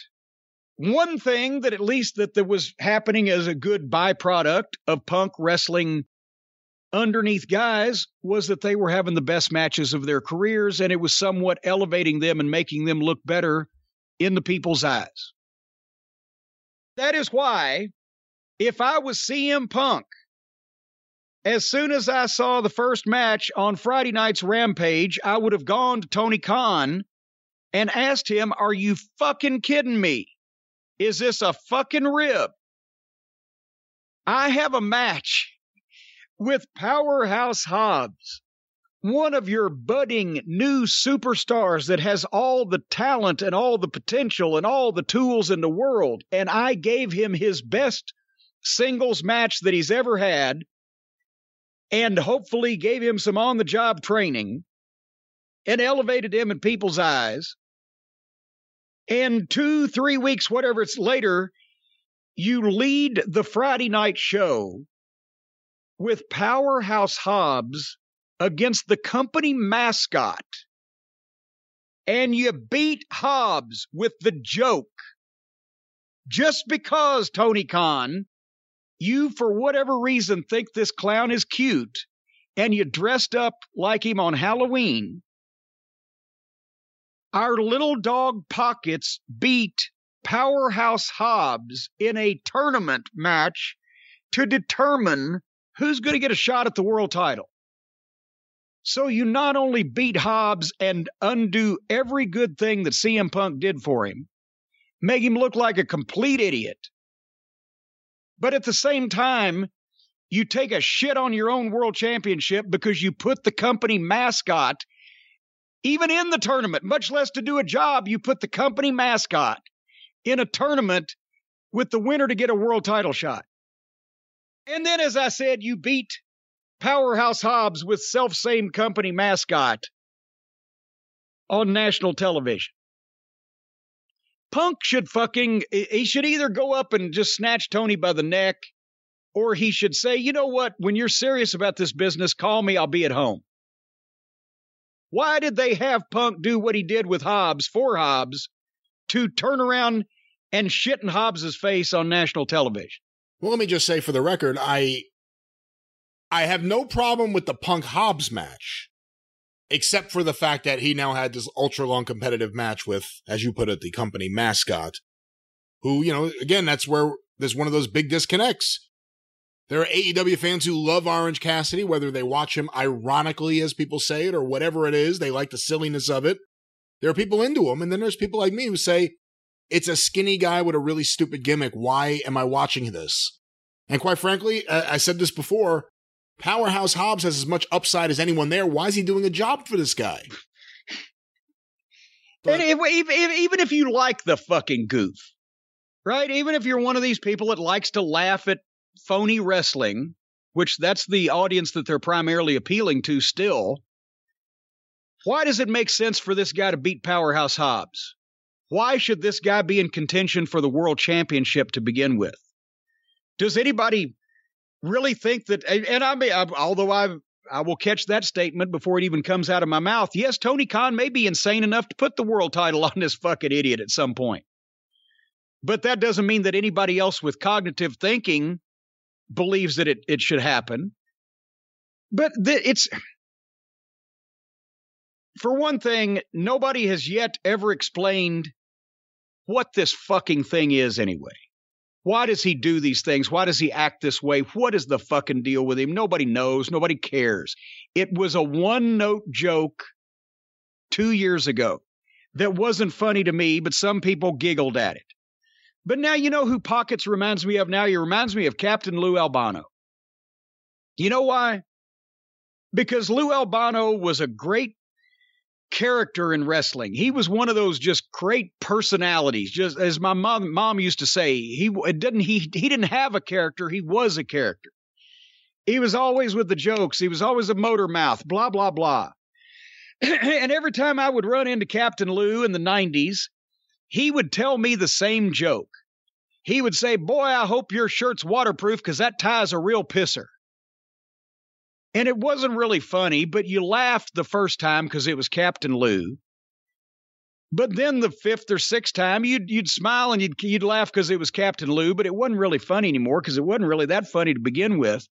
[SPEAKER 2] one thing that at least that there was happening as a good byproduct of punk wrestling underneath guys was that they were having the best matches of their careers and it was somewhat elevating them and making them look better in the people's eyes. That is why if I was CM Punk as soon as I saw the first match on Friday night's Rampage, I would have gone to Tony Khan and asked him, Are you fucking kidding me? Is this a fucking rib? I have a match with Powerhouse Hobbs, one of your budding new superstars that has all the talent and all the potential and all the tools in the world. And I gave him his best singles match that he's ever had and hopefully gave him some on the job training and elevated him in people's eyes. And two, three weeks, whatever it's later, you lead the Friday night show with Powerhouse Hobbs against the company mascot. And you beat Hobbs with the joke. Just because, Tony Khan, you, for whatever reason, think this clown is cute and you dressed up like him on Halloween, our little dog pockets beat Powerhouse Hobbs in a tournament match to determine who's going to get a shot at the world title. So you not only beat Hobbs and undo every good thing that CM Punk did for him, make him look like a complete idiot, but at the same time, you take a shit on your own world championship because you put the company mascot even in the tournament, much less to do a job, you put the company mascot in a tournament with the winner to get a world title shot. And then, as I said, you beat Powerhouse Hobbs with self same company mascot on national television. Punk should fucking, he should either go up and just snatch Tony by the neck, or he should say, you know what, when you're serious about this business, call me, I'll be at home. Why did they have Punk do what he did with Hobbs for Hobbs to turn around and shit in Hobbs's face on national television?
[SPEAKER 3] Well, let me just say for the record, I I have no problem with the Punk Hobbs match, except for the fact that he now had this ultra long competitive match with, as you put it, the company mascot, who, you know, again, that's where there's one of those big disconnects. There are AEW fans who love Orange Cassidy, whether they watch him ironically, as people say it, or whatever it is. They like the silliness of it. There are people into him. And then there's people like me who say, it's a skinny guy with a really stupid gimmick. Why am I watching this? And quite frankly, I said this before Powerhouse Hobbs has as much upside as anyone there. Why is he doing a job for this guy?
[SPEAKER 2] But, and if, if, even if you like the fucking goof, right? Even if you're one of these people that likes to laugh at phony wrestling, which that's the audience that they're primarily appealing to still, why does it make sense for this guy to beat Powerhouse Hobbs? Why should this guy be in contention for the world championship to begin with? Does anybody really think that? And I mean, although I I will catch that statement before it even comes out of my mouth. Yes, Tony Khan may be insane enough to put the world title on this fucking idiot at some point. But that doesn't mean that anybody else with cognitive thinking believes that it, it should happen. But the, it's, for one thing, nobody has yet ever explained what this fucking thing is anyway. Why does he do these things? Why does he act this way? What is the fucking deal with him? Nobody knows. Nobody cares. It was a one note joke two years ago that wasn't funny to me, but some people giggled at it. But now you know who Pockets reminds me of now? He reminds me of Captain Lou Albano. You know why? Because Lou Albano was a great character in wrestling. He was one of those just great personalities. Just as my mom mom used to say, he didn't he he didn't have a character, he was a character. He was always with the jokes. He was always a motor mouth, blah blah blah. and every time I would run into Captain Lou in the 90s, he would tell me the same joke. He would say, Boy, I hope your shirt's waterproof because that tie's a real pisser. And it wasn't really funny, but you laughed the first time because it was Captain Lou. But then the fifth or sixth time, you'd you'd smile and you'd you'd laugh because it was Captain Lou, but it wasn't really funny anymore because it wasn't really that funny to begin with.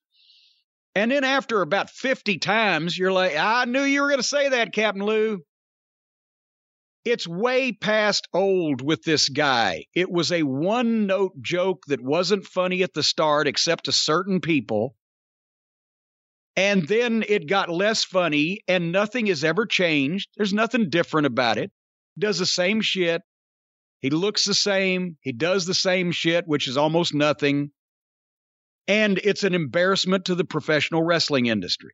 [SPEAKER 2] And then after about 50 times, you're like, I knew you were going to say that, Captain Lou. It's way past old with this guy. It was a one note joke that wasn't funny at the start, except to certain people. And then it got less funny, and nothing has ever changed. There's nothing different about it. Does the same shit. He looks the same. He does the same shit, which is almost nothing. And it's an embarrassment to the professional wrestling industry.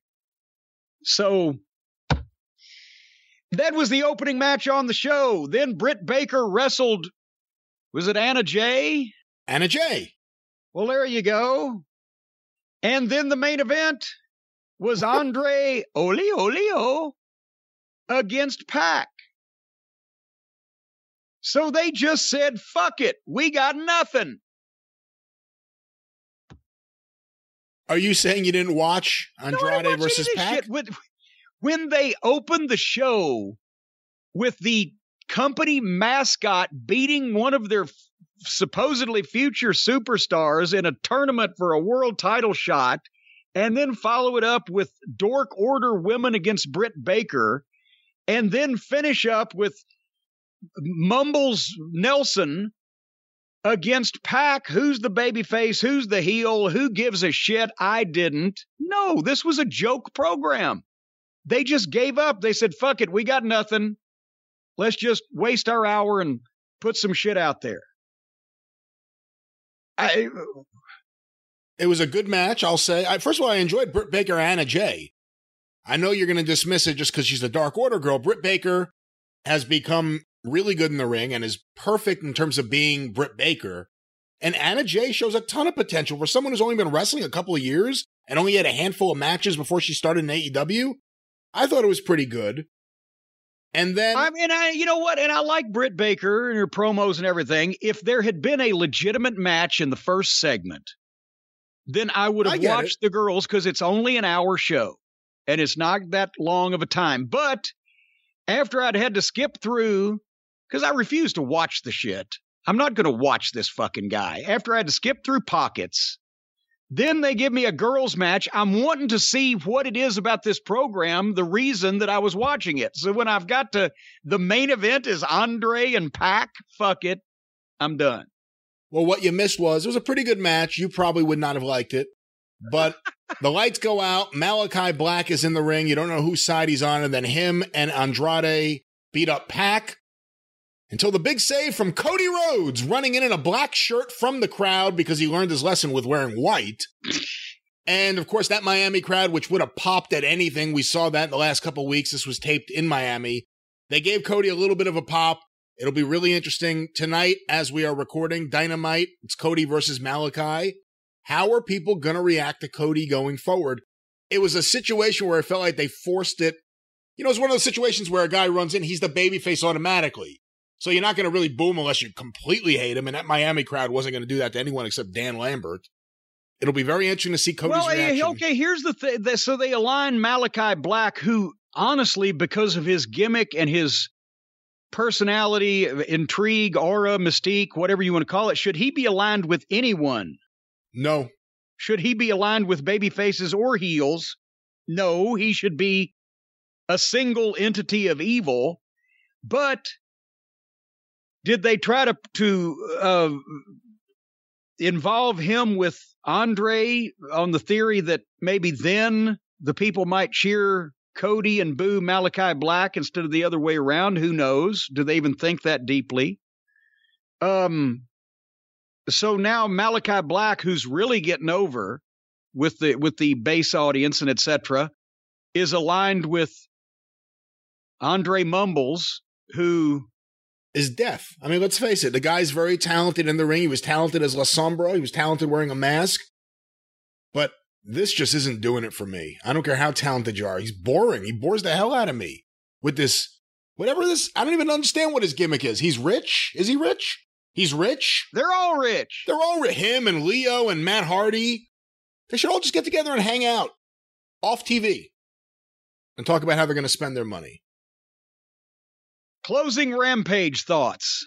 [SPEAKER 2] So that was the opening match on the show. Then Britt Baker wrestled. Was it Anna Jay?
[SPEAKER 3] Anna Jay.
[SPEAKER 2] Well, there you go. And then the main event was Andre Oli Olio against Pac. So they just said, fuck it, we got nothing.
[SPEAKER 3] Are you saying you didn't watch Andrade
[SPEAKER 2] no,
[SPEAKER 3] versus Pac?
[SPEAKER 2] With, when they opened the show with the company mascot beating one of their f- supposedly future superstars in a tournament for a world title shot, and then follow it up with Dork Order Women against Britt Baker, and then finish up with Mumbles Nelson against Pac. Who's the baby face? Who's the heel? Who gives a shit? I didn't. No, this was a joke program. They just gave up. They said, fuck it, we got nothing. Let's just waste our hour and put some shit out there. I, uh,
[SPEAKER 3] It was a good match, I'll say. I, first of all, I enjoyed Britt Baker Anna Jay. I know you're going to dismiss it just because she's a Dark Order girl. Britt Baker has become really good in the ring and is perfect in terms of being Britt Baker. And Anna Jay shows a ton of potential for someone who's only been wrestling a couple of years and only had a handful of matches before she started in AEW. I thought it was pretty good. And then
[SPEAKER 2] I mean, I you know what, and I like Britt Baker and her promos and everything. If there had been a legitimate match in the first segment, then I would have
[SPEAKER 3] get
[SPEAKER 2] watched the girls because it's only an hour show and it's not that long of a time. But after I'd had to skip through, because I refuse to watch the shit, I'm not going to watch this fucking guy. After I had to skip through pockets, then they give me a girls' match. I'm wanting to see what it is about this program, the reason that I was watching it. So when I've got to the main event is Andre and Pac, fuck it, I'm done.
[SPEAKER 3] Well, what you missed was it was a pretty good match. You probably would not have liked it. But the lights go out. Malachi Black is in the ring. You don't know whose side he's on. And then him and Andrade beat up Pac until the big save from Cody Rhodes running in in a black shirt from the crowd because he learned his lesson with wearing white. And of course, that Miami crowd, which would have popped at anything. We saw that in the last couple weeks. This was taped in Miami. They gave Cody a little bit of a pop. It'll be really interesting tonight as we are recording Dynamite. It's Cody versus Malachi. How are people going to react to Cody going forward? It was a situation where it felt like they forced it. You know, it's one of those situations where a guy runs in, he's the babyface automatically. So you're not going to really boom unless you completely hate him. And that Miami crowd wasn't going to do that to anyone except Dan Lambert. It'll be very interesting to see Cody's
[SPEAKER 2] well,
[SPEAKER 3] reaction.
[SPEAKER 2] okay, here's the thing. So they align Malachi Black, who honestly, because of his gimmick and his personality, intrigue, aura, mystique, whatever you want to call it, should he be aligned with anyone?
[SPEAKER 3] No,
[SPEAKER 2] Should he be aligned with baby faces or heels? No, he should be a single entity of evil. But did they try to to uh, involve him with Andre on the theory that maybe then the people might cheer Cody and boo Malachi Black instead of the other way around? Who knows? Do they even think that deeply? Um, so now Malachi Black, who's really getting over with the with the base audience and etc., is aligned with Andre Mumbles, who
[SPEAKER 3] is deaf. I mean, let's face it. The guy's very talented in the ring. He was talented as La Sombra. He was talented wearing a mask. But this just isn't doing it for me. I don't care how talented you are. He's boring. He bores the hell out of me with this, whatever this, I don't even understand what his gimmick is. He's rich. Is he rich? He's rich.
[SPEAKER 2] they're all rich.
[SPEAKER 3] They're all ri- him and Leo and Matt Hardy. They should all just get together and hang out off TV and talk about how they're going to spend their money.
[SPEAKER 2] Closing rampage thoughts.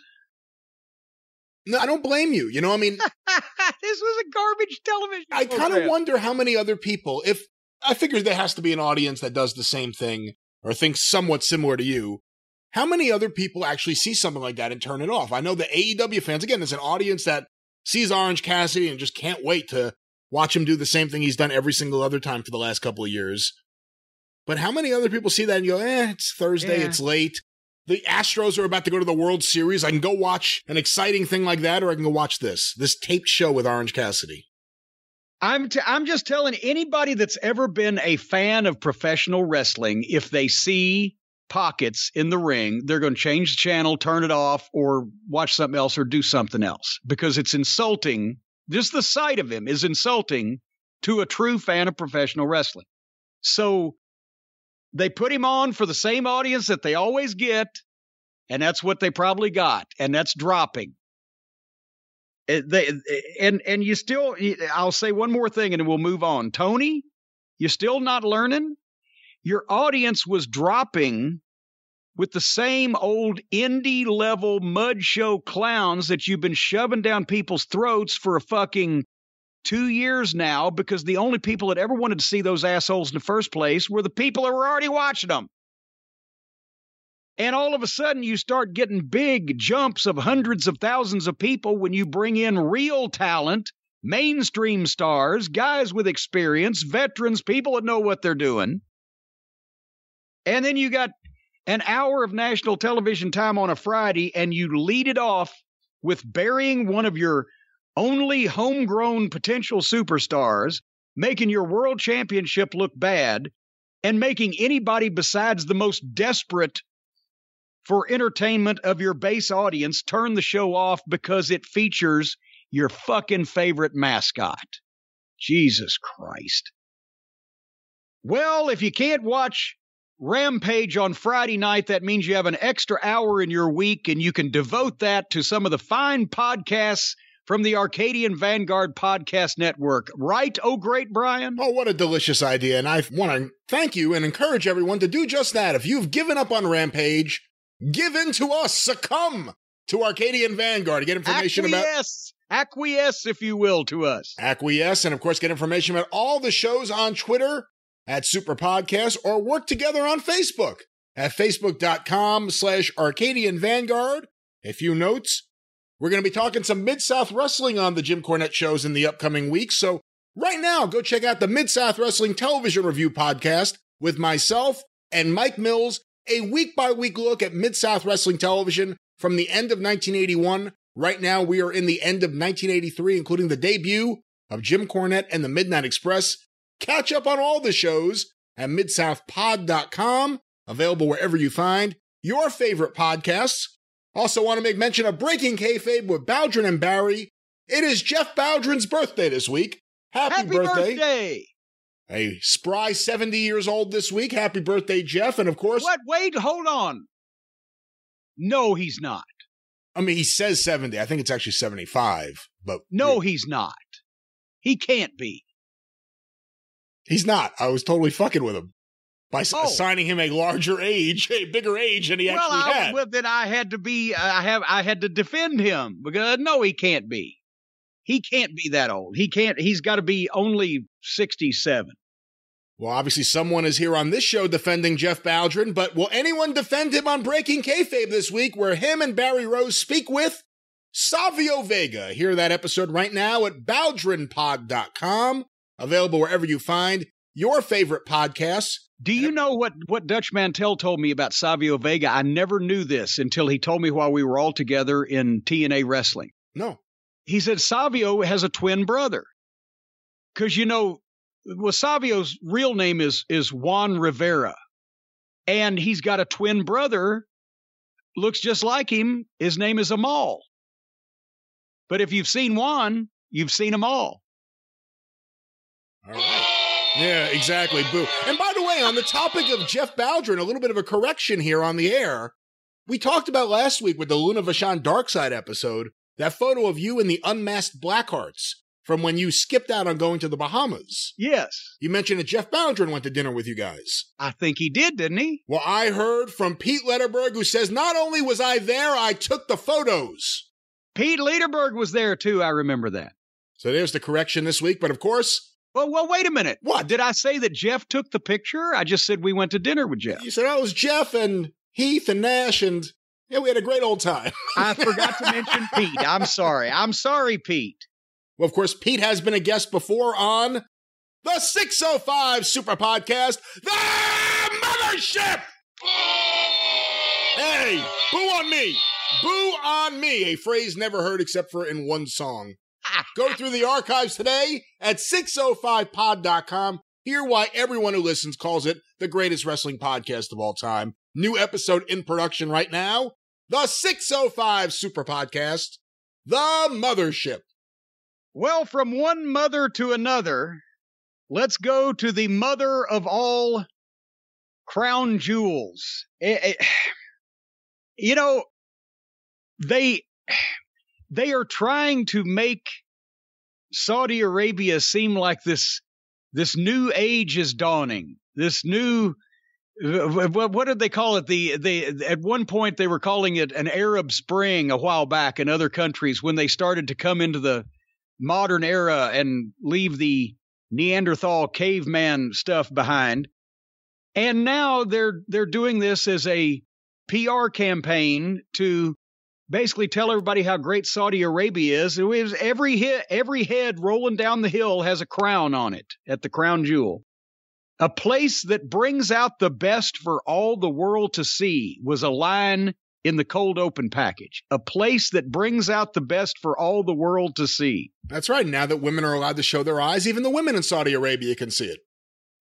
[SPEAKER 3] No, I don't blame you. You know, I mean,
[SPEAKER 2] this was a garbage television.
[SPEAKER 3] I kind of wonder how many other people, if I figure there has to be an audience that does the same thing or thinks somewhat similar to you. How many other people actually see something like that and turn it off? I know the AEW fans, again, there's an audience that sees Orange Cassidy and just can't wait to watch him do the same thing he's done every single other time for the last couple of years. But how many other people see that and go, eh, it's Thursday,
[SPEAKER 2] Yeah.
[SPEAKER 3] it's late. The Astros are about to go to the World Series. I can go watch an exciting thing like that, or I can go watch this, this taped show with Orange Cassidy.
[SPEAKER 2] I'm t- I'm just telling anybody that's ever been a fan of professional wrestling, if they see pockets in the ring, they're going to change the channel, turn it off, or watch something else, or do something else because it's insulting. Just the sight of him is insulting to a true fan of professional wrestling. So they put him on for the same audience that they always get, and that's what they probably got, and that's dropping. Uh, they and and you still i'll say one more thing and we'll move on tony you're still not learning your audience was dropping with the same old indie level mud show clowns that you've been shoving down people's throats for a fucking two years now because the only people that ever wanted to see those assholes in the first place were the people that were already watching them And all of a sudden, you start getting big jumps of hundreds of thousands of people when you bring in real talent, mainstream stars, guys with experience, veterans, people that know what they're doing. And then you got an hour of national television time on a Friday, and you lead it off with burying one of your only homegrown potential superstars, making your world championship look bad, and making anybody besides the most desperate for entertainment of your base audience turn the show off because it features your fucking favorite mascot. Jesus Christ. Well, if you can't watch Rampage on Friday night, that means you have an extra hour in your week and you can devote that to some of the fine podcasts from the Arcadian Vanguard Podcast Network. Right, oh great Brian?
[SPEAKER 3] Oh, what a delicious idea. And I want to thank you and encourage everyone to do just that. If you've given up on Rampage, give in to us, succumb to Arcadian Vanguard to get information
[SPEAKER 2] acquiesce, about. Acquiesce, if you will, to us.
[SPEAKER 3] Acquiesce, and of course, get information about all the shows on Twitter at Super Podcast or work together on Facebook at facebook.com slash Arcadian Vanguard. A few notes. We're going to be talking some Mid South Wrestling on the Jim Cornette shows in the upcoming weeks. So right now, go check out the Mid South Wrestling Television Review podcast with myself and Mike Mills, a week by week look at Mid South Wrestling Television from the end of 1981. Right now, we are in the end of 1983, including the debut of Jim Cornette and the Midnight Express. Catch up on all the shows at midsouthpod.com, available wherever you find your favorite podcasts. Also, want to make mention of Breaking Kayfabe with Bowdrin and Barry. It is Jeff Bowdrin's birthday this week. Happy,
[SPEAKER 2] Happy
[SPEAKER 3] birthday.
[SPEAKER 2] birthday.
[SPEAKER 3] A spry 70 years old this week. Happy birthday, Jeff. And of course.
[SPEAKER 2] What? Wait, hold on. No, he's not.
[SPEAKER 3] I mean, he says 70. I think it's actually 75, but.
[SPEAKER 2] No, he's not. He can't be.
[SPEAKER 3] He's not. I was totally fucking with him by oh. assigning him a larger age, a bigger age than he
[SPEAKER 2] well,
[SPEAKER 3] actually
[SPEAKER 2] I,
[SPEAKER 3] had.
[SPEAKER 2] Well, then I had to be, uh, I have, I had to defend him because no, he can't be. He can't be that old. He can't. He's got to be only sixty-seven.
[SPEAKER 3] Well, obviously, someone is here on this show defending Jeff Bowdrin, but will anyone defend him on Breaking Kayfabe this week, where him and Barry Rose speak with Savio Vega? Hear that episode right now at bowdrinpod.com, available wherever you find your favorite podcasts.
[SPEAKER 2] Do you know what, what Dutch Mantell told me about Savio Vega? I never knew this until he told me while we were all together in TNA Wrestling.
[SPEAKER 3] No.
[SPEAKER 2] He said Savio has a twin brother. Because, you know, well, Savio's real name is, is Juan Rivera. And he's got a twin brother, looks just like him. His name is Amal. But if you've seen Juan, you've seen them all.
[SPEAKER 3] All right. Yeah, exactly. Boo. And by the way, on the topic of Jeff Bowdrin, a little bit of a correction here on the air. We talked about last week with the Luna Vachon Darkside episode that photo of you and the unmasked Blackhearts from when you skipped out on going to the Bahamas.
[SPEAKER 2] Yes.
[SPEAKER 3] You mentioned that Jeff Bowdrin went to dinner with you guys.
[SPEAKER 2] I think he did, didn't he?
[SPEAKER 3] Well, I heard from Pete Lederberg, who says not only was I there, I took the photos.
[SPEAKER 2] Pete Lederberg was there too. I remember that.
[SPEAKER 3] So there's the correction this week. But of course,
[SPEAKER 2] well, well, wait a minute.
[SPEAKER 3] What?
[SPEAKER 2] Did I say that Jeff took the picture? I just said we went to dinner with Jeff.
[SPEAKER 3] You said I was Jeff and Heath and Nash, and yeah, we had a great old time.
[SPEAKER 2] I forgot to mention Pete. I'm sorry. I'm sorry, Pete.
[SPEAKER 3] Well, of course, Pete has been a guest before on the 605 Super Podcast, The Mothership! Hey, boo on me! Boo on me! A phrase never heard except for in one song. Go through the archives today at 605pod.com. Hear why everyone who listens calls it the greatest wrestling podcast of all time. New episode in production right now. The 605 Super Podcast, The Mothership.
[SPEAKER 2] Well, from one mother to another, let's go to the mother of all crown jewels. Eh, eh, it, it, you know, they they are trying to make Saudi Arabia seem like this this new age is dawning. This new what did they call it? The they at one point they were calling it an Arab Spring a while back in other countries when they started to come into the modern era and leave the Neanderthal caveman stuff behind. And now they're they're doing this as a PR campaign to basically tell everybody how great Saudi Arabia is. It was every hit, every head rolling down the hill has a crown on it at the crown jewel. A place that brings out the best for all the world to see was a line in the cold open package. A place that brings out the best for all the world to see.
[SPEAKER 3] That's right. Now that women are allowed to show their eyes, even the women in Saudi Arabia can see it.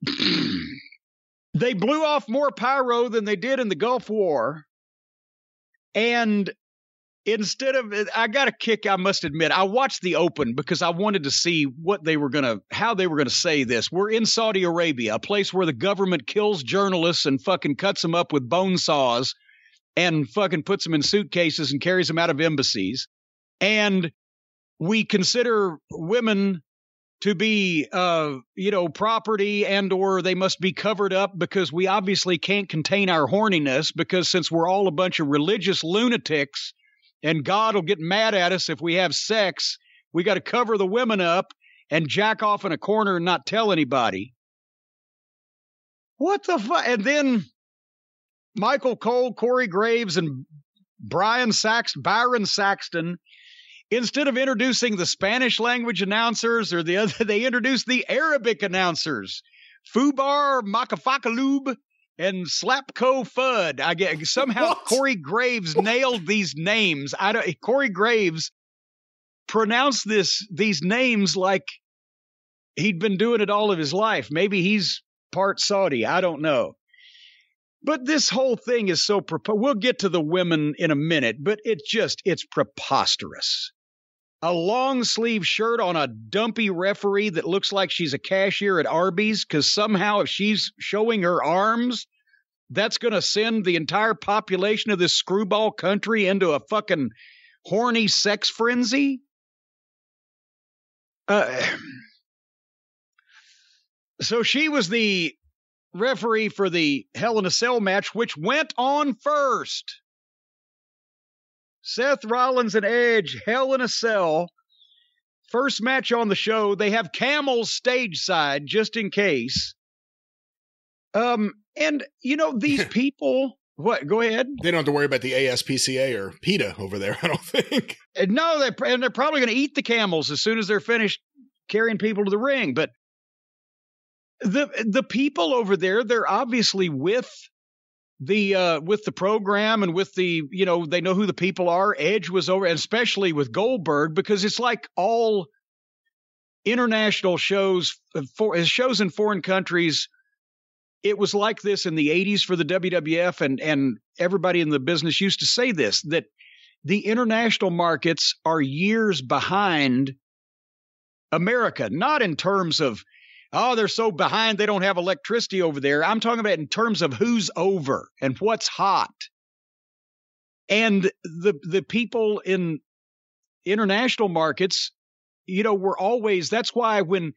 [SPEAKER 2] they blew off more pyro than they did in the Gulf War. And instead of I got a kick, I must admit. I watched the open because I wanted to see what they were gonna how they were gonna say this. We're in Saudi Arabia, a place where the government kills journalists and fucking cuts them up with bone saws and fucking puts them in suitcases and carries them out of embassies. And we consider women to be uh you know property and or they must be covered up because we obviously can't contain our horniness because since we're all a bunch of religious lunatics and God will get mad at us if we have sex. We got to cover the women up and jack off in a corner and not tell anybody. What the fuck? And then Michael Cole, Corey Graves, and Brian Sax, Byron Saxton, instead of introducing the Spanish language announcers or the other, they introduced the Arabic announcers. Fubar Makafakalub and Slapco Fudd. I get somehow
[SPEAKER 3] What?
[SPEAKER 2] Corey Graves nailed these names. I don't. Corey Graves pronounced this these names like he'd been doing it all of his life. Maybe he's part Saudi. I don't know. But this whole thing is so prepo- we'll get to the women in a minute, but it just it's preposterous. A long sleeve shirt on a dumpy referee that looks like she's a cashier at Arby's because somehow if she's showing her arms, that's going to send the entire population of this screwball country into a fucking horny sex frenzy. Uh, so she was the referee for the Hell in a Cell match, which went on first. Seth Rollins and Edge, Hell in a Cell. First match on the show. They have camels stage side just in case. Um, and you know, these people what go ahead.
[SPEAKER 3] They don't have to worry about the ASPCA or PETA over there, I don't think.
[SPEAKER 2] And no, they and they're probably going to eat the camels as soon as they're finished carrying people to the ring. But the the people over there, they're obviously with the uh with the program and with the you know they know who the people are. Edge was over, especially with Goldberg because it's like all international shows uh, for shows in foreign countries. It was like this in the 80s for the WWF, and and everybody in the business used to say this that the international markets are years behind America, not in terms of, oh, they're so behind they don't have electricity over there. I'm talking about in terms of who's over and what's hot. And the the people in international markets, you know, were always that's why when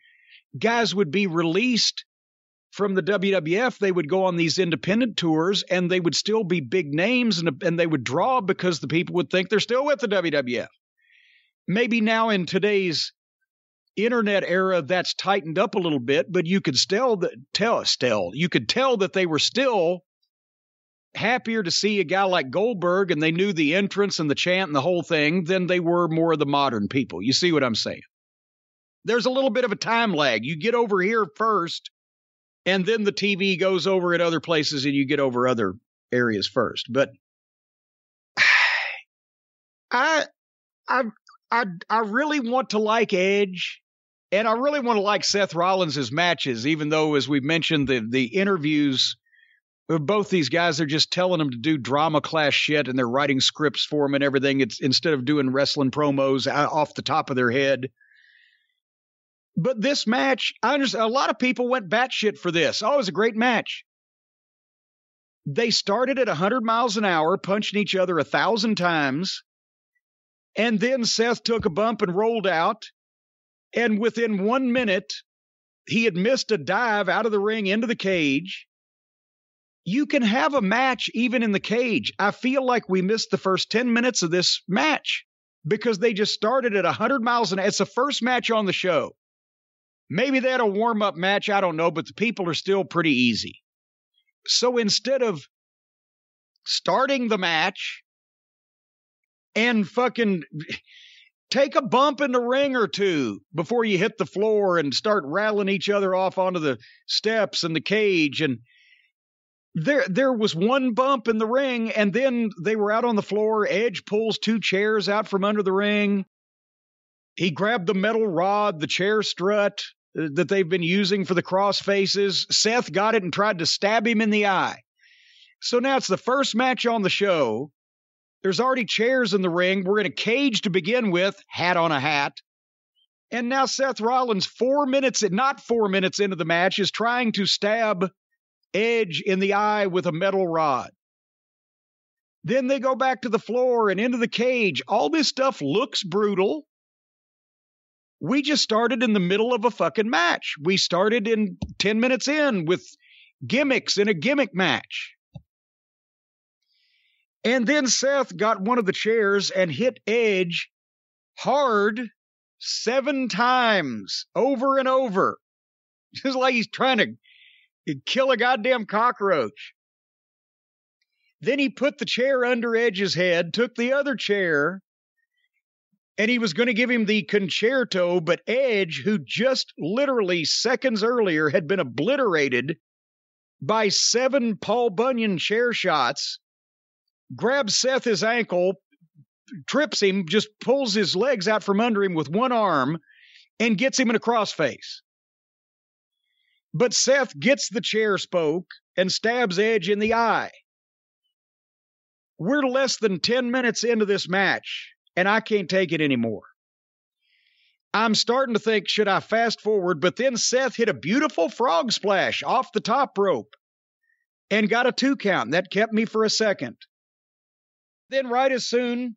[SPEAKER 2] guys would be released from the WWF, they would go on these independent tours and they would still be big names and, and they would draw because the people would think they're still with the WWF. Maybe now in today's internet era, that's tightened up a little bit, but you could still tell still you could tell that they were still happier to see a guy like Goldberg and they knew the entrance and the chant and the whole thing than they were more of the modern people. You see what I'm saying? There's a little bit of a time lag. You get over here first and then the TV goes over at other places and you get over other areas first. But I I I I really want to like Edge and I really want to like Seth Rollins' matches, even though as we've mentioned the the interviews of both these guys are just telling them to do drama class shit and they're writing scripts for them and everything. It's instead of doing wrestling promos uh, off the top of their head. But this match, I understand a lot of people went batshit for this. Oh, it was a great match. They started at 100 miles an hour, punching each other a thousand times. And then Seth took a bump and rolled out. And within one minute, he had missed a dive out of the ring into the cage. You can have a match even in the cage. I feel like we missed the first 10 minutes of this match because they just started at 100 miles an hour. It's the first match on the show. Maybe they had a warm up match. I don't know, but the people are still pretty easy. So instead of starting the match and fucking take a bump in the ring or two before you hit the floor and start rattling each other off onto the steps and the cage. And there there was one bump in the ring and then they were out on the floor. Edge pulls two chairs out from under the ring. He grabbed the metal rod the chair strut uh, that they've been using for the cross faces. Seth got it and tried to stab him in the eye. So now it's the first match on the show there's already chairs in the ring we're in a cage to begin with hat on a hat and now seth rollins four minutes not four minutes into the match is trying to stab Edge in the eye with a metal rod. Then they go back to the floor and into the cage. All this stuff looks brutal. We just started in the middle of a fucking match. We started in 10 minutes in with gimmicks in a gimmick match. And then Seth got one of the chairs and hit Edge hard seven times over and over. Just like he's trying to kill a goddamn cockroach. Then he put the chair under Edge's head, took the other chair, and he was going to give him the concerto, but Edge, who just literally seconds earlier had been obliterated by seven Paul Bunyan chair shots, grabs Seth his ankle, trips him, just pulls his legs out from under him with one arm, and gets him in a crossface. But Seth gets the chair spoke and stabs Edge in the eye. We're less than 10 minutes into this match, and I can't take it anymore. I'm starting to think, should I fast forward? But then Seth hit a beautiful frog splash off the top rope and got a two count. That kept me for a second. Then, right as soon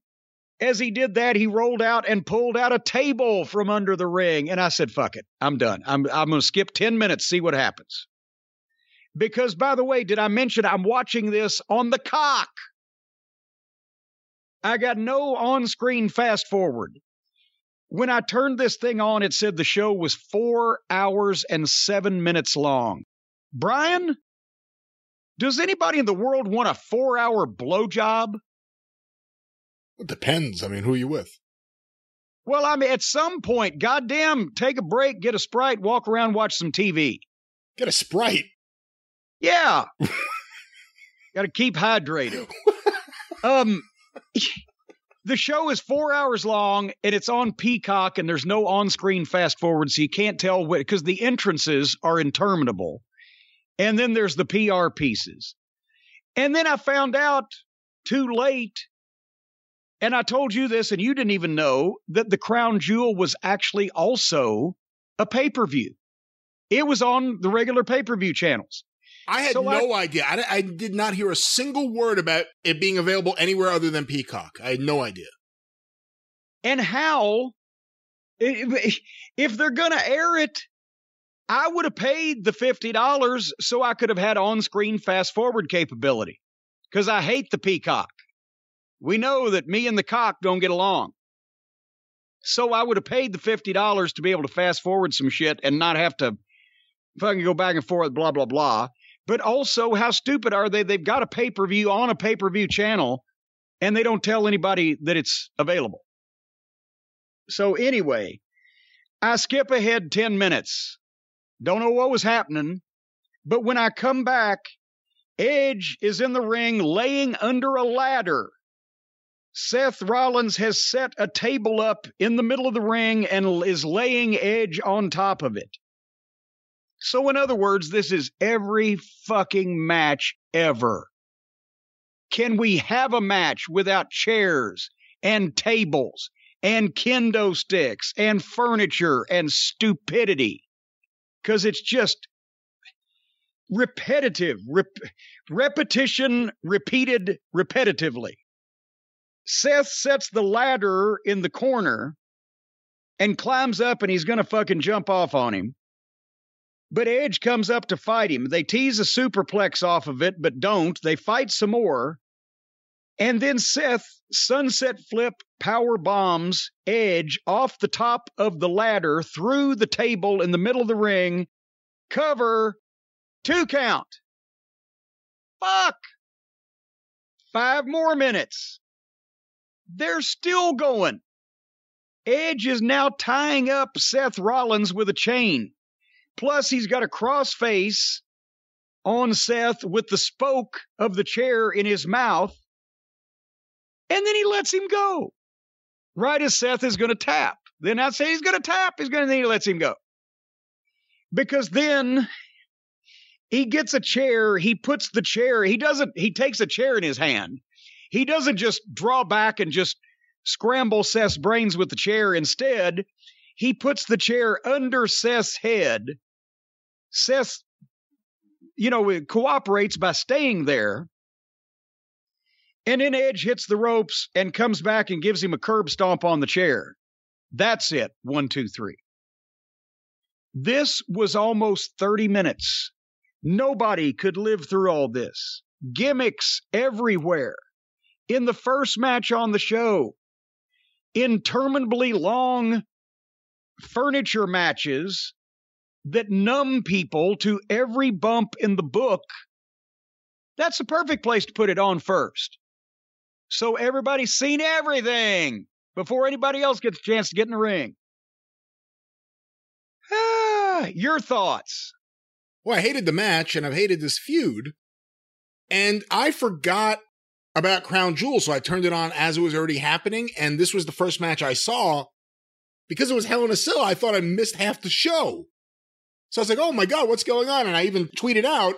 [SPEAKER 2] as he did that, he rolled out and pulled out a table from under the ring. And I said, fuck it. I'm done. I'm, I'm going to skip 10 minutes, see what happens. Because, by the way, did I mention I'm watching this on the cock? I got no on screen fast forward. When I turned this thing on, it said the show was four hours and seven minutes long. Brian, does anybody in the world want a four hour blowjob?
[SPEAKER 3] It depends. I mean, who are you with?
[SPEAKER 2] Well, I mean, at some point, goddamn, take a break, get a sprite, walk around, watch some TV.
[SPEAKER 3] Get a sprite.
[SPEAKER 2] Yeah. Got to keep hydrated. um, the show is four hours long and it's on Peacock and there's no on screen fast forward, so you can't tell what, because the entrances are interminable. And then there's the PR pieces. And then I found out too late and I told you this, and you didn't even know that the crown jewel was actually also a pay per view. It was on the regular pay per view channels.
[SPEAKER 3] I had
[SPEAKER 2] So
[SPEAKER 3] no idea. I, I did not hear a single word about it being available anywhere other than Peacock. I had no idea.
[SPEAKER 2] And how, if if they're going to air it, I would have paid the $50 so I could have had on screen fast forward capability because I hate the Peacock. We know that me and the cock don't get along. So I would have paid the $50 to be able to fast forward some shit and not have to fucking go back and forth, blah, blah, blah. But also, how stupid are they? They've got a pay per view on a pay per view channel and they don't tell anybody that it's available. So, anyway, I skip ahead 10 minutes. Don't know what was happening. But when I come back, Edge is in the ring laying under a ladder. Seth Rollins has set a table up in the middle of the ring and is laying Edge on top of it. So, in other words, this is every fucking match ever. Can we have a match without chairs and tables and kendo sticks and furniture and stupidity? Because it's just repetitive, rep- repetition repeated repetitively. Seth sets the ladder in the corner and climbs up and he's going to fucking jump off on him. But Edge comes up to fight him. They tease a superplex off of it, but don't. They fight some more. And then Seth sunset flip power bombs Edge off the top of the ladder through the table in the middle of the ring. Cover, two count. Fuck. Five more minutes. They're still going. Edge is now tying up Seth Rollins with a chain. Plus, he's got a crossface on Seth with the spoke of the chair in his mouth. And then he lets him go. Right as Seth is going to tap. Then I say he's going to tap. He's going to, then he lets him go. Because then he gets a chair. He puts the chair, he doesn't, he takes a chair in his hand. He doesn't just draw back and just scramble Seth's brains with the chair. Instead, he puts the chair under Seth's head. Seth, you know, cooperates by staying there. And then Edge hits the ropes and comes back and gives him a curb stomp on the chair. That's it. One, two, three. This was almost 30 minutes. Nobody could live through all this. Gimmicks everywhere. In the first match on the show, interminably long furniture matches that numb people to every bump in the book. That's the perfect place to put it on first. So everybody's seen everything before anybody else gets a chance to get in the ring. Ah, your thoughts?
[SPEAKER 3] Well, I hated the match and I've hated this feud. And I forgot about Crown Jewel, so I turned it on as it was already happening. And this was the first match I saw. Because it was Hell in a Cell, I thought I missed half the show. So I was like, oh my God, what's going on? And I even tweeted out,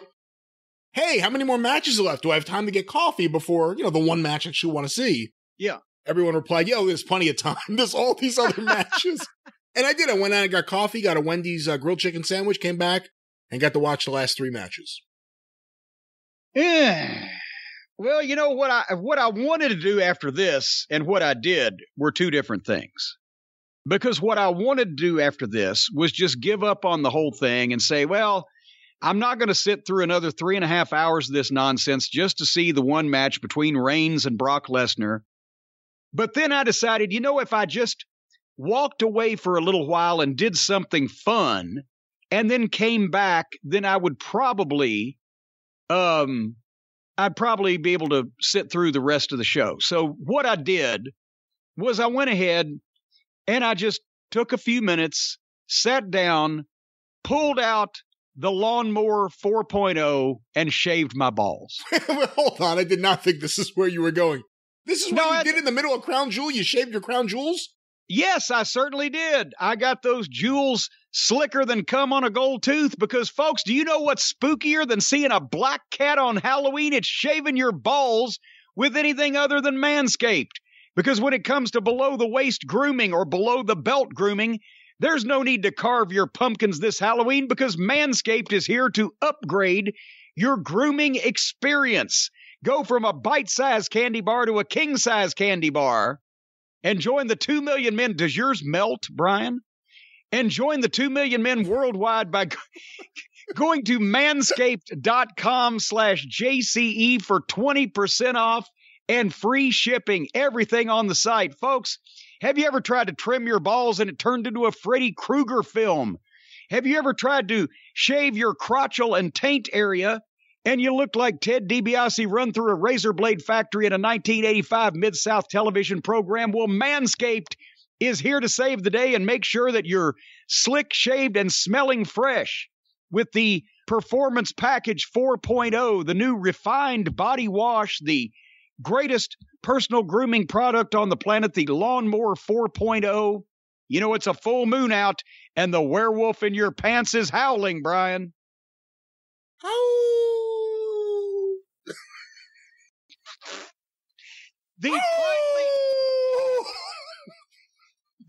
[SPEAKER 3] hey, how many more matches are left? Do I have time to get coffee before, you know, the one match that you want to see?
[SPEAKER 2] Yeah.
[SPEAKER 3] Everyone replied, yo, there's plenty of time. There's all these other matches. And I did. I went out and got coffee, got a Wendy's uh, grilled chicken sandwich, came back, and got to watch the last three matches.
[SPEAKER 2] Yeah. Well, you know what I what I wanted to do after this and what I did were two different things. Because what I wanted to do after this was just give up on the whole thing and say, well, I'm not going to sit through another three and a half hours of this nonsense just to see the one match between Reigns and Brock Lesnar. But then I decided, you know, if I just walked away for a little while and did something fun and then came back, then I would probably um I'd probably be able to sit through the rest of the show. So what I did was I went ahead and I just took a few minutes, sat down, pulled out the lawnmower 4.0 and shaved my balls.
[SPEAKER 3] Hold on, I did not think this is where you were going. This is what
[SPEAKER 2] No,
[SPEAKER 3] you
[SPEAKER 2] I-
[SPEAKER 3] did in the middle of Crown Jewel? You shaved your Crown Jewels?
[SPEAKER 2] Yes, I certainly did. I got those jewels slicker than cum on a gold tooth because, folks, do you know what's spookier than seeing a black cat on Halloween? It's shaving your balls with anything other than Manscaped. Because when it comes to below the waist grooming or below the belt grooming, there's no need to carve your pumpkins this Halloween because Manscaped is here to upgrade your grooming experience. Go from a bite sized candy bar to a king size candy bar and join the 2 million men. Does yours melt, Brian? And join the 2 million men worldwide by going to manscaped.com slash JCE for 20% off and free shipping. Everything on the site. Folks, have you ever tried to trim your balls and it turned into a Freddy Krueger film? Have you ever tried to shave your crotchal and taint area and you looked like Ted DiBiase run through a razor blade factory in a 1985 Mid South television program? Well, Manscaped is here to save the day and make sure that you're slick shaved and smelling fresh with the Performance Package 4.0, the new refined body wash, the greatest personal grooming product on the planet, the Lawnmower 4.0. You know, it's a full moon out and the werewolf in your pants is howling, Brian. The finally,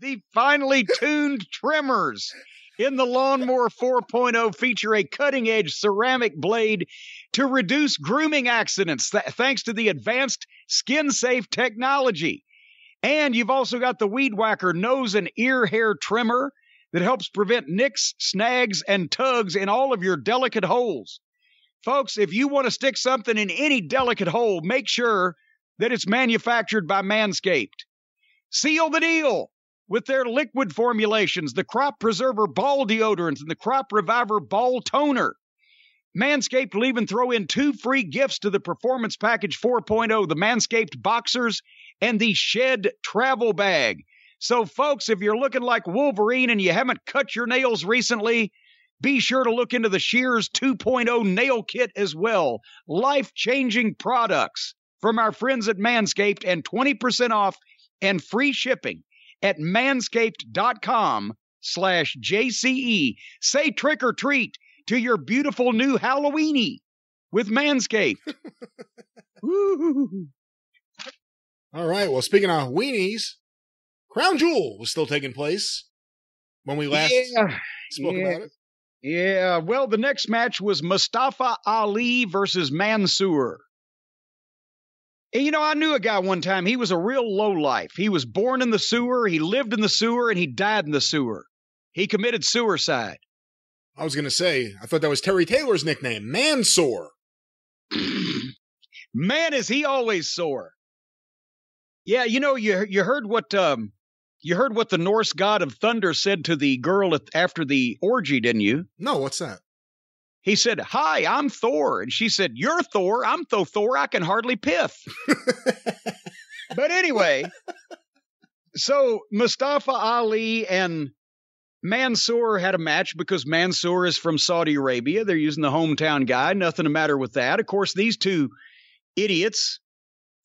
[SPEAKER 2] the finely tuned trimmers in the Lawnmower 4.0 feature a cutting edge ceramic blade to reduce grooming accidents th- thanks to the advanced skin safe technology. And you've also got the Weed Whacker nose and ear hair trimmer that helps prevent nicks, snags, and tugs in all of your delicate holes. Folks, if you want to stick something in any delicate hole, make sure that it's manufactured by Manscaped. Seal the deal with their liquid formulations, the Crop Preserver Ball Deodorant and the Crop Reviver Ball Toner. Manscaped will even throw in two free gifts to the Performance Package 4.0 the Manscaped Boxers and the Shed Travel Bag. So, folks, if you're looking like Wolverine and you haven't cut your nails recently, be sure to look into the Shears 2.0 nail kit as well. Life changing products from our friends at Manscaped and 20% off and free shipping at manscaped.com slash JCE. Say trick or treat to your beautiful new Halloweeny with Manscaped.
[SPEAKER 3] All right. Well, speaking of weenies, Crown Jewel was still taking place when we last
[SPEAKER 2] yeah,
[SPEAKER 3] spoke
[SPEAKER 2] yeah.
[SPEAKER 3] about it.
[SPEAKER 2] yeah. Well, the next match was Mustafa Ali versus Mansoor. And, you know, I knew a guy one time. He was a real low life. He was born in the sewer, he lived in the sewer, and he died in the sewer. He committed suicide.
[SPEAKER 3] I was going to say, I thought that was Terry Taylor's nickname, Mansore.
[SPEAKER 2] Man, is he always sore. Yeah, you know, you you heard what um you heard what the Norse god of thunder said to the girl at, after the orgy, didn't you?
[SPEAKER 3] No, what's that?
[SPEAKER 2] He said, "Hi, I'm Thor," and she said, "You're Thor. I'm Tho Thor. I can hardly piff." but anyway, so Mustafa Ali and Mansoor had a match because Mansoor is from Saudi Arabia. They're using the hometown guy. Nothing to matter with that. Of course, these two idiots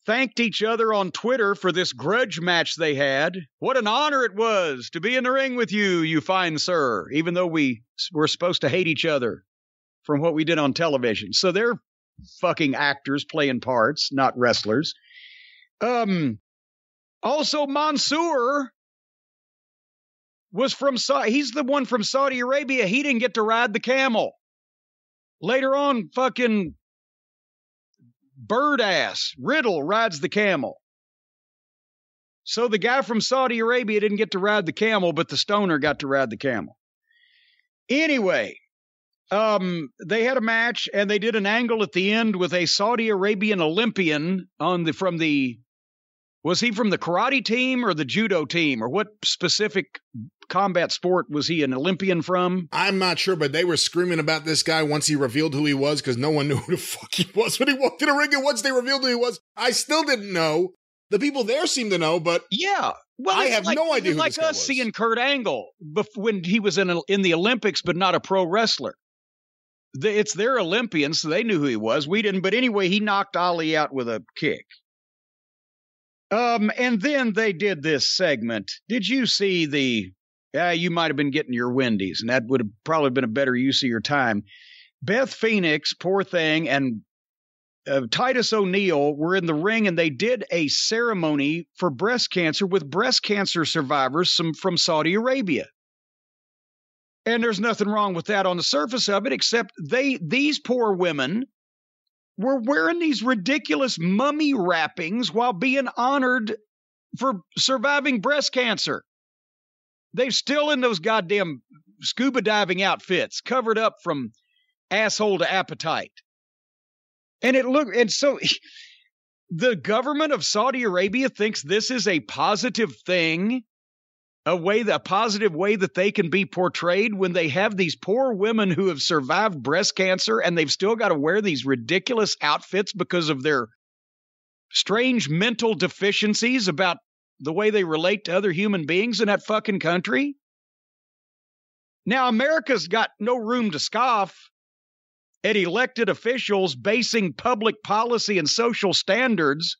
[SPEAKER 2] thanked each other on Twitter for this grudge match they had. What an honor it was to be in the ring with you, you fine sir, even though we were supposed to hate each other from what we did on television. So they're fucking actors playing parts, not wrestlers. Um also Mansoor was from Saudi. He's the one from Saudi Arabia. He didn't get to ride the camel. Later on, fucking bird ass Riddle rides the camel. So the guy from Saudi Arabia didn't get to ride the camel, but the stoner got to ride the camel. Anyway, um, they had a match and they did an angle at the end with a Saudi Arabian Olympian on the from the was he from the karate team or the judo team or what specific combat sport was he an Olympian from?
[SPEAKER 3] I'm not sure, but they were screaming about this guy once he revealed who he was because no one knew who the fuck he was when he walked in the ring. And once they revealed who he was, I still didn't know. The people there seem to know, but
[SPEAKER 2] Yeah. Well,
[SPEAKER 3] I have
[SPEAKER 2] like,
[SPEAKER 3] no idea who
[SPEAKER 2] like us seeing Kurt Angle bef- when he was in a, in the Olympics, but not a pro wrestler. It's their Olympians, so they knew who he was. We didn't. But anyway, he knocked Ali out with a kick. Um, and then they did this segment. Did you see the? Yeah, you might have been getting your Wendy's, and that would have probably been a better use of your time. Beth Phoenix, poor thing, and uh, Titus O'Neil were in the ring and they did a ceremony for breast cancer with breast cancer survivors some, from Saudi Arabia. And there's nothing wrong with that on the surface of it, except they these poor women were wearing these ridiculous mummy wrappings while being honored for surviving breast cancer. They're still in those goddamn scuba diving outfits, covered up from asshole to appetite. And it look and so the government of Saudi Arabia thinks this is a positive thing, a way a positive way that they can be portrayed when they have these poor women who have survived breast cancer and they've still got to wear these ridiculous outfits because of their strange mental deficiencies about the way they relate to other human beings in that fucking country. Now America's got no room to scoff at elected officials basing public policy and social standards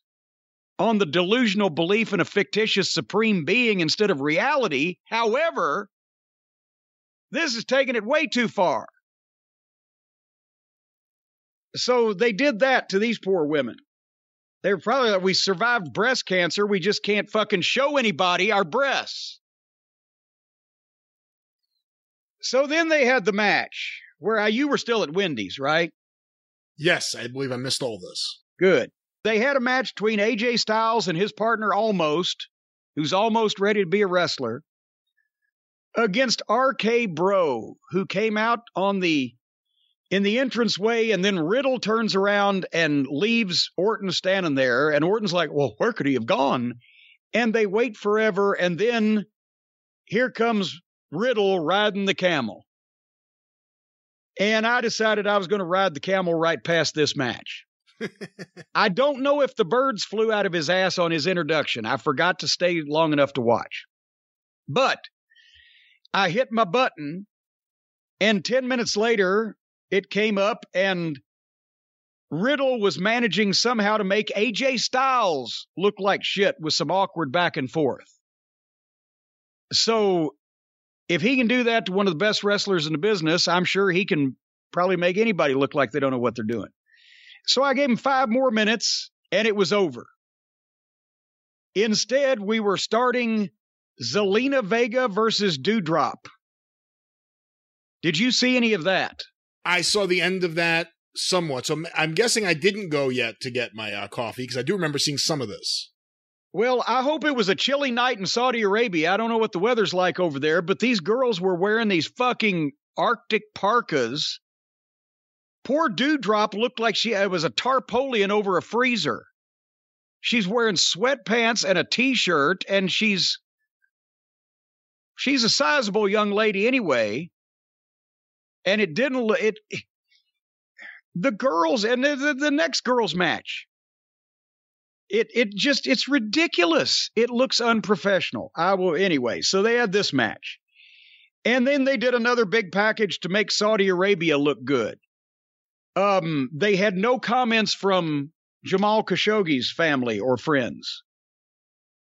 [SPEAKER 2] on the delusional belief in a fictitious supreme being instead of reality. However, this is taking it way too far. So they did that to these poor women. They were probably like, we survived breast cancer. We just can't fucking show anybody our breasts. So then they had the match where you were still at Wendy's, right?
[SPEAKER 3] yes, I believe I missed all this.
[SPEAKER 2] Good. They had a match between AJ Styles and his partner Omos, who's almost ready to be a wrestler, against RK Bro, who came out on the in the entranceway and then Riddle turns around and leaves Orton standing there and Orton's like, "Well, where could he have gone?" And they wait forever and then here comes Riddle riding the camel. And I decided I was going to ride the camel right past this match. I don't know if the birds flew out of his ass on his introduction. I forgot to stay long enough to watch. But I hit my button, and 10 minutes later, it came up, and Riddle was managing somehow to make AJ Styles look like shit with some awkward back and forth. So if he can do that to one of the best wrestlers in the business, I'm sure he can probably make anybody look like they don't know what they're doing. So I gave him five more minutes and it was over. Instead, we were starting Zelina Vega versus Doudrop. Did you see any of that?
[SPEAKER 3] I saw the end of that somewhat. So I'm guessing I didn't go yet to get my uh, coffee because I do remember seeing some of this.
[SPEAKER 2] Well, I hope it was a chilly night in Saudi Arabia. I don't know what the weather's like over there, but these girls were wearing these fucking Arctic parkas. Poor Doudrop looked like she was a tarpaulin over a freezer. She's wearing sweatpants and a t-shirt, and she's she's a sizable young lady anyway. And it didn't it the girls and the, the, the next girls match it it just it's ridiculous. It looks unprofessional. I will anyway. So they had this match. And then they did another big package to make Saudi Arabia look good. Um, they had no comments from Jamal Khashoggi's family or friends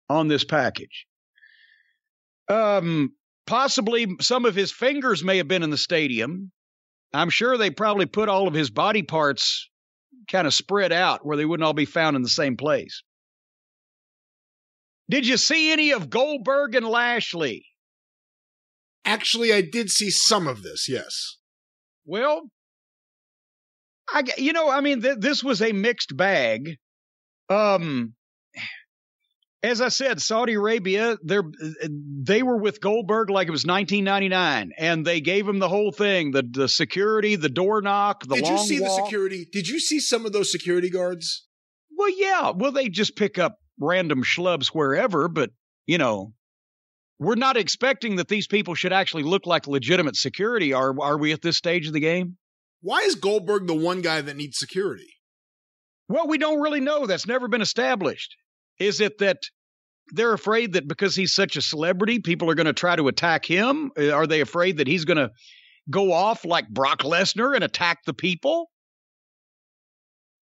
[SPEAKER 2] on this package. Um, possibly some of his fingers may have been in the stadium. I'm sure they probably put all of his body parts kind of spread out where they wouldn't all be found in the same place. Did you see any of Goldberg and Lashley?
[SPEAKER 3] Actually, I did see some of this, yes.
[SPEAKER 2] Well, I you know, I mean th- this was a mixed bag. Um as I said, Saudi Arabia, they they were with Goldberg like it was 1999, and they gave him the whole thing: the the security, the door knock, the
[SPEAKER 3] Did you see
[SPEAKER 2] walk.
[SPEAKER 3] the security? Did you see some of those security guards?
[SPEAKER 2] Well, yeah. Well, they just pick up random schlubs wherever, but you know, we're not expecting that these people should actually look like legitimate security. Are are we at this stage of the game?
[SPEAKER 3] Why is Goldberg the one guy that needs security?
[SPEAKER 2] Well, we don't really know. That's never been established. Is it that they're afraid that because he's such a celebrity, people are going to try to attack him? Uh, Are they afraid that he's going to go off like Brock Lesnar and attack the people?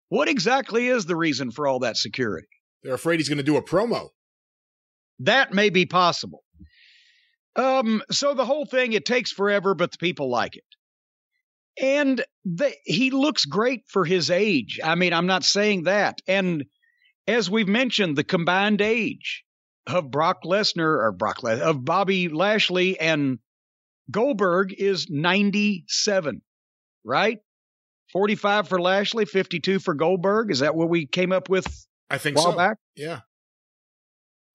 [SPEAKER 2] What exactly is the reason for all that security?
[SPEAKER 3] They're afraid he's going to do a promo.
[SPEAKER 2] That may be possible. Um, so the whole thing, it takes forever, but the people like it. And the, he looks great for his age. I mean, I'm not saying that. And as we've mentioned, the combined age of Brock Lesnar or Brock Les- of Bobby Lashley and Goldberg is 97, right? 45 for Lashley, 52 for Goldberg. Is that what we came up with
[SPEAKER 3] I think
[SPEAKER 2] a while
[SPEAKER 3] so.
[SPEAKER 2] back?
[SPEAKER 3] Yeah.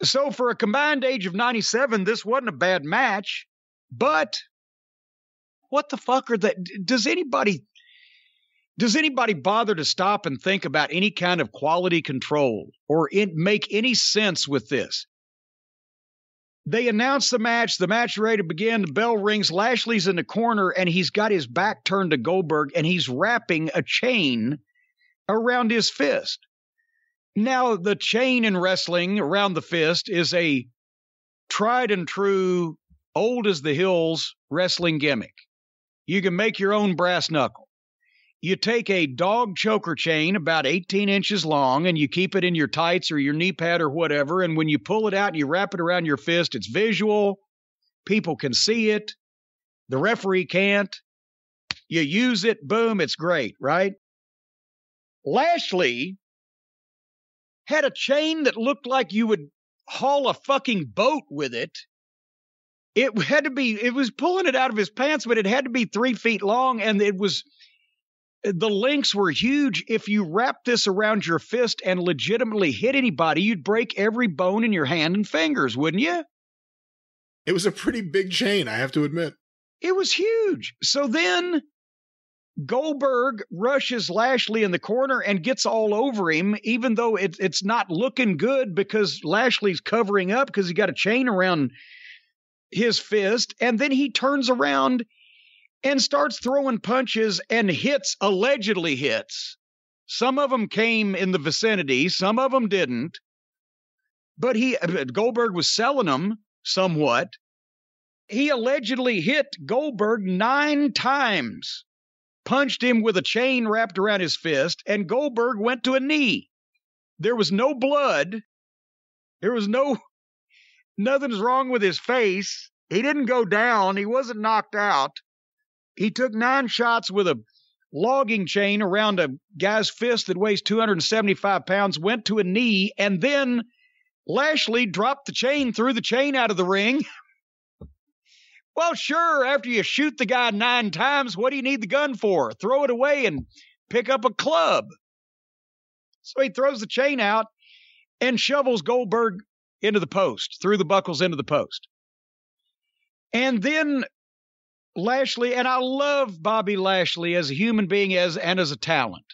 [SPEAKER 2] So for a combined age of 97, this wasn't a bad match, but what the fuck are that? Does anybody does anybody bother to stop and think about any kind of quality control or it make any sense with this? They announce the match, the match ready to begin, the bell rings, Lashley's in the corner and he's got his back turned to Goldberg and he's wrapping a chain around his fist. Now, the chain in wrestling around the fist is a tried and true, old as the hills wrestling gimmick. You can make your own brass knuckle. You take a dog choker chain about 18 inches long and you keep it in your tights or your knee pad or whatever. And when you pull it out and you wrap it around your fist, it's visual. People can see it. The referee can't. You use it, boom, it's great, right? Lashley had a chain that looked like you would haul a fucking boat with it. It had to be, it was pulling it out of his pants, but it had to be three feet long. And it was, the links were huge. If you wrapped this around your fist and legitimately hit anybody, you'd break every bone in your hand and fingers, wouldn't you?
[SPEAKER 3] It was a pretty big chain, I have to admit.
[SPEAKER 2] It was huge. So then Goldberg rushes Lashley in the corner and gets all over him, even though it, it's not looking good because Lashley's covering up because he got a chain around his fist. And then he turns around and starts throwing punches and hits, allegedly hits. Some of them came in the vicinity, some of them didn't. But he uh, Goldberg was selling them somewhat. He allegedly hit Goldberg nine times, punched him with a chain wrapped around his fist, and Goldberg went to a knee. There was no blood. There was no, nothing's wrong with his face. He didn't go down. He wasn't knocked out. He took nine shots with a logging chain around a guy's fist that weighs 275 pounds, went to a knee, and then Lashley dropped the chain, threw the chain out of the ring, well, sure, after you shoot the guy nine times, what do you need the gun for? Throw it away and pick up a club. So he throws the chain out and shovels Goldberg into the post, through the buckles into the post. And then Lashley, and I love Bobby Lashley as a human being as and as a talent.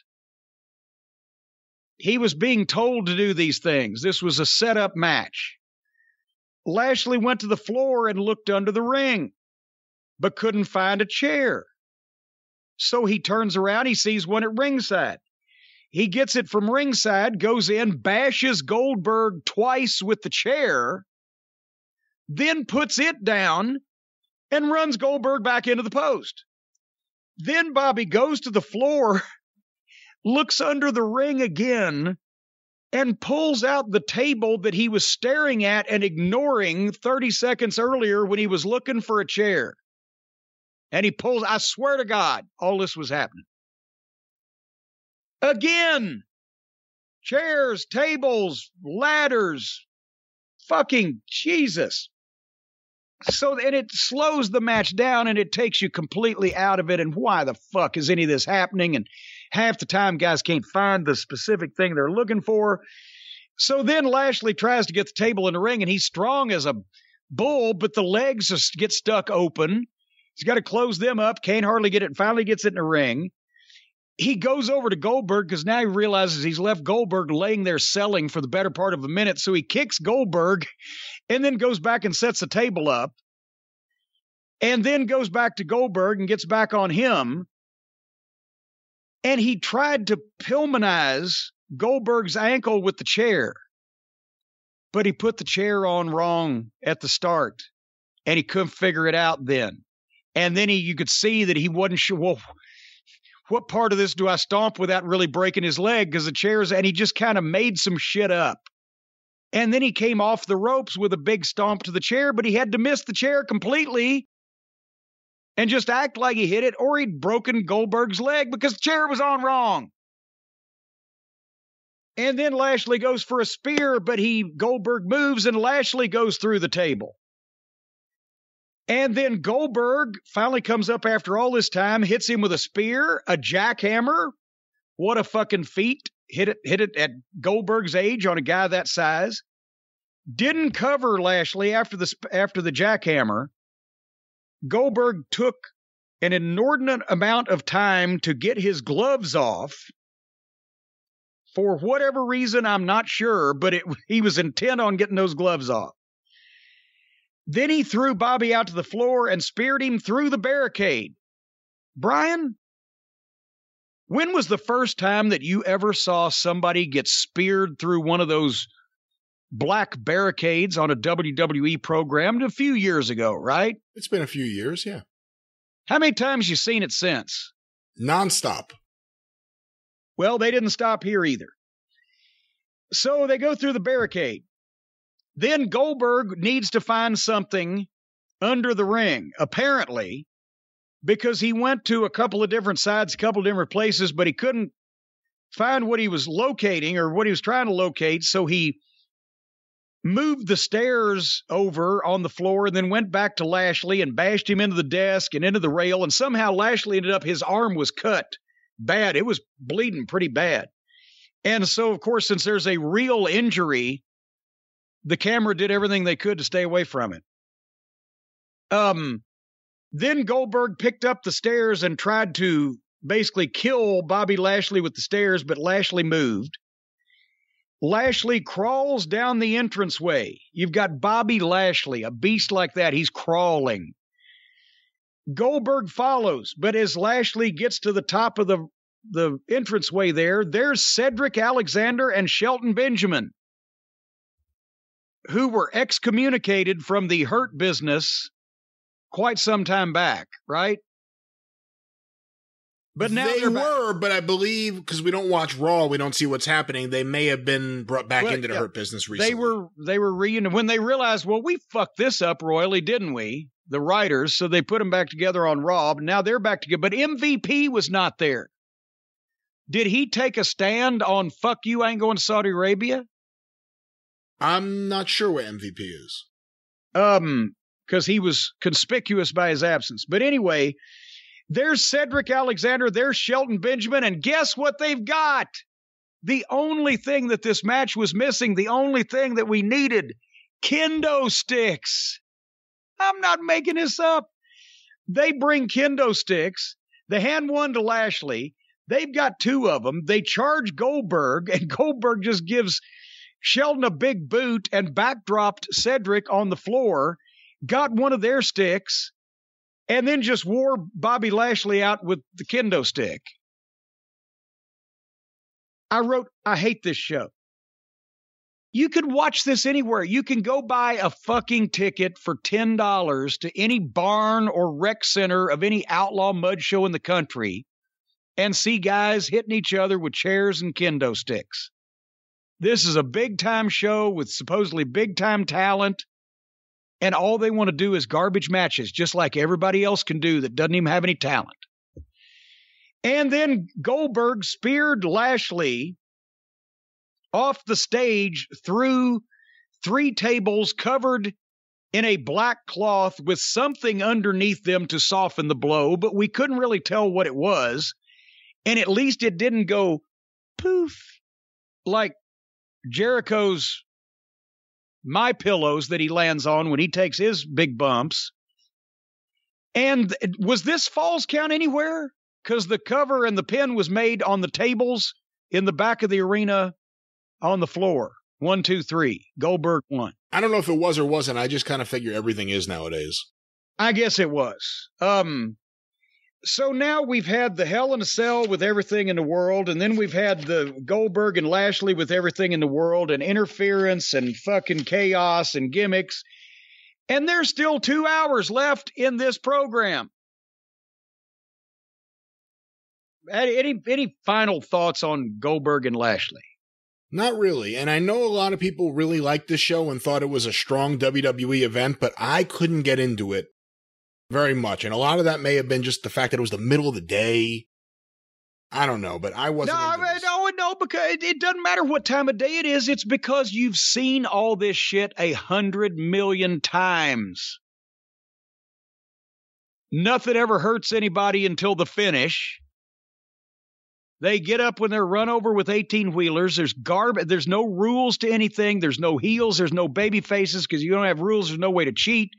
[SPEAKER 2] He was being told to do these things. This was a setup match. Lashley went to the floor and looked under the ring, but couldn't find a chair. So he turns around, he sees one at ringside. He gets it from ringside, goes in, bashes Goldberg twice with the chair, then puts it down and runs Goldberg back into the post. Then Bobby goes to the floor, looks under the ring again, and pulls out the table that he was staring at and ignoring 30 seconds earlier when he was looking for a chair. And he pulls, I swear to God, all this was happening. Again, chairs, tables, ladders, fucking Jesus. So, and it slows the match down and it takes you completely out of it. And why the fuck is any of this happening? And half the time, guys can't find the specific thing they're looking for. So then Lashley tries to get the table in the ring, and he's strong as a bull, but the legs just get stuck open. He's got to close them up. Can't hardly get it. Finally gets it in the ring. He goes over to Goldberg because now he realizes he's left Goldberg laying there selling for the better part of a minute. So he kicks Goldberg and then goes back and sets the table up and then goes back to Goldberg and gets back on him. And he tried to Pillmanize Goldberg's ankle with the chair, but he put the chair on wrong at the start and he couldn't figure it out then. And then he, you could see that he wasn't sure, well, what part of this do I stomp without really breaking his leg? Because the chair's, and he just kind of made some shit up. And then he came off the ropes with a big stomp to the chair, but he had to miss the chair completely and just act like he hit it, or he'd broken Goldberg's leg because the chair was on wrong. And then Lashley goes for a spear, but he Goldberg moves and Lashley goes through the table. And then Goldberg finally comes up after all this time, hits him with a spear, a jackhammer. What a fucking feat. Hit it hit it at Goldberg's age on a guy that size. Didn't cover Lashley after the after the jackhammer. Goldberg took an inordinate amount of time to get his gloves off. For whatever reason, I'm not sure, but it, he was intent on getting those gloves off. Then he threw Bobby out to the floor and speared him through the barricade. Brian, when was the first time that you ever saw somebody get speared through one of those black barricades on a WWE program a few years ago, right?
[SPEAKER 3] It's been a few years, yeah.
[SPEAKER 2] How many times you seen it since?
[SPEAKER 3] Nonstop.
[SPEAKER 2] Well, they didn't stop here either. So they go through the barricade. Then Goldberg needs to find something under the ring, apparently, because he went to a couple of different sides, a couple of different places, but he couldn't find what he was locating or what he was trying to locate. So he moved the stairs over on the floor and then went back to Lashley and bashed him into the desk and into the rail. And somehow Lashley ended up, his arm was cut bad. It was bleeding pretty bad. And so, of course, since there's a real injury, the camera did everything they could to stay away from it. Um, then Goldberg picked up the stairs and tried to basically kill Bobby Lashley with the stairs, but Lashley moved. Lashley crawls down the entranceway. You've got Bobby Lashley, a beast like that. He's crawling. Goldberg follows, but as Lashley gets to the top of the the entranceway there, there's Cedric Alexander and Shelton Benjamin, who were excommunicated from the hurt business quite some time back, right? But now
[SPEAKER 3] they were, but I believe because we don't watch Raw, we don't see what's happening. They may have been brought back
[SPEAKER 2] Well,
[SPEAKER 3] into the
[SPEAKER 2] yeah,
[SPEAKER 3] hurt business recently.
[SPEAKER 2] They were they were reunited when they realized, well, we fucked this up royally, didn't we? The writers, so they put them back together on Raw. But now they're back together. But MVP was not there. Did he take a stand on "fuck you"? I ain't going to Saudi Arabia.
[SPEAKER 3] I'm not sure what MVP is.
[SPEAKER 2] Um, because he was conspicuous by his absence. But anyway, there's Cedric Alexander, there's Shelton Benjamin, and guess what they've got? The only thing that this match was missing, the only thing that we needed, kendo sticks. I'm not making this up. They bring kendo sticks. They hand one to Lashley. They've got two of them. They charge Goldberg, and Goldberg just gives Shelton a big boot and backdropped Cedric on the floor, got one of their sticks, and then just wore Bobby Lashley out with the kendo stick. I wrote, I hate this show. You could watch this anywhere. You can go buy a fucking ticket for $10 to any barn or rec center of any outlaw mud show in the country and see guys hitting each other with chairs and kendo sticks. This is a big time show with supposedly big time talent. And all they want to do is garbage matches, just like everybody else can do that doesn't even have any talent. And then Goldberg speared Lashley off the stage through three tables covered in a black cloth with something underneath them to soften the blow, but we couldn't really tell what it was. And at least it didn't go poof like Jericho's my pillows that he lands on when he takes his big bumps. And was this falls count anywhere? Because the cover and the pin was made on the tables in the back of the arena on the floor. One, two, three. Goldberg won.
[SPEAKER 3] I don't know if it was or wasn't. I just kind of figure everything is nowadays.
[SPEAKER 2] I guess it was. Um, so now we've had the Hell in a Cell with everything in the world, and then we've had the Goldberg and Lashley with everything in the world, and interference and fucking chaos and gimmicks. And there's still two hours left in this program. Any any, final thoughts on Goldberg and Lashley?
[SPEAKER 3] Not really. And I know a lot of people really liked this show and thought it was a strong WWE event, but I couldn't get into it very much. And a lot of that may have been just the fact that it was the middle of the day. I don't know, but I wasn't.
[SPEAKER 2] No, I-
[SPEAKER 3] this.
[SPEAKER 2] no, no, because it, it doesn't matter what time of day it is. It's because you've seen all this shit a hundred million times. Nothing ever hurts anybody until the finish. They get up when they're run over with 18 wheelers. There's garbage. There's no rules to anything. There's no heels. There's no baby faces because you don't have rules. There's no way to cheat.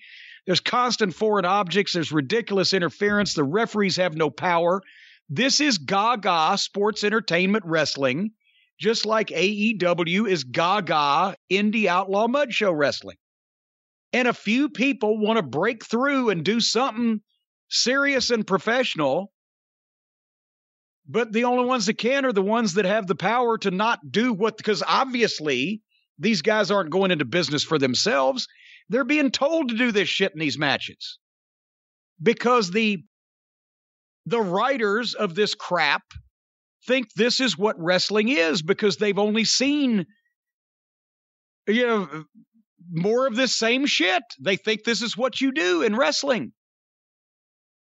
[SPEAKER 2] There's constant foreign objects. There's ridiculous interference. The referees have no power. This is gaga sports entertainment wrestling, just like AEW is gaga indie outlaw mud show wrestling. And a few people want to break through and do something serious and professional. But the only ones that can are the ones that have the power to not do what, because obviously these guys aren't going into business for themselves. They're being told to do this shit in these matches because the the writers of this crap think this is what wrestling is because they've only seen you know more of this same shit. They think this is what you do in wrestling.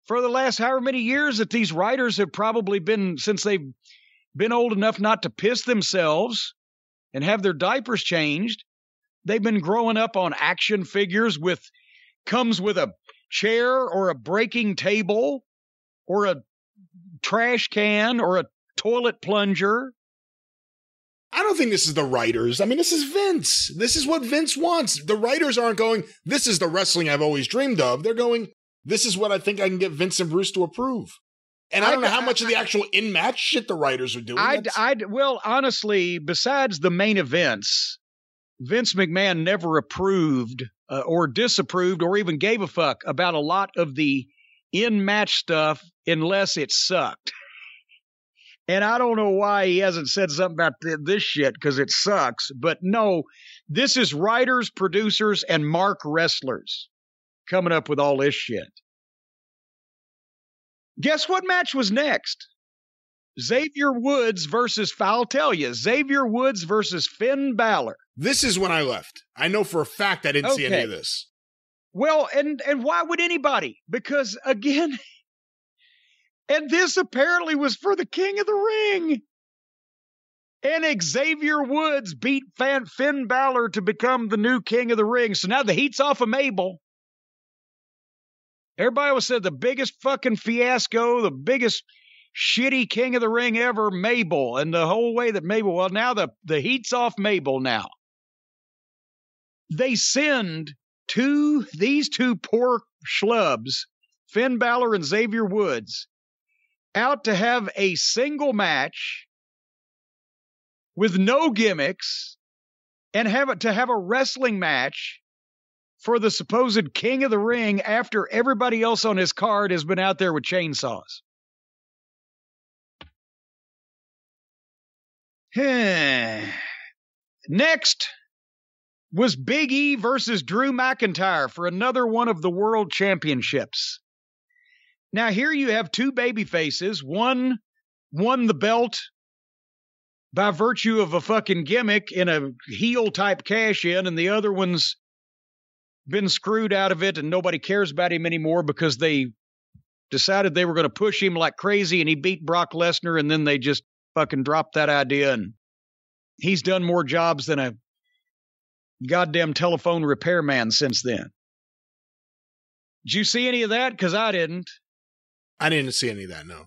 [SPEAKER 2] For the last however many years that these writers have probably been since they've been old enough not to piss themselves and have their diapers changed, they've been growing up on action figures with comes with a chair or a breaking table or a trash can or a toilet plunger.
[SPEAKER 3] I don't think this is the writers. I mean, this is Vince. This is what Vince wants. The writers aren't going, this is the wrestling I've always dreamed of. They're going, this is what I think I can get Vince and Bruce to approve. And I don't know how much of the actual in match shit the writers are doing.
[SPEAKER 2] I, I, well, honestly, besides the main events, Vince McMahon never approved uh, or disapproved or even gave a fuck about a lot of the in match stuff unless it sucked. And I don't know why he hasn't said something about th- this shit because it sucks. But no, this is writers, producers, and mark wrestlers coming up with all this shit. Guess what match was next? Xavier Woods versus, I'll tell you, Xavier Woods versus Finn Balor.
[SPEAKER 3] This is when I left. I know for a fact I didn't see any of this.
[SPEAKER 2] Well, and and why would anybody? Because again, and this apparently was for the King of the Ring. And Xavier Woods beat Finn Balor to become the new King of the Ring. So now the heat's off of Mabel. Everybody was said the biggest fucking fiasco, the biggest shitty King of the Ring ever, Mabel, and the whole way that Mabel. Well, now the the heat's off Mabel now. They send two these two poor schlubs, Finn Balor and Xavier Woods, out to have a single match with no gimmicks and have it to have a wrestling match for the supposed king of the ring after everybody else on his card has been out there with chainsaws. Hmm. Next was Big E versus Drew McIntyre for another one of the world championships. Now here you have two baby faces. One won the belt by virtue of a fucking gimmick in a heel type cash in, and the other one's been screwed out of it and nobody cares about him anymore because they decided they were going to push him like crazy and he beat Brock Lesnar and then they just fucking dropped that idea and he's done more jobs than a goddamn telephone repairman since then. Did you see any of that? Because I didn't.
[SPEAKER 3] I didn't see any of that, no.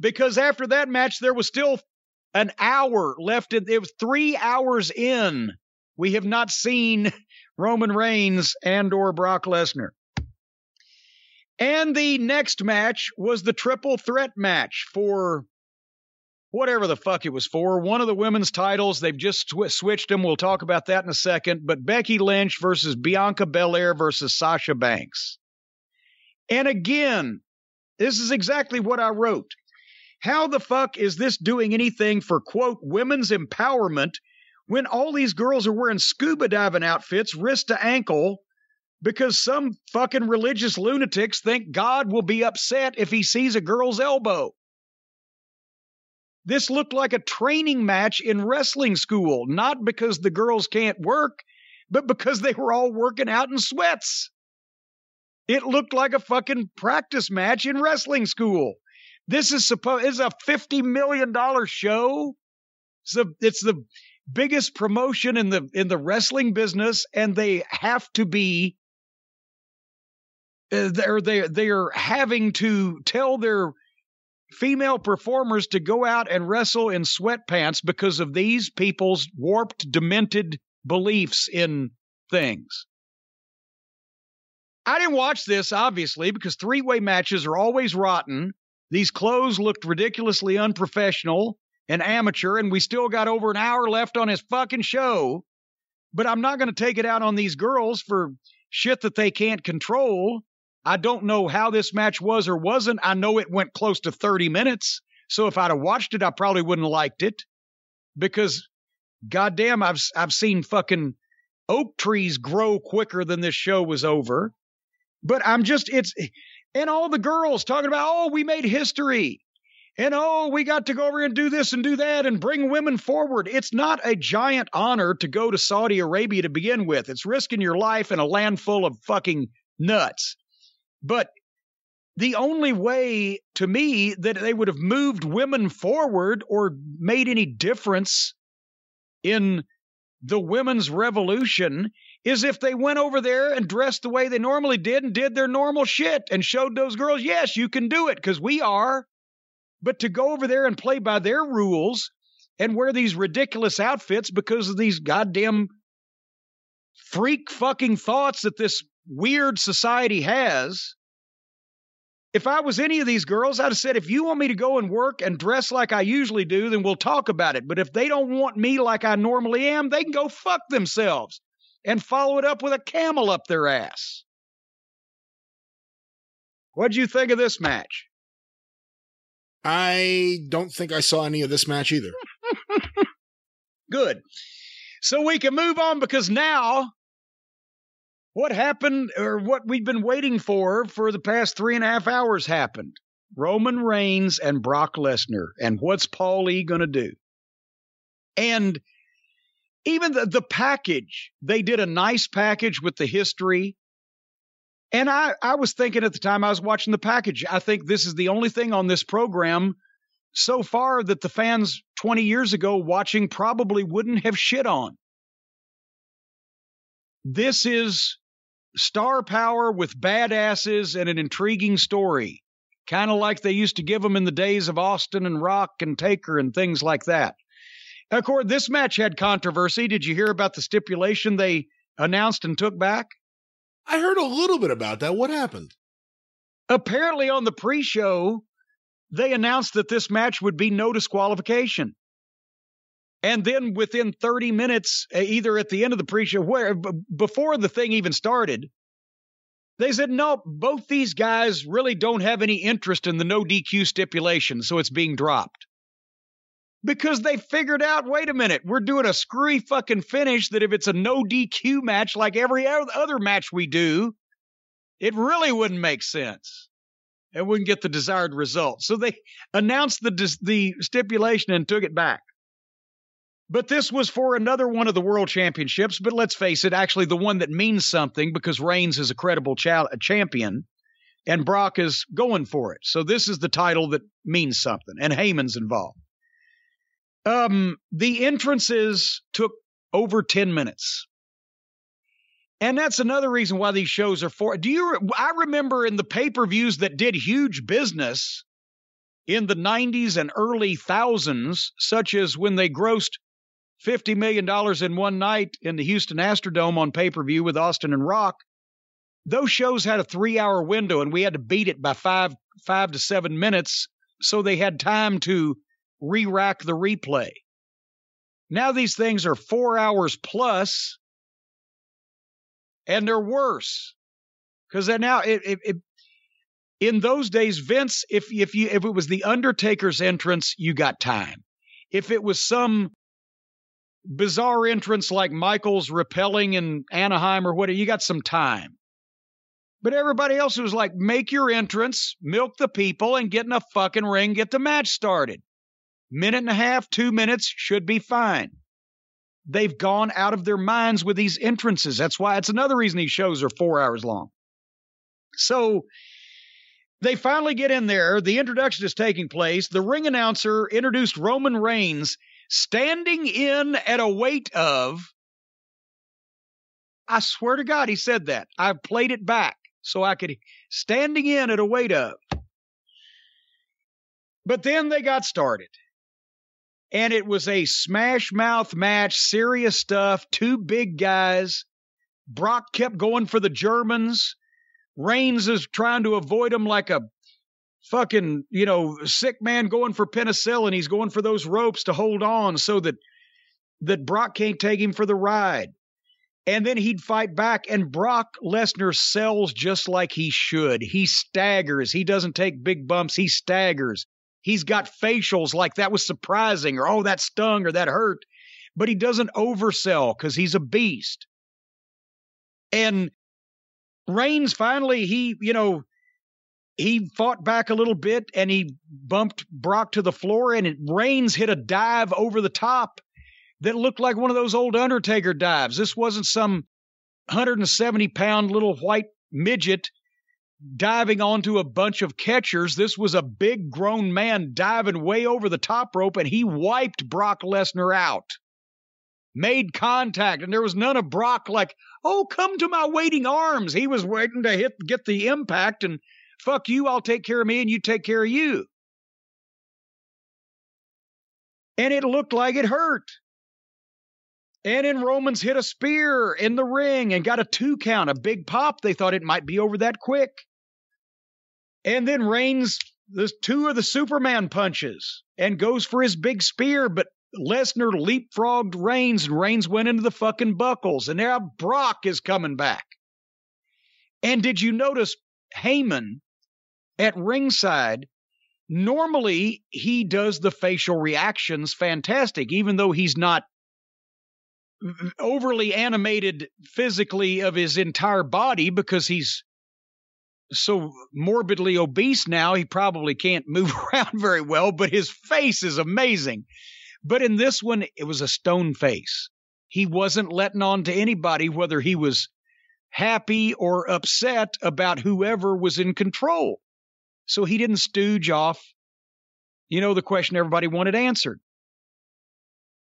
[SPEAKER 2] Because after that match, there was still an hour left. In, it was three hours in. We have not seen Roman Reigns and or Brock Lesnar. And the next match was the triple threat match for whatever the fuck it was for. One of the women's titles. They've just sw- switched them. We'll talk about that in a second. But Becky Lynch versus Bianca Belair versus Sasha Banks. And again, this is exactly what I wrote. How the fuck is this doing anything for, quote, women's empowerment when all these girls are wearing scuba diving outfits, wrist to ankle, because some fucking religious lunatics think God will be upset if he sees a girl's elbow? This looked like a training match in wrestling school, not because the girls can't work, but because they were all working out in sweats. It looked like a fucking practice match in wrestling school. This is supposed is a fifty million dollar show. It's the it's the biggest promotion in the in the wrestling business, and they have to be. Uh, they're they they are having to tell their female performers to go out and wrestle in sweatpants because of these people's warped, demented beliefs in things. I didn't watch this, obviously, because three way matches are always rotten. These clothes looked ridiculously unprofessional and amateur, and we still got over an hour left on his fucking show. But I'm not going to take it out on these girls for shit that they can't control. I don't know how this match was or wasn't. I know it went close to 30 minutes. So if I'd have watched it, I probably wouldn't have liked it because goddamn, I've, I've seen fucking oak trees grow quicker than this show was over. But I'm just, it's, and all the girls talking about, oh, we made history. And oh, we got to go over and do this and do that and bring women forward. It's not a giant honor to go to Saudi Arabia to begin with. It's risking your life in a land full of fucking nuts. But the only way to me that they would have moved women forward or made any difference in the women's revolution is if they went over there and dressed the way they normally did and did their normal shit and showed those girls, yes, you can do it because we are. But to go over there and play by their rules and wear these ridiculous outfits because of these goddamn freak fucking thoughts that this weird society has. If I was any of these girls, I'd have said, if you want me to go and work and dress like I usually do, then we'll talk about it. But if they don't want me like I normally am, they can go fuck themselves and follow it up with a camel up their ass. What'd you think of this match?
[SPEAKER 3] I don't think I saw any of this match either.
[SPEAKER 2] Good. So we can move on because now what happened or what we've been waiting for for the past three and a half hours happened. Roman Reigns and Brock Lesnar. And what's Paul E going to do? And even the, the package, they did a nice package with the history. And I, I was thinking at the time I was watching the package, I think this is the only thing on this program so far that the fans 20 years ago watching probably wouldn't have shit on. This is star power with badasses and an intriguing story, kind of like they used to give them in the days of Austin and Rock and Taker and things like that. Of course, this match had controversy. Did you hear about the stipulation they announced and took back?
[SPEAKER 3] I heard a little bit about that. What happened?
[SPEAKER 2] Apparently, on the pre show, they announced that this match would be no disqualification. And then within 30 minutes, uh, either at the end of the pre show, before the thing even started, they said, no, both these guys really don't have any interest in the no DQ stipulation, so it's being dropped because they figured out wait a minute, we're doing a screwy fucking finish that if it's a no DQ match like every other match we do, it really wouldn't make sense. It wouldn't get the desired result. So they announced the the stipulation and took it back. But this was for another one of the world championships. But let's face it, actually the one that means something because Reigns is a credible cha- champion and Brock is going for it. So this is the title that means something, and Heyman's involved. Um, the entrances took over 10 minutes. And that's another reason why these shows are for. Do you? I remember in the pay per views that did huge business in the 90s and early thousands, such as when they grossed $50 million in one night in the Houston Astrodome on pay per view with Austin and Rock. Those shows had a three hour window and we had to beat it by five, five to seven minutes. So they had time to re rack the replay. Now these things are four hours plus, and they're worse because now it, it, it, in those days, Vince, if if you if it was the Undertaker's entrance, you got time. If it was some bizarre entrance like Michael's repelling in Anaheim or whatever, you got some time. But everybody else was like, make your entrance, milk the people, and get in a fucking ring, get the match started minute and a half, two minutes should be fine. They've gone out of their minds with these entrances. That's why it's another reason these shows are four hours long. So they finally get in there. The introduction is taking place. The ring announcer introduced Roman Reigns standing in at a weight of, I swear to God, he said that. I've played it back so I could, standing in at a weight of. But then they got started and it was a smash mouth match, serious stuff, two big guys. Brock kept going for the Germans. Reigns is trying to avoid him like a fucking, you know, sick man going for penicillin. He's going for those ropes to hold on so that that Brock can't take him for the ride. And then he'd fight back, and Brock Lesnar sells just like he should. He staggers. He doesn't take big bumps. He staggers. He's got facials like that was surprising or oh, that stung or that hurt. But he doesn't oversell because he's a beast. And Reigns finally, he, you know, he fought back a little bit and he bumped Brock to the floor and it, Reigns hit a dive over the top that looked like one of those old Undertaker dives. This wasn't some 170 pound little white midget diving onto a bunch of catchers. This was a big grown man diving way over the top rope, and he wiped Brock Lesnar out. Made contact, and there was none of Brock like, "Oh, come to my waiting arms." He was waiting to hit get the impact, and fuck you, I'll take care of me, and you take care of you. And it looked like it hurt. And then Romans hit a spear in the ring and got a two count, a big pop. They thought it might be over that quick. And then Reigns, the two of the Superman punches and goes for his big spear, but Lesnar leapfrogged Reigns and Reigns went into the fucking buckles. And now Brock is coming back. And did you notice Heyman at ringside, normally he does the facial reactions fantastic, even though he's not overly animated physically of his entire body because he's so morbidly obese now he probably can't move around very well but his face is amazing. But in this one it was a stone face. He wasn't letting on to anybody whether he was happy or upset about whoever was in control so he didn't stooge off you know the question everybody wanted answered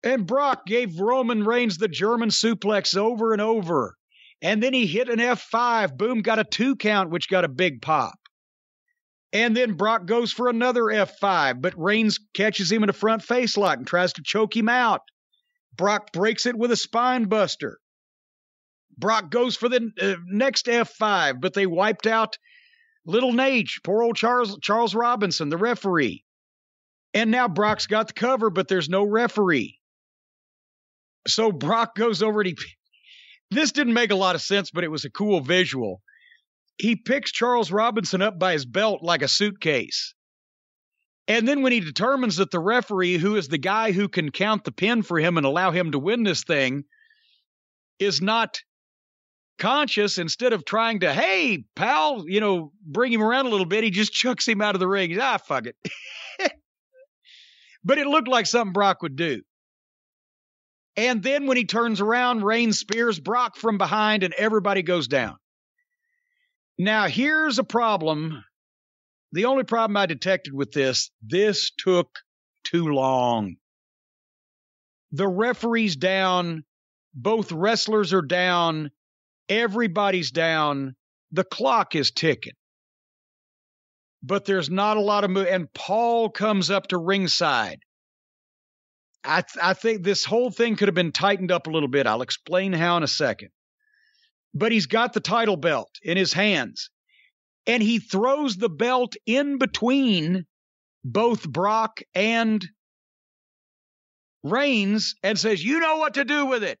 [SPEAKER 2] and Brock gave Roman Reigns the German suplex over and over. And then he hit an F5. Boom, got a two count, which got a big pop. And then Brock goes for another F5, but Reigns catches him in a front face lock and tries to choke him out. Brock breaks it with a spine buster. Brock goes for the uh, next F5, but they wiped out Little Naitch, poor old Charles Charles Robinson, the referee. And now Brock's got the cover, but there's no referee. So Brock goes over he. This didn't make a lot of sense, but it was a cool visual. He picks Charles Robinson up by his belt like a suitcase. And then when he determines that the referee, who is the guy who can count the pin for him and allow him to win this thing, is not conscious, instead of trying to, hey, pal, you know, bring him around a little bit, he just chucks him out of the ring. Ah, fuck it. but it looked like something Brock would do. And then when he turns around, Reigns spears Brock from behind and everybody goes down. Now, here's a problem. The only problem I detected with this this took too long. The referee's down, both wrestlers are down, everybody's down, the clock is ticking. But there's not a lot of move. And Paul comes up to ringside. I, th- I think this whole thing could have been tightened up a little bit. I'll explain how in a second. But he's got the title belt in his hands, and he throws the belt in between both Brock and Reigns and says, You know what to do with it.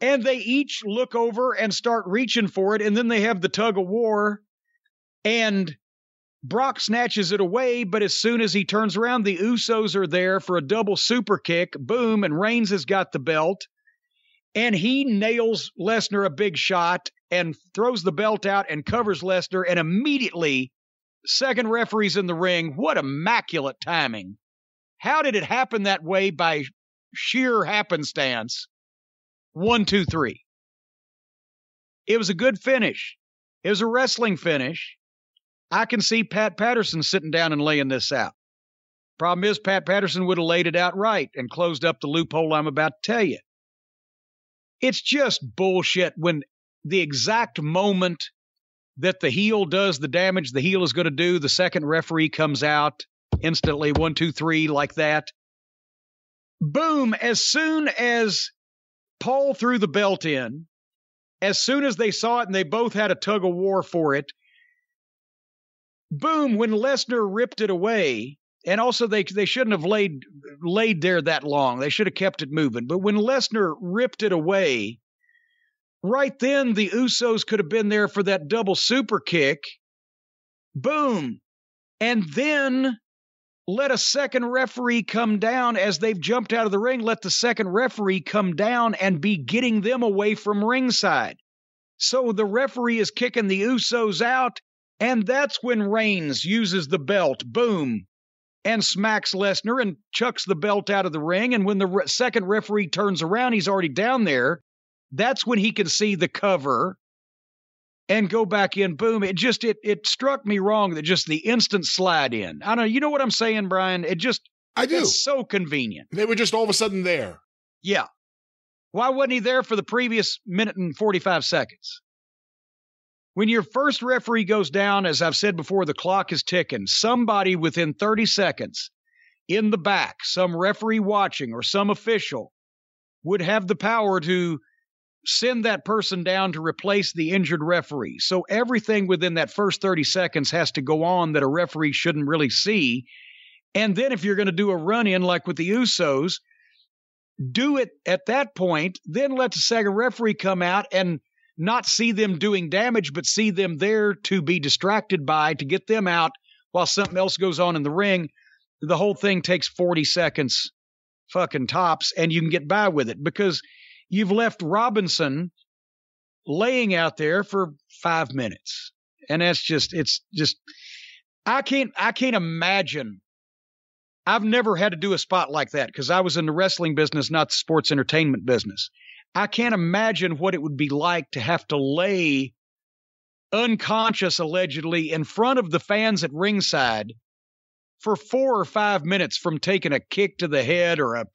[SPEAKER 2] And they each look over and start reaching for it, and then they have the tug of war. And Brock snatches it away, but as soon as he turns around, the Usos are there for a double super kick. Boom, and Reigns has got the belt. And he nails Lesnar a big shot and throws the belt out and covers Lesnar. And immediately, second referee's in the ring. What immaculate timing. How did it happen that way by sheer happenstance? One, two, three. It was a good finish. It was a wrestling finish. I can see Pat Patterson sitting down and laying this out. Problem is, Pat Patterson would have laid it out right and closed up the loophole I'm about to tell you. It's just bullshit when the exact moment that the heel does the damage the heel is going to do, the second referee comes out instantly, one, two, three, like that. Boom, as soon as Paul threw the belt in, as soon as they saw it and they both had a tug of war for it, boom, when Lesnar ripped it away, and also they they shouldn't have laid laid there that long. They should have kept it moving. But when Lesnar ripped it away, right then the Usos could have been there for that double super kick. Boom. And then let a second referee come down as they've jumped out of the ring. Let the second referee come down and be getting them away from ringside. So the referee is kicking the Usos out and that's when Reigns uses the belt, boom, and smacks Lesnar and chucks the belt out of the ring. And when the re- second referee turns around, he's already down there. That's when he can see the cover and go back in. Boom! It just it it struck me wrong that just the instant slide in. I don't know. You know what I'm saying, Brian? It just
[SPEAKER 3] I do.
[SPEAKER 2] It's so convenient.
[SPEAKER 3] They were just all of a sudden there.
[SPEAKER 2] Yeah. Why wasn't he there for the previous minute and 45 seconds? When your first referee goes down, as I've said before, the clock is ticking. Somebody within 30 seconds in the back, some referee watching or some official, would have the power to send that person down to replace the injured referee. So everything within that first 30 seconds has to go on that a referee shouldn't really see. And then if you're going to do a run in like with the Usos, do it at that point, then let the second referee come out and not see them doing damage, but see them there to be distracted by, to get them out while something else goes on in the ring. The whole thing takes 40 seconds, fucking tops, and you can get by with it because you've left Robinson laying out there for five minutes. And that's just, it's just, I can't, I can't imagine. I've never had to do a spot like that because I was in the wrestling business, not the sports entertainment business. I can't imagine what it would be like to have to lay unconscious, allegedly, in front of the fans at ringside for four or five minutes from taking a kick to the head or a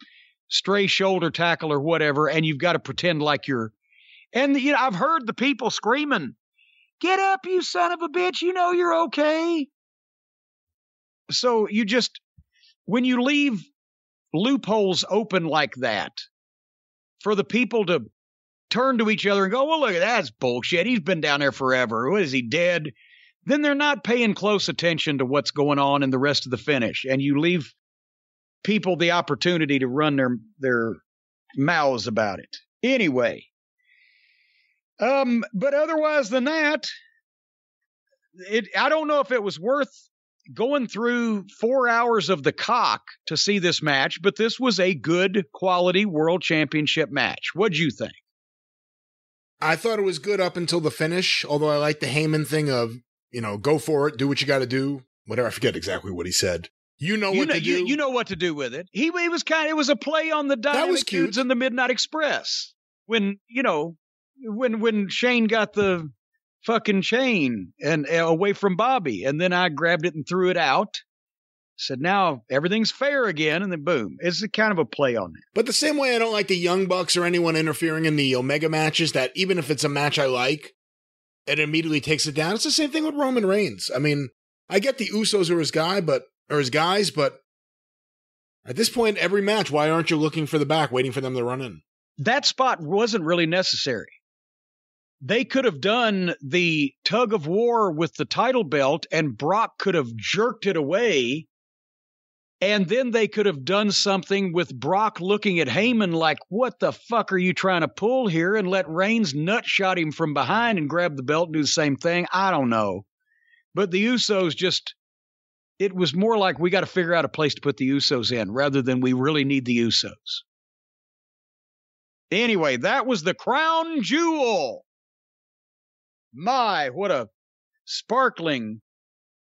[SPEAKER 2] stray shoulder tackle or whatever, and you've got to pretend like you're. And you know, I've heard the people screaming, "Get up, you son of a bitch! You know you're okay." So you just, when you leave loopholes open like that, for the people to turn to each other and go, well, look, at that's bullshit. He's been down there forever. What is he dead? Then they're not paying close attention to what's going on in the rest of the finish. And you leave people the opportunity to run their their mouths about it. Anyway. Um, but otherwise than that, it I don't know if it was worth going through four hours of the cock to see this match, but this was a good quality world championship match. What'd you think?
[SPEAKER 3] I thought it was good up until the finish, although I like the Heyman thing of, you know, go for it, do what you got to do. Whatever, I forget exactly what he said. You know
[SPEAKER 2] you
[SPEAKER 3] what
[SPEAKER 2] know,
[SPEAKER 3] to do.
[SPEAKER 2] You, you, know what to do with it. He, he was kind of, it was a play on the Dynamic
[SPEAKER 3] was cute.
[SPEAKER 2] Dudes and the Midnight Express. When, you know, when, when Shane got the fucking chain and uh, away from Bobby. And then I grabbed it and threw it out. Said, now everything's fair again. And then boom. It's a kind of a play on it.
[SPEAKER 3] But the same way I don't like the Young Bucks or anyone interfering in the Omega matches, that even if it's a match I like, it immediately takes it down. It's the same thing with Roman Reigns. I mean, I get the Usos are his guy, but or his guys, but at this point, every match, why aren't you looking for the back, waiting for them to run in?
[SPEAKER 2] That spot wasn't really necessary. They could have done the tug of war with the title belt, and Brock could have jerked it away. And then they could have done something with Brock looking at Heyman like, what the fuck are you trying to pull here? And let Reigns nut shot him from behind and grab the belt and do the same thing. I don't know. But the Usos just, it was more like we got to figure out a place to put the Usos in rather than we really need the Usos. Anyway, that was the crown jewel. My, what a sparkling,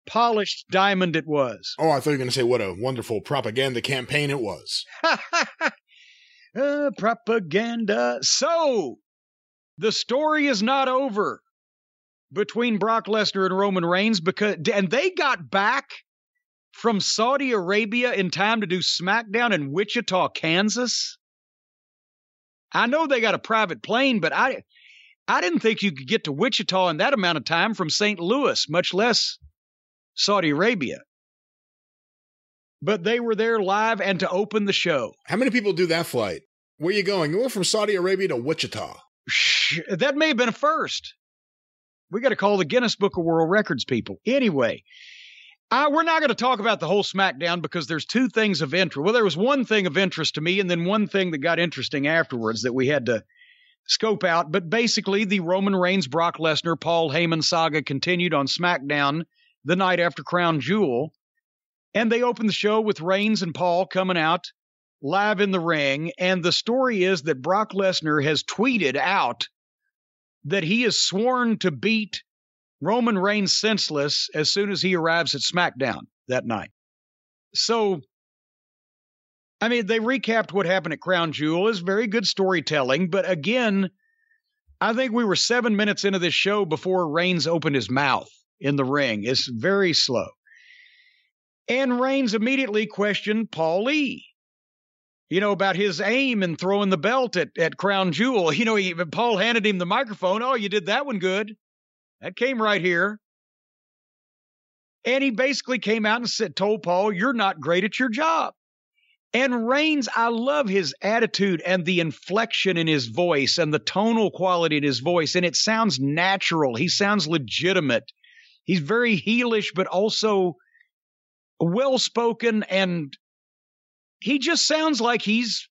[SPEAKER 2] polished diamond it was.
[SPEAKER 3] Oh, I thought you were going to say what a wonderful propaganda campaign it was.
[SPEAKER 2] uh, propaganda. So, the story is not over between Brock Lesnar and Roman Reigns because, and they got back from Saudi Arabia in time to do SmackDown in Wichita, Kansas. I know they got a private plane, but I I didn't think you could get to Wichita in that amount of time from St. Louis, much less Saudi Arabia. But they were there live and to open the show.
[SPEAKER 3] How many people do that flight? Where are you going? You went from Saudi Arabia to Wichita.
[SPEAKER 2] That may have been a first. We got to call the Guinness Book of World Records people. Anyway, uh, we're not going to talk about the whole SmackDown because there's two things of interest. Well, there was one thing of interest to me, and then one thing that got interesting afterwards that we had to scope out. But basically, the Roman Reigns, Brock Lesnar, Paul Heyman saga continued on SmackDown the night after Crown Jewel. And they opened the show with Reigns and Paul coming out live in the ring. And the story is that Brock Lesnar has tweeted out that he is sworn to beat Roman Reigns senseless as soon as he arrives at SmackDown that night. So, I mean, they recapped what happened at Crown Jewel. It's very good storytelling, but again, I think we were seven minutes into this show before Reigns opened his mouth in the ring. It's very slow. And Reigns immediately questioned Paul Lee. You know, about his aim in throwing the belt at, at Crown Jewel. You know, he, Paul handed him the microphone. Oh, you did that one good. That came right here. And he basically came out and said, told Paul, You're not great at your job. And Reigns, I love his attitude and the inflection in his voice and the tonal quality in his voice. And it sounds natural. He sounds legitimate. He's very heelish, but also well spoken. And he just sounds like he's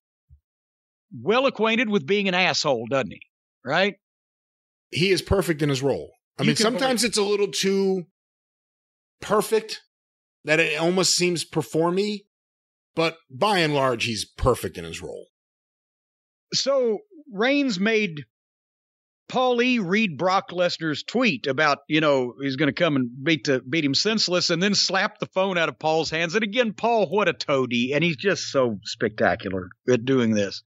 [SPEAKER 2] well acquainted with being an asshole, doesn't he? Right?
[SPEAKER 3] he is perfect in his role. I
[SPEAKER 2] You
[SPEAKER 3] mean, sometimes it's a little too perfect that it almost seems performy, but by and large, he's perfect in his role.
[SPEAKER 2] So Reigns made Paul E. read Brock Lesnar's tweet about, you know, he's going to come and beat to beat him senseless, and then slap the phone out of Paul's hands. And again, Paul, what a toady, and he's just so spectacular at doing this.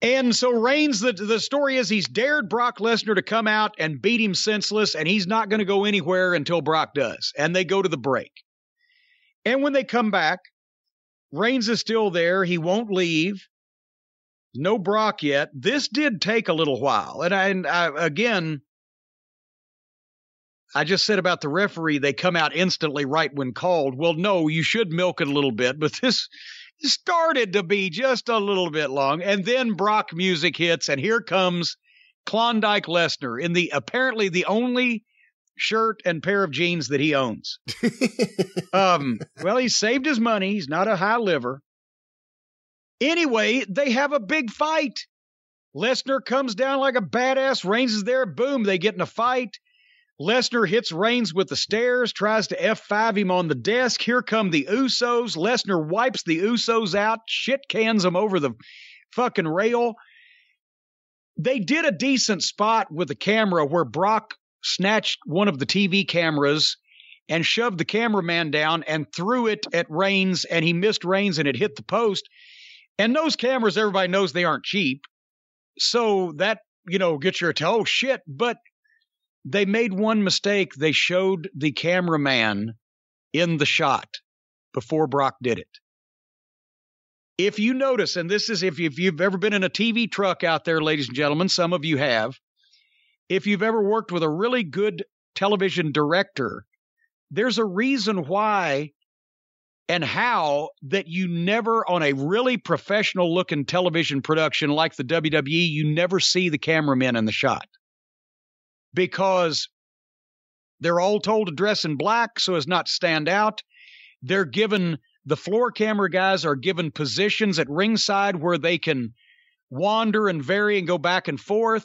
[SPEAKER 2] And so Reigns, the the story is he's dared Brock Lesnar to come out and beat him senseless, and he's not going to go anywhere until Brock does. And they go to the break. And when they come back, Reigns is still there. He won't leave no Brock yet. This did take a little while, and I, and I again, I just said about the referee; they come out instantly right when called. Well, no, you should milk it a little bit, but this started to be just a little bit long, and then Brock music hits, and here comes Klondike Lesnar in the apparently the only shirt and pair of jeans that he owns. um, well, he saved his money. He's not a high liver. Anyway, they have a big fight. Lesnar comes down like a badass. Reigns is there. Boom, they get in a fight. Lesnar hits Reigns with the stairs, tries to F5 him on the desk. Here come the Usos. Lesnar wipes the Usos out, shit cans them over the fucking rail. They did a decent spot with the camera where Brock snatched one of the TV cameras and shoved the cameraman down and threw it at Reigns, and he missed Reigns and it hit the post. And those cameras, everybody knows they aren't cheap. So that, you know, gets your attention. Oh, shit. But they made one mistake. They showed the cameraman in the shot before Brock did it. If you notice, and this is if, you, if you've ever been in a TV truck out there, ladies and gentlemen, some of you have, if you've ever worked with a really good television director, there's a reason why and how that you never on a really professional looking television production like the WWE, you never see the cameraman in the shot because they're all told to dress in black so as not to stand out. They're given the floor camera guys are given positions at ringside where they can wander and vary and go back and forth,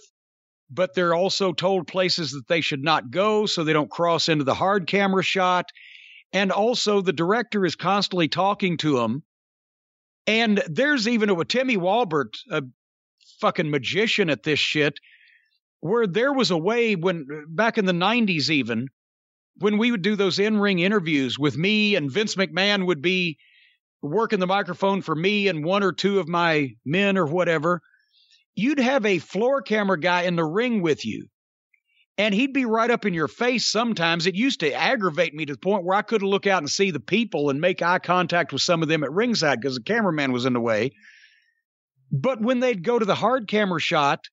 [SPEAKER 2] but they're also told places that they should not go so they don't cross into the hard camera shot. And also, the director is constantly talking to them. And there's even a Timmy Walbert, a fucking magician at this shit, where there was a way when back in the 90s, even when we would do those in ring interviews with me and Vince McMahon would be working the microphone for me and one or two of my men or whatever, you'd have a floor camera guy in the ring with you and he'd be right up in your face sometimes. It used to aggravate me to the point where I couldn't look out and see the people and make eye contact with some of them at ringside because the cameraman was in the way. But when they'd go to the hard camera shot,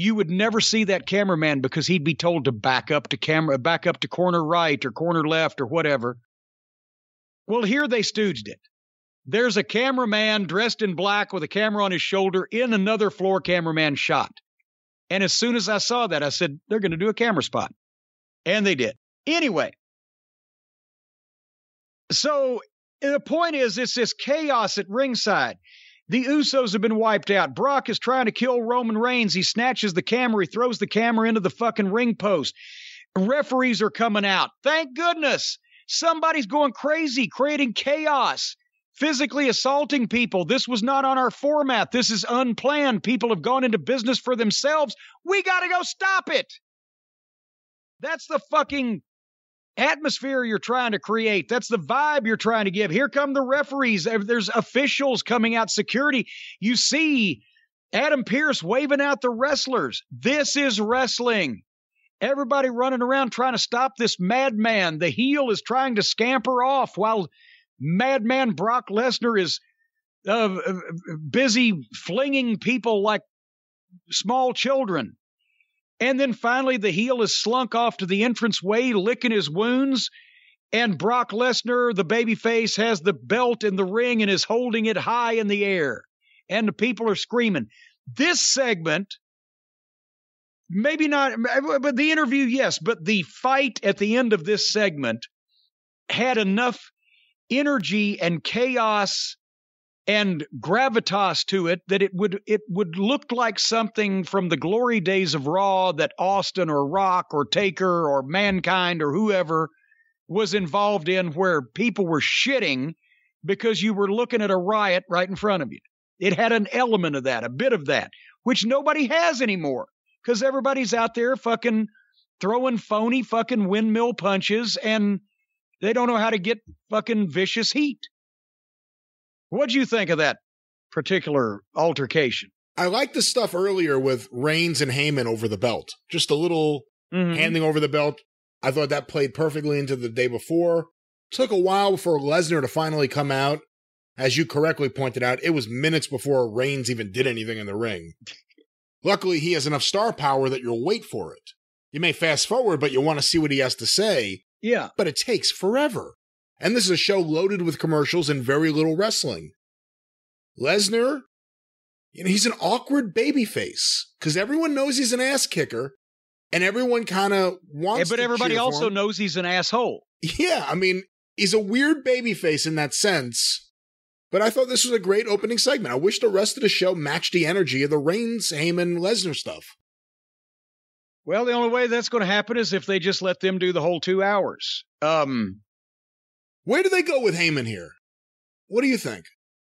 [SPEAKER 2] you would never see that cameraman because he'd be told to back up to camera, back up to corner right or corner left or whatever. Well, here they stooged it. There's a cameraman dressed in black with a camera on his shoulder in another floor cameraman shot. And as soon as I saw that, I said, they're going to do a camera spot. And they did. Anyway, so the point is, it's this chaos at ringside. The Usos have been wiped out. Brock is trying to kill Roman Reigns. He snatches the camera. He throws the camera into the fucking ring post. Referees are coming out. Thank goodness. Somebody's going crazy, creating chaos, physically assaulting people. This was not on our format. This is unplanned. People have gone into business for themselves. We got to go stop it. That's the fucking atmosphere you're trying to create. That's the vibe you're trying to give. Here come the referees. There's officials coming out, security. You see Adam Pearce waving out the wrestlers. This is wrestling. Everybody running around trying to stop this madman. The heel is trying to scamper off while madman Brock Lesnar is uh, busy flinging people like small children. And then finally, the heel is slunk off to the entranceway, licking his wounds. And Brock Lesnar, the babyface, has the belt in the ring and is holding it high in the air. And the people are screaming. This segment, maybe not, but the interview, yes, but the fight at the end of this segment had enough energy and chaos and gravitas to it that it would it would look like something from the glory days of Raw that Austin or Rock or Taker or Mankind or whoever was involved in where people were shitting because you were looking at a riot right in front of you. It had an element of that, a bit of that, which nobody has anymore because everybody's out there fucking throwing phony fucking windmill punches and they don't know how to get fucking vicious heat. What'd you think of that particular altercation?
[SPEAKER 3] I like the stuff earlier with Reigns and Heyman over the belt. Just a little
[SPEAKER 2] Mhm.
[SPEAKER 3] handing over the belt. I thought that played perfectly into the day before. Took a while for Lesnar to finally come out. As you correctly pointed out, it was minutes before Reigns even did anything in the ring. Luckily, he has enough star power that you'll wait for it. You may fast forward, but you want to see what he has to say,
[SPEAKER 2] Yeah.
[SPEAKER 3] but it takes forever. And this is a show loaded with commercials and very little wrestling. Lesnar, you know, he's an awkward baby face because everyone knows he's an ass kicker and everyone kind of
[SPEAKER 2] Yeah,
[SPEAKER 3] wants
[SPEAKER 2] but
[SPEAKER 3] to
[SPEAKER 2] everybody also knows he's an asshole.
[SPEAKER 3] Yeah, I mean, he's a weird baby face in that sense. But I thought this was a great opening segment. I wish the rest of the show matched the energy of the Reigns, Heyman, Lesnar stuff.
[SPEAKER 2] Well, the only way that's going to happen is if they just let them do the whole two hours. Um,
[SPEAKER 3] Where do they go with Heyman here? What do you think?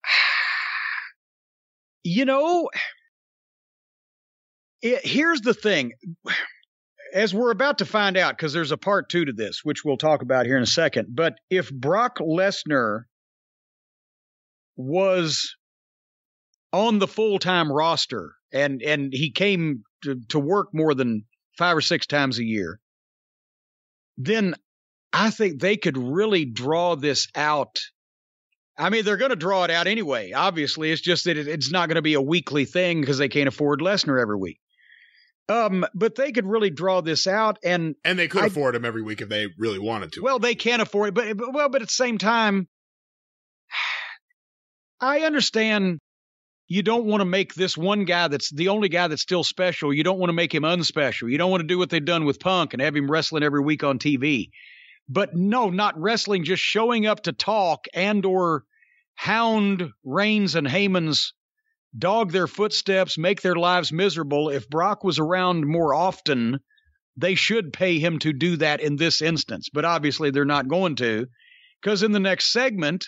[SPEAKER 2] you know, it, here's the thing. As we're about to find out, because there's a part two to this, which we'll talk about here in a second. But if Brock Lesnar was on the full time roster and and he came to, to work more than five or six times a year, then I think they could really draw this out. I mean, they're going to draw it out anyway. Obviously, it's just that it, it's not going to be a weekly thing because they can't afford Lesnar every week. Um, but they could really draw this out, and
[SPEAKER 3] And they could
[SPEAKER 2] I-
[SPEAKER 3] afford him every week if they really wanted to.
[SPEAKER 2] well, they can't afford it, but, but well, but at the same time, I understand you don't want to make this one guy that's the only guy that's still special. You don't want to make him unspecial. You don't want to do what they've done with Punk and have him wrestling every week on TV. But no, not wrestling, just showing up to talk and or hound Reigns and Heyman's dog their footsteps, make their lives miserable. If Brock was around more often, they should pay him to do that in this instance. But obviously, they're not going to, because in the next segment,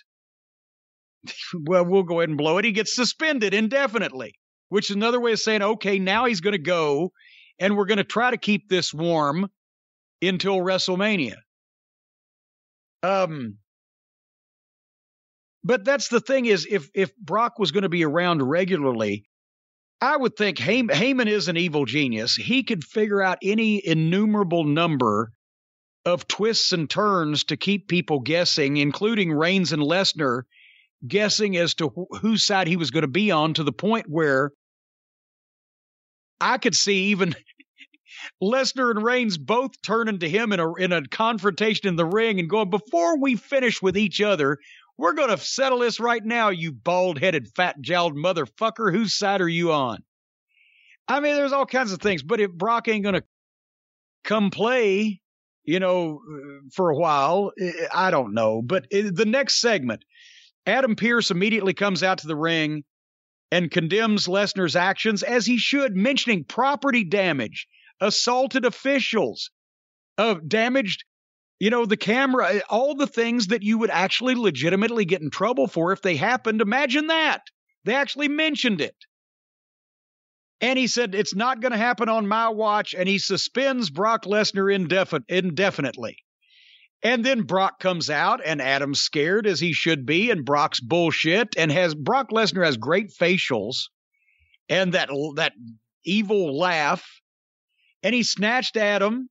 [SPEAKER 2] well, we'll go ahead and blow it. He gets suspended indefinitely, which is another way of saying, okay, now he's going to go, and we're going to try to keep this warm until WrestleMania. Um, but that's the thing is, if if Brock was going to be around regularly, I would think Hey- Heyman is an evil genius. He could figure out any innumerable number of twists and turns to keep people guessing, including Reigns and Lesnar guessing as to wh- whose side he was going to be on to the point where I could see even Lesnar and Reigns both turning to him in a in a confrontation in the ring and going, before we finish with each other, we're to settle this right now, you bald headed, fat jowled motherfucker. Whose side are you on? I mean, there's all kinds of things, but if Brock ain't to come play, you know, for a while, eh, I don't know. But eh, the next segment, Adam Pearce immediately comes out to the ring and condemns Lesnar's actions as he should, mentioning property damage, assaulted officials, uh, damaged, you know, the camera, eh, all the things that you would actually legitimately get in trouble for if they happened. Imagine that. They actually mentioned it. And he said, it's not going to happen on my watch. And he suspends Brock Lesnar indefi- indefinitely. And then Brock comes out, and Adam's scared as he should be, and Brock's bullshit. And has Brock Lesnar has great facials and that that evil laugh. And he snatched Adam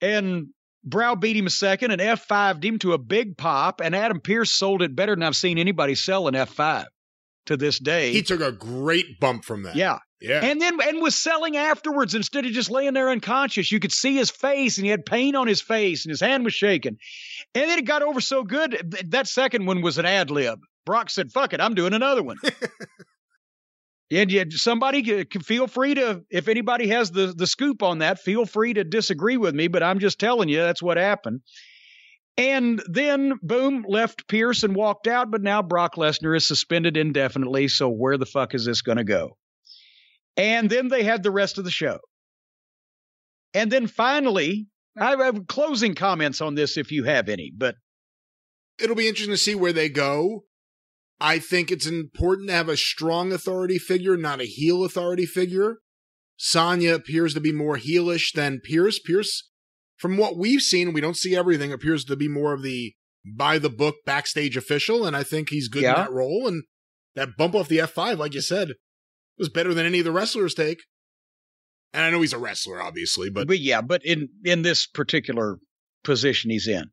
[SPEAKER 2] and browbeat him a second and F5'd him to a big pop. And Adam Pearce sold it better than I've seen anybody sell an F5 to this day.
[SPEAKER 3] he took a great bump from that.
[SPEAKER 2] yeah.
[SPEAKER 3] Yeah.
[SPEAKER 2] And then and was selling afterwards instead of just laying there unconscious. You could see his face and he had pain on his face and his hand was shaking. And then it got over so good. That second one was an ad lib. Brock said, fuck it, I'm doing another one. and yet somebody can feel free to, if anybody has the, the scoop on that, feel free to disagree with me, but I'm just telling you that's what happened. And then, boom, left Pearce and walked out. But now Brock Lesnar is suspended indefinitely. So where the fuck is this going to go? And then they had the rest of the show. And then finally, I have closing comments on this if you have any, but
[SPEAKER 3] It'll be interesting to see where they go. I think it's important to have a strong authority figure, not a heel authority figure. Sonya appears to be more heelish than Pearce. Pearce, from what we've seen, we don't see everything, appears to be more of the by the book backstage official, and I think he's good
[SPEAKER 2] Yeah.
[SPEAKER 3] in that role. And that bump off the F5, like you said, was better than any of the wrestlers take. And I know he's a wrestler, obviously, but
[SPEAKER 2] but yeah, but in in this particular position he's in.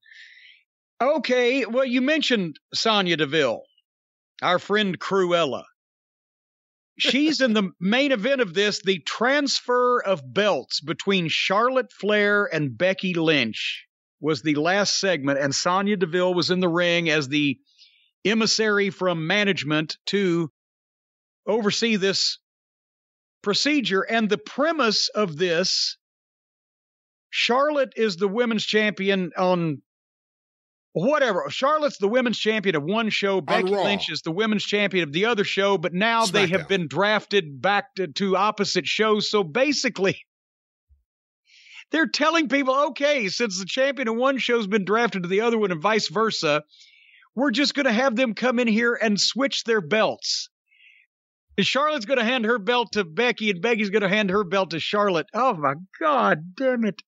[SPEAKER 2] Okay, well, you mentioned Sonya Deville, our friend Cruella. She's in the main event of this, the transfer of belts between Charlotte Flair and Becky Lynch was the last segment, and Sonya Deville was in the ring as the emissary from management to oversee this procedure. And the premise of this Charlotte is the women's champion on whatever. Charlotte's the women's champion of one show. Becky. Lynch is the women's champion of the other show. But now they have been drafted back to, to opposite shows. So basically, they're telling people, okay, since the champion of one show's been drafted to the other one and vice versa, we're just going to have them come in here and switch their belts. And Charlotte's going to hand her belt to Becky, and Becky's going to hand her belt to Charlotte. Oh my God, damn it.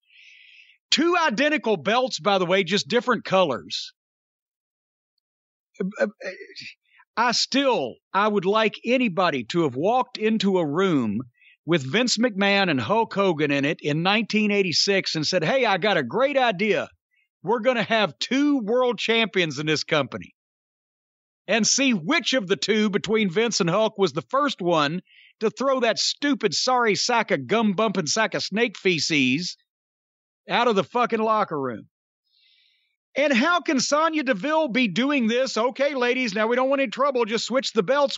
[SPEAKER 2] Two identical belts, by the way, just different colors. Uh, uh, I still, I would like anybody to have walked into a room with Vince McMahon and Hulk Hogan in it in 1986 and said, Hey, I got a great idea. We're going to have two world champions in this company and see which of the two between Vince and Hulk was the first one to throw that stupid sorry sack of gum bumping sack of snake feces out of the fucking locker room. And how can Sonya Deville be doing this? Okay, ladies, now we don't want any trouble. Just switch the belts.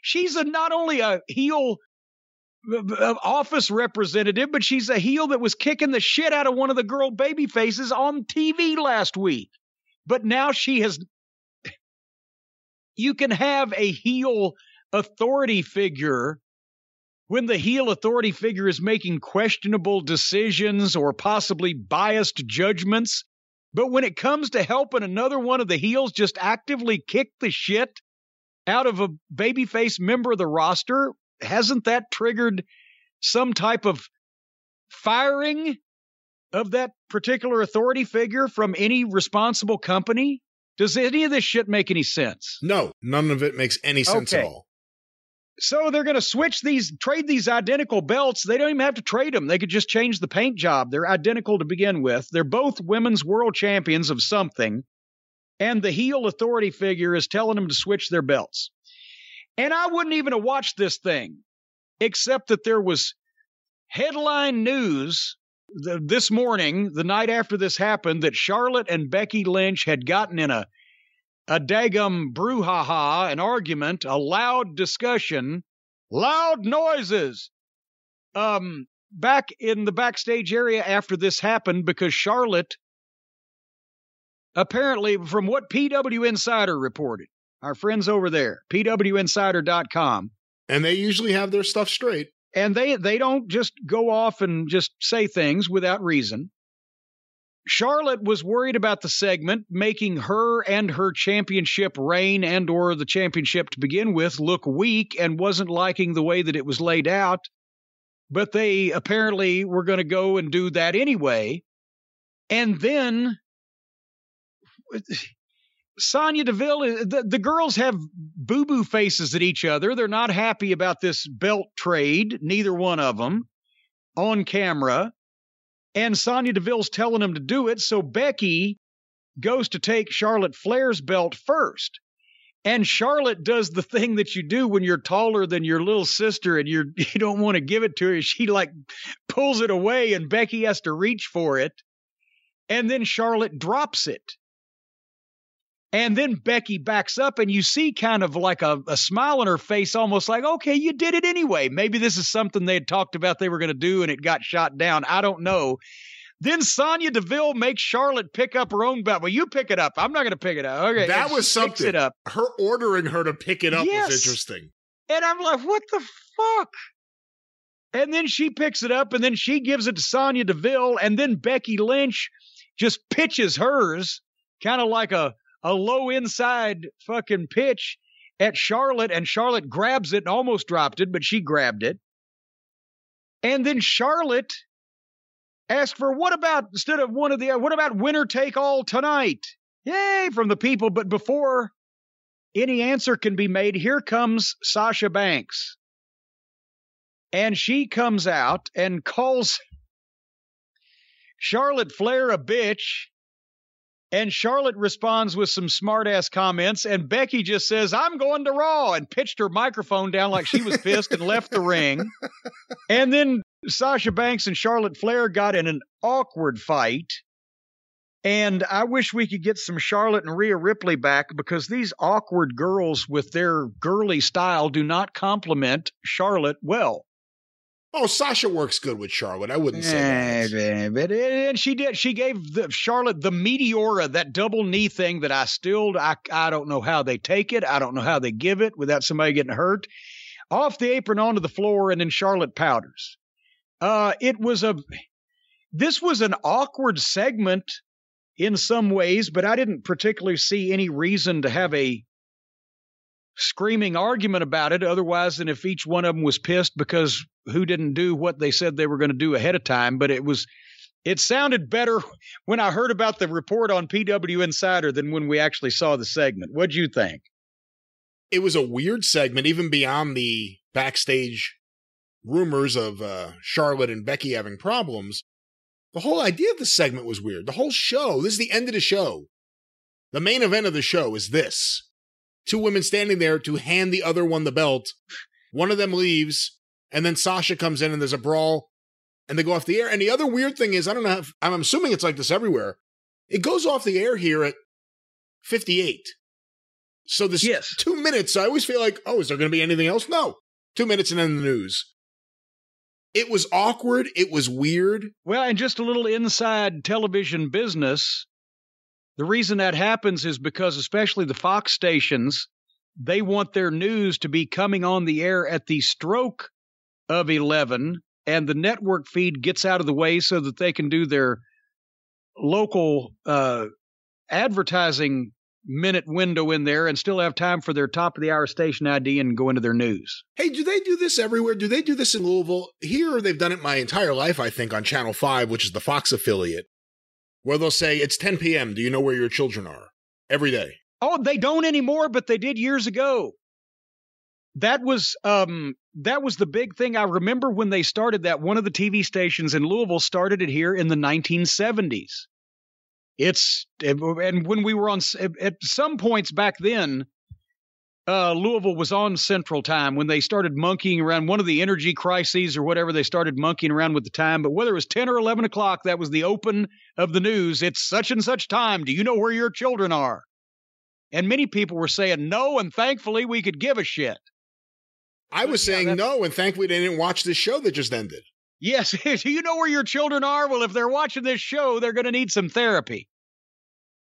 [SPEAKER 2] She's a, not only a heel uh, uh, office representative, but she's a heel that was kicking the shit out of one of the girl baby faces on TV last week. But now she has. You can have a heel authority figure when the heel authority figure is making questionable decisions or possibly biased judgments. But when it comes to helping another one of the heels just actively kick the shit out of a babyface member of the roster, hasn't that triggered some type of firing of that particular authority figure from any responsible company? Does any of this shit make any sense?
[SPEAKER 3] no, none of it makes any sense at all.
[SPEAKER 2] So they're going to switch these, trade these identical belts. They don't even have to trade them. They could just change the paint job. They're identical to begin with. They're both women's world champions of something. And the heel authority figure is telling them to switch their belts. And I wouldn't even have watched this thing, except that there was headline news th- this morning, the night after this happened, that Charlotte and Becky Lynch had gotten in a a dagum brouhaha, an argument, a loud discussion, loud noises. Um, back in the backstage area after this happened, because Charlotte, apparently, from what PW Insider reported, our friends over there, PWInsider.com,
[SPEAKER 3] And they usually have their stuff straight.
[SPEAKER 2] and they they don't just go off and just say things without reason. Charlotte was worried about the segment making her and her championship reign and or the championship to begin with look weak and wasn't liking the way that it was laid out. But they apparently were going to go and do that anyway. And then Sonya Deville, the, the girls have boo boo faces at each other. They're not happy about this belt trade, neither one of them, on camera. And Sonya Deville's telling him to do it. So Becky goes to take Charlotte Flair's belt first. And Charlotte does the thing that you do when you're taller than your little sister and you're you don't want to give it to her. She like pulls it away and Becky has to reach for it. And then Charlotte drops it. And then Becky backs up, and you see kind of like a, a smile on her face, almost like, okay, you did it anyway. Maybe this is something they had talked about they were going to do and it got shot down. I don't know. Then Sonya Deville makes Charlotte pick up her own belt. Well, you pick it up. I'm not going to pick it up. Okay,
[SPEAKER 3] That was something.
[SPEAKER 2] It up,
[SPEAKER 3] Her ordering her to pick it up
[SPEAKER 2] Yes.
[SPEAKER 3] was interesting.
[SPEAKER 2] and I'm like, what the fuck? And then she picks it up, and then she gives it to Sonya Deville, and then Becky Lynch just pitches hers, kind of like a a low inside fucking pitch at Charlotte, and Charlotte grabs it and almost dropped it, but she grabbed it. And then Charlotte asked for what about instead of one of the what about winner take all tonight? Yay from the people, but before any answer can be made, here comes Sasha Banks. And she comes out and calls Charlotte Flair a bitch. And Charlotte responds with some smart ass comments. And Becky just says, I'm going to Raw, and pitched her microphone down like she was pissed and left the ring. And then Sasha Banks and Charlotte Flair got in an awkward fight. And I wish we could get some Charlotte and Rhea Ripley back because these awkward girls with their girly style do not complement Charlotte well.
[SPEAKER 3] Oh, Sasha works good with Charlotte. I wouldn't say
[SPEAKER 2] Eh,
[SPEAKER 3] that.
[SPEAKER 2] but and she did. She gave the Charlotte the Meteora, that double knee thing that I still I I don't know how they take it. I don't know how they give it without somebody getting hurt. Off the apron onto the floor, and then Charlotte powders. Uh, it was a this was an awkward segment in some ways, but I didn't particularly see any reason to have a screaming argument about it otherwise than if each one of them was pissed because who didn't do what they said they were going to do ahead of time but it was it sounded better when i heard about the report on pw insider than when we actually saw the segment what'd you think
[SPEAKER 3] It was a weird segment, even beyond the backstage rumors of uh, Charlotte and Becky having problems. The whole idea of the segment was weird. The whole show, this is the end of the show. The main event of the show is this two women standing there to hand the other one the belt. One of them leaves, and then Sasha comes in, and there's a brawl, and they go off the air. And the other weird thing is, I don't know, if, I'm assuming it's like this everywhere. It goes off the air here at 58. So this
[SPEAKER 2] Yes.
[SPEAKER 3] two minutes, I always feel like, oh, is there going to be anything else? No. Two minutes and then the news. It was awkward. It was weird.
[SPEAKER 2] well and just a little inside television business the reason that happens is because especially the fox stations they want their news to be coming on the air at the stroke of 11 and the network feed gets out of the way so that they can do their local uh, advertising minute window in there and still have time for their top of the hour station ID and go into their news.
[SPEAKER 3] Hey, do they do this everywhere? Do they do this in Louisville? Here, they've done it my entire life, I think, on Channel 5, which is the Fox affiliate, where they'll say, it's 10 p.m. Do you know where your children are? Every day.
[SPEAKER 2] Oh, they don't anymore, but they did years ago. That was um that was the big thing. I remember when they started that one of the TV stations in Louisville started it here in the 1970s. It's and when we were on at some points back then uh, Louisville was on Central Time when they started monkeying around one of the energy crises or whatever. They started monkeying around with the time, but whether it was 10 or 11 o'clock, that was the open of the news. It's such and such time. Do you know where your children are? And many people were saying no, and thankfully we could give a shit.
[SPEAKER 3] I was
[SPEAKER 2] Yeah,
[SPEAKER 3] saying no, and thankfully they didn't watch this show that just ended.
[SPEAKER 2] Yes, do you know where your children are? Well, if they're watching this show, they're going to need some therapy.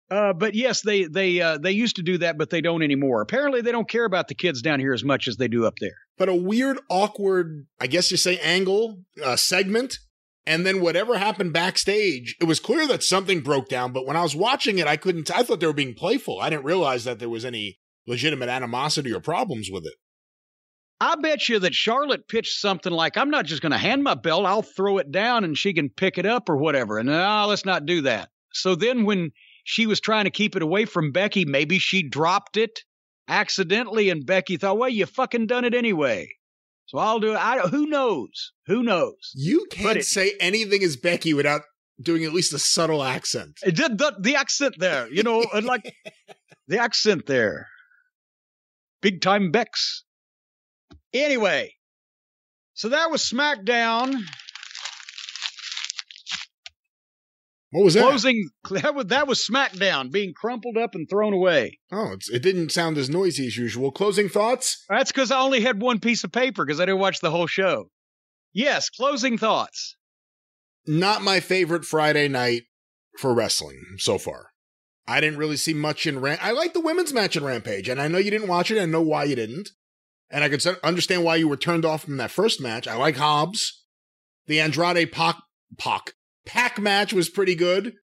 [SPEAKER 2] Uh, but yes, they they uh, they used to do that, but they don't anymore. Apparently, they don't care about the kids down here as much as they do up there.
[SPEAKER 3] But a weird, awkward, I guess you say, angle, uh, segment. And then whatever happened backstage, it was clear that something broke down. But when I was watching it, I couldn't, I thought they were being playful. I didn't realize that there was any legitimate animosity or problems with it.
[SPEAKER 2] I bet you that Charlotte pitched something like, "I'm not just going to hand my belt; I'll throw it down and she can pick it up or whatever." And no, let's not do that. So then, when she was trying to keep it away from Becky, maybe she dropped it accidentally, and Becky thought, "Well, you fucking done it anyway." So I'll do it. I, who knows? Who knows?
[SPEAKER 3] You can't
[SPEAKER 2] it-
[SPEAKER 3] say anything as Becky without doing at least a subtle accent.
[SPEAKER 2] It did the, the accent there, you know, and like the accent there. Big time Bex. Anyway, so that was SmackDown.
[SPEAKER 3] What was that?
[SPEAKER 2] Closing that was that was SmackDown being crumpled up and thrown away.
[SPEAKER 3] Oh, it didn't sound as noisy as usual. Closing thoughts?
[SPEAKER 2] That's because I only had one piece of paper because I didn't watch the whole show. Yes, closing thoughts.
[SPEAKER 3] not my favorite Friday night for wrestling so far. I didn't really see much in Ram. I like the women's match in Rampage, and I know you didn't watch it. I know why you didn't, and I can understand why you were turned off from that first match. I like Hobbs. The Andrade Pac Pac Pac match was pretty good,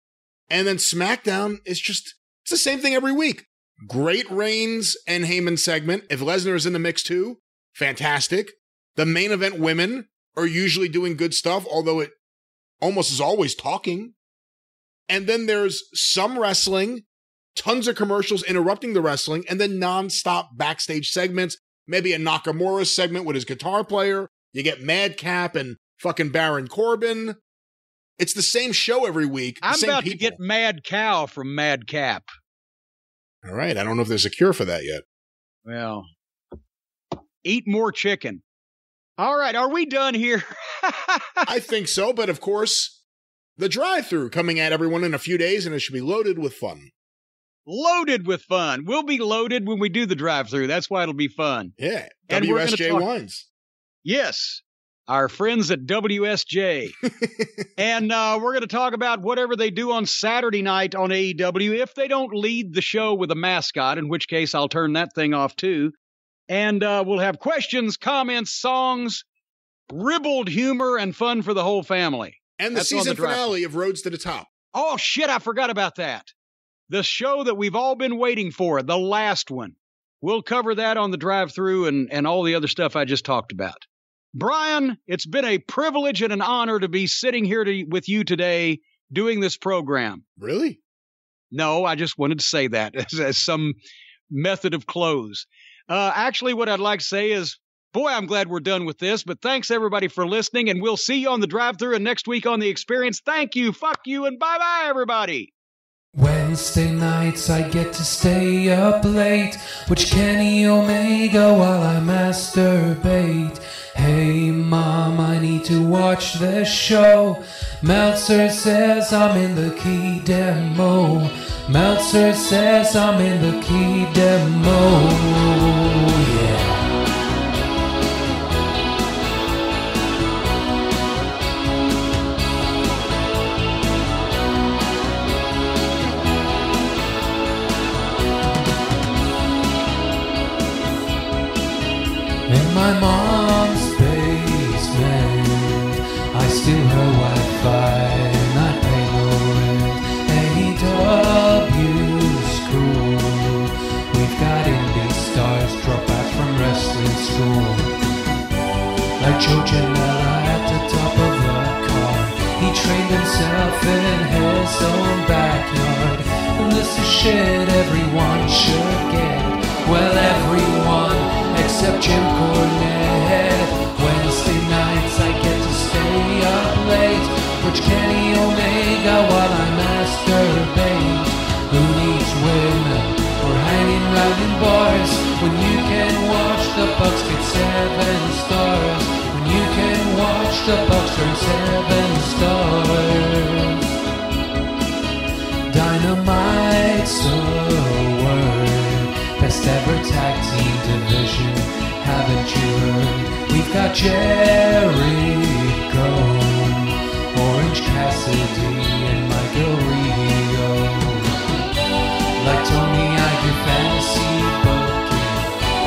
[SPEAKER 3] and then SmackDown is just it's the same thing every week. Great Reigns and Heyman segment. If Lesnar is in the mix too, fantastic. The main event women are usually doing good stuff, although it almost is always talking. And then there's some wrestling, tons of commercials interrupting the wrestling, and then nonstop backstage segments. Maybe a Nakamura segment with his guitar player. You get Madcap and fucking Baron Corbin. It's the same show every week.
[SPEAKER 2] I'm about to get Mad Cow from Madcap.
[SPEAKER 3] All right. I don't know if there's a cure for that yet.
[SPEAKER 2] Well, eat more chicken. All right, are we done here?
[SPEAKER 3] I think so, but of course, the drive through coming at everyone in a few days, and it should be loaded with fun.
[SPEAKER 2] loaded with fun. We'll be loaded when we do the drive through. That's why it'll be fun.
[SPEAKER 3] Yeah.
[SPEAKER 2] And
[SPEAKER 3] WSJ
[SPEAKER 2] talk-
[SPEAKER 3] Wines.
[SPEAKER 2] Yes, our friends at WSJ. and uh, we're going to talk about whatever they do on Saturday night on AEW if they don't lead the show with a mascot, in which case I'll turn that thing off too. And uh, we'll have questions, comments, songs, ribald humor, and fun for the whole family.
[SPEAKER 3] and the
[SPEAKER 2] That's
[SPEAKER 3] season
[SPEAKER 2] the
[SPEAKER 3] finale of Roads to the Top.
[SPEAKER 2] Oh, shit, I forgot about that. The show that we've all been waiting for, the last one. We'll cover that on the drive through and, and all the other stuff I just talked about. Brian, it's been a privilege and an honor to be sitting here to, with you today doing this program.
[SPEAKER 3] Really?
[SPEAKER 2] No, I just wanted to say that as, as some method of close. Uh, actually, what I'd like to say is, boy, I'm glad we're done with this, but thanks everybody for listening, and we'll see you on the drive through and next week on the experience. Thank you, fuck you, and bye bye, everybody.
[SPEAKER 5] Wednesday nights I get to stay up late, which Kenny Omega while I masturbate. Hey mom, I need to watch this show. Meltzer says I'm in the key demo. Meltzer says I'm in the key demo. My mom's basement, I steal her Wi-Fi I pay no rent. AEW school, we've got indie stars drop out from wrestling school. Like Joe Janela at the top of the card, he trained himself in his own backyard. And this is shit everyone should get. Well, everyone except Jim Cornette. Wednesday nights I get to stay up late. Watch Kenny Omega while I masturbate. Who needs women or hanging round in bars when you can watch the Bucks get seven stars? When you can watch the Bucks turn seven stars. Dynamite's a word. Best ever division. Haven't you heard? We've got Jericho, Orange Cassidy, and Michael Rio. Like Tony, I do fantasy booking.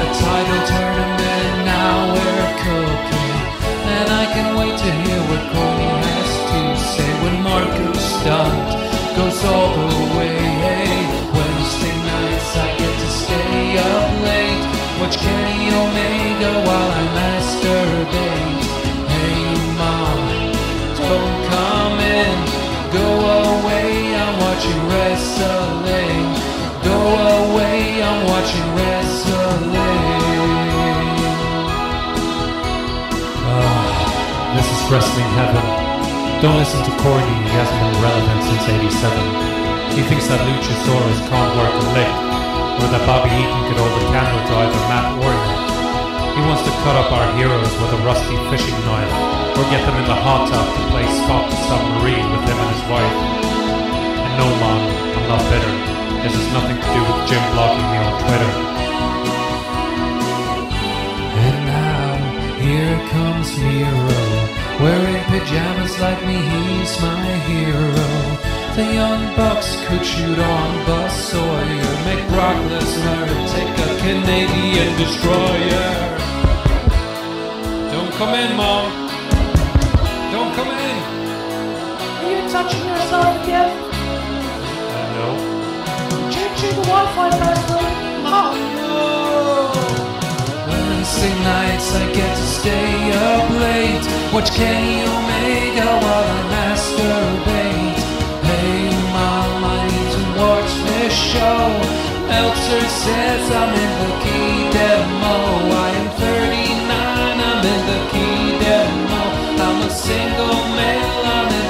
[SPEAKER 5] A title tournament, now we're cooking. And I can wait to hear wrestling heaven. Don't listen to Corny, he hasn't been relevant since 87. He thinks that Luchasaurus can't work a lick, or that Bobby Eaton could hold a candle to either Matt or Nick. He wants to cut up our heroes with a rusty fishing knife, or get them in the hot tub to play Scott the Submarine with him and his wife. And no, Mom, I'm not bitter. This has nothing to do with Jim blocking me on Twitter. And now, here comes Miro. Wearing pajamas like me, he's my hero. The young bucks could shoot on Buzz Sawyer, make Brock Lesnar take a Canadian destroyer. Don't come in, Mom. Don't come in.
[SPEAKER 6] Are you touching yourself again?
[SPEAKER 5] No.
[SPEAKER 6] Changing the Wi-Fi password? Mom, no!
[SPEAKER 5] Wednesday nights I get to stay up late, watch Kenny Omega while I masturbate. Hey mom, I need to watch this show. Meltzer says I'm in the key demo. I am 39, I'm in the key demo. I'm a single male, I'm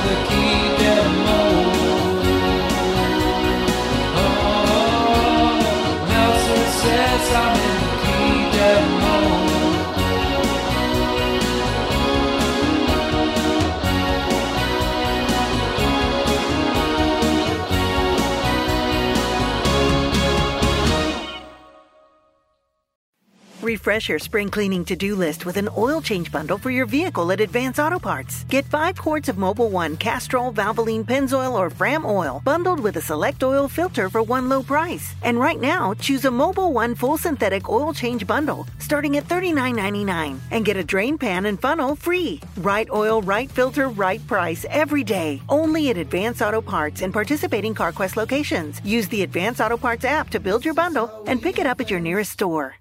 [SPEAKER 7] Refresh your spring cleaning to do list with an oil change bundle for your vehicle at Advance Auto Parts. Get five quarts of Mobil One Castrol, Valvoline, Pennzoil, or Fram oil bundled with a select oil filter for one low price. And right now, choose a Mobil One full synthetic oil change bundle starting at $39.99 and get a drain pan and funnel free. Right oil, right filter, right price every day. Only at Advance Auto Parts and participating CarQuest locations. Use the Advance Auto Parts app to build your bundle and pick it up at your nearest store.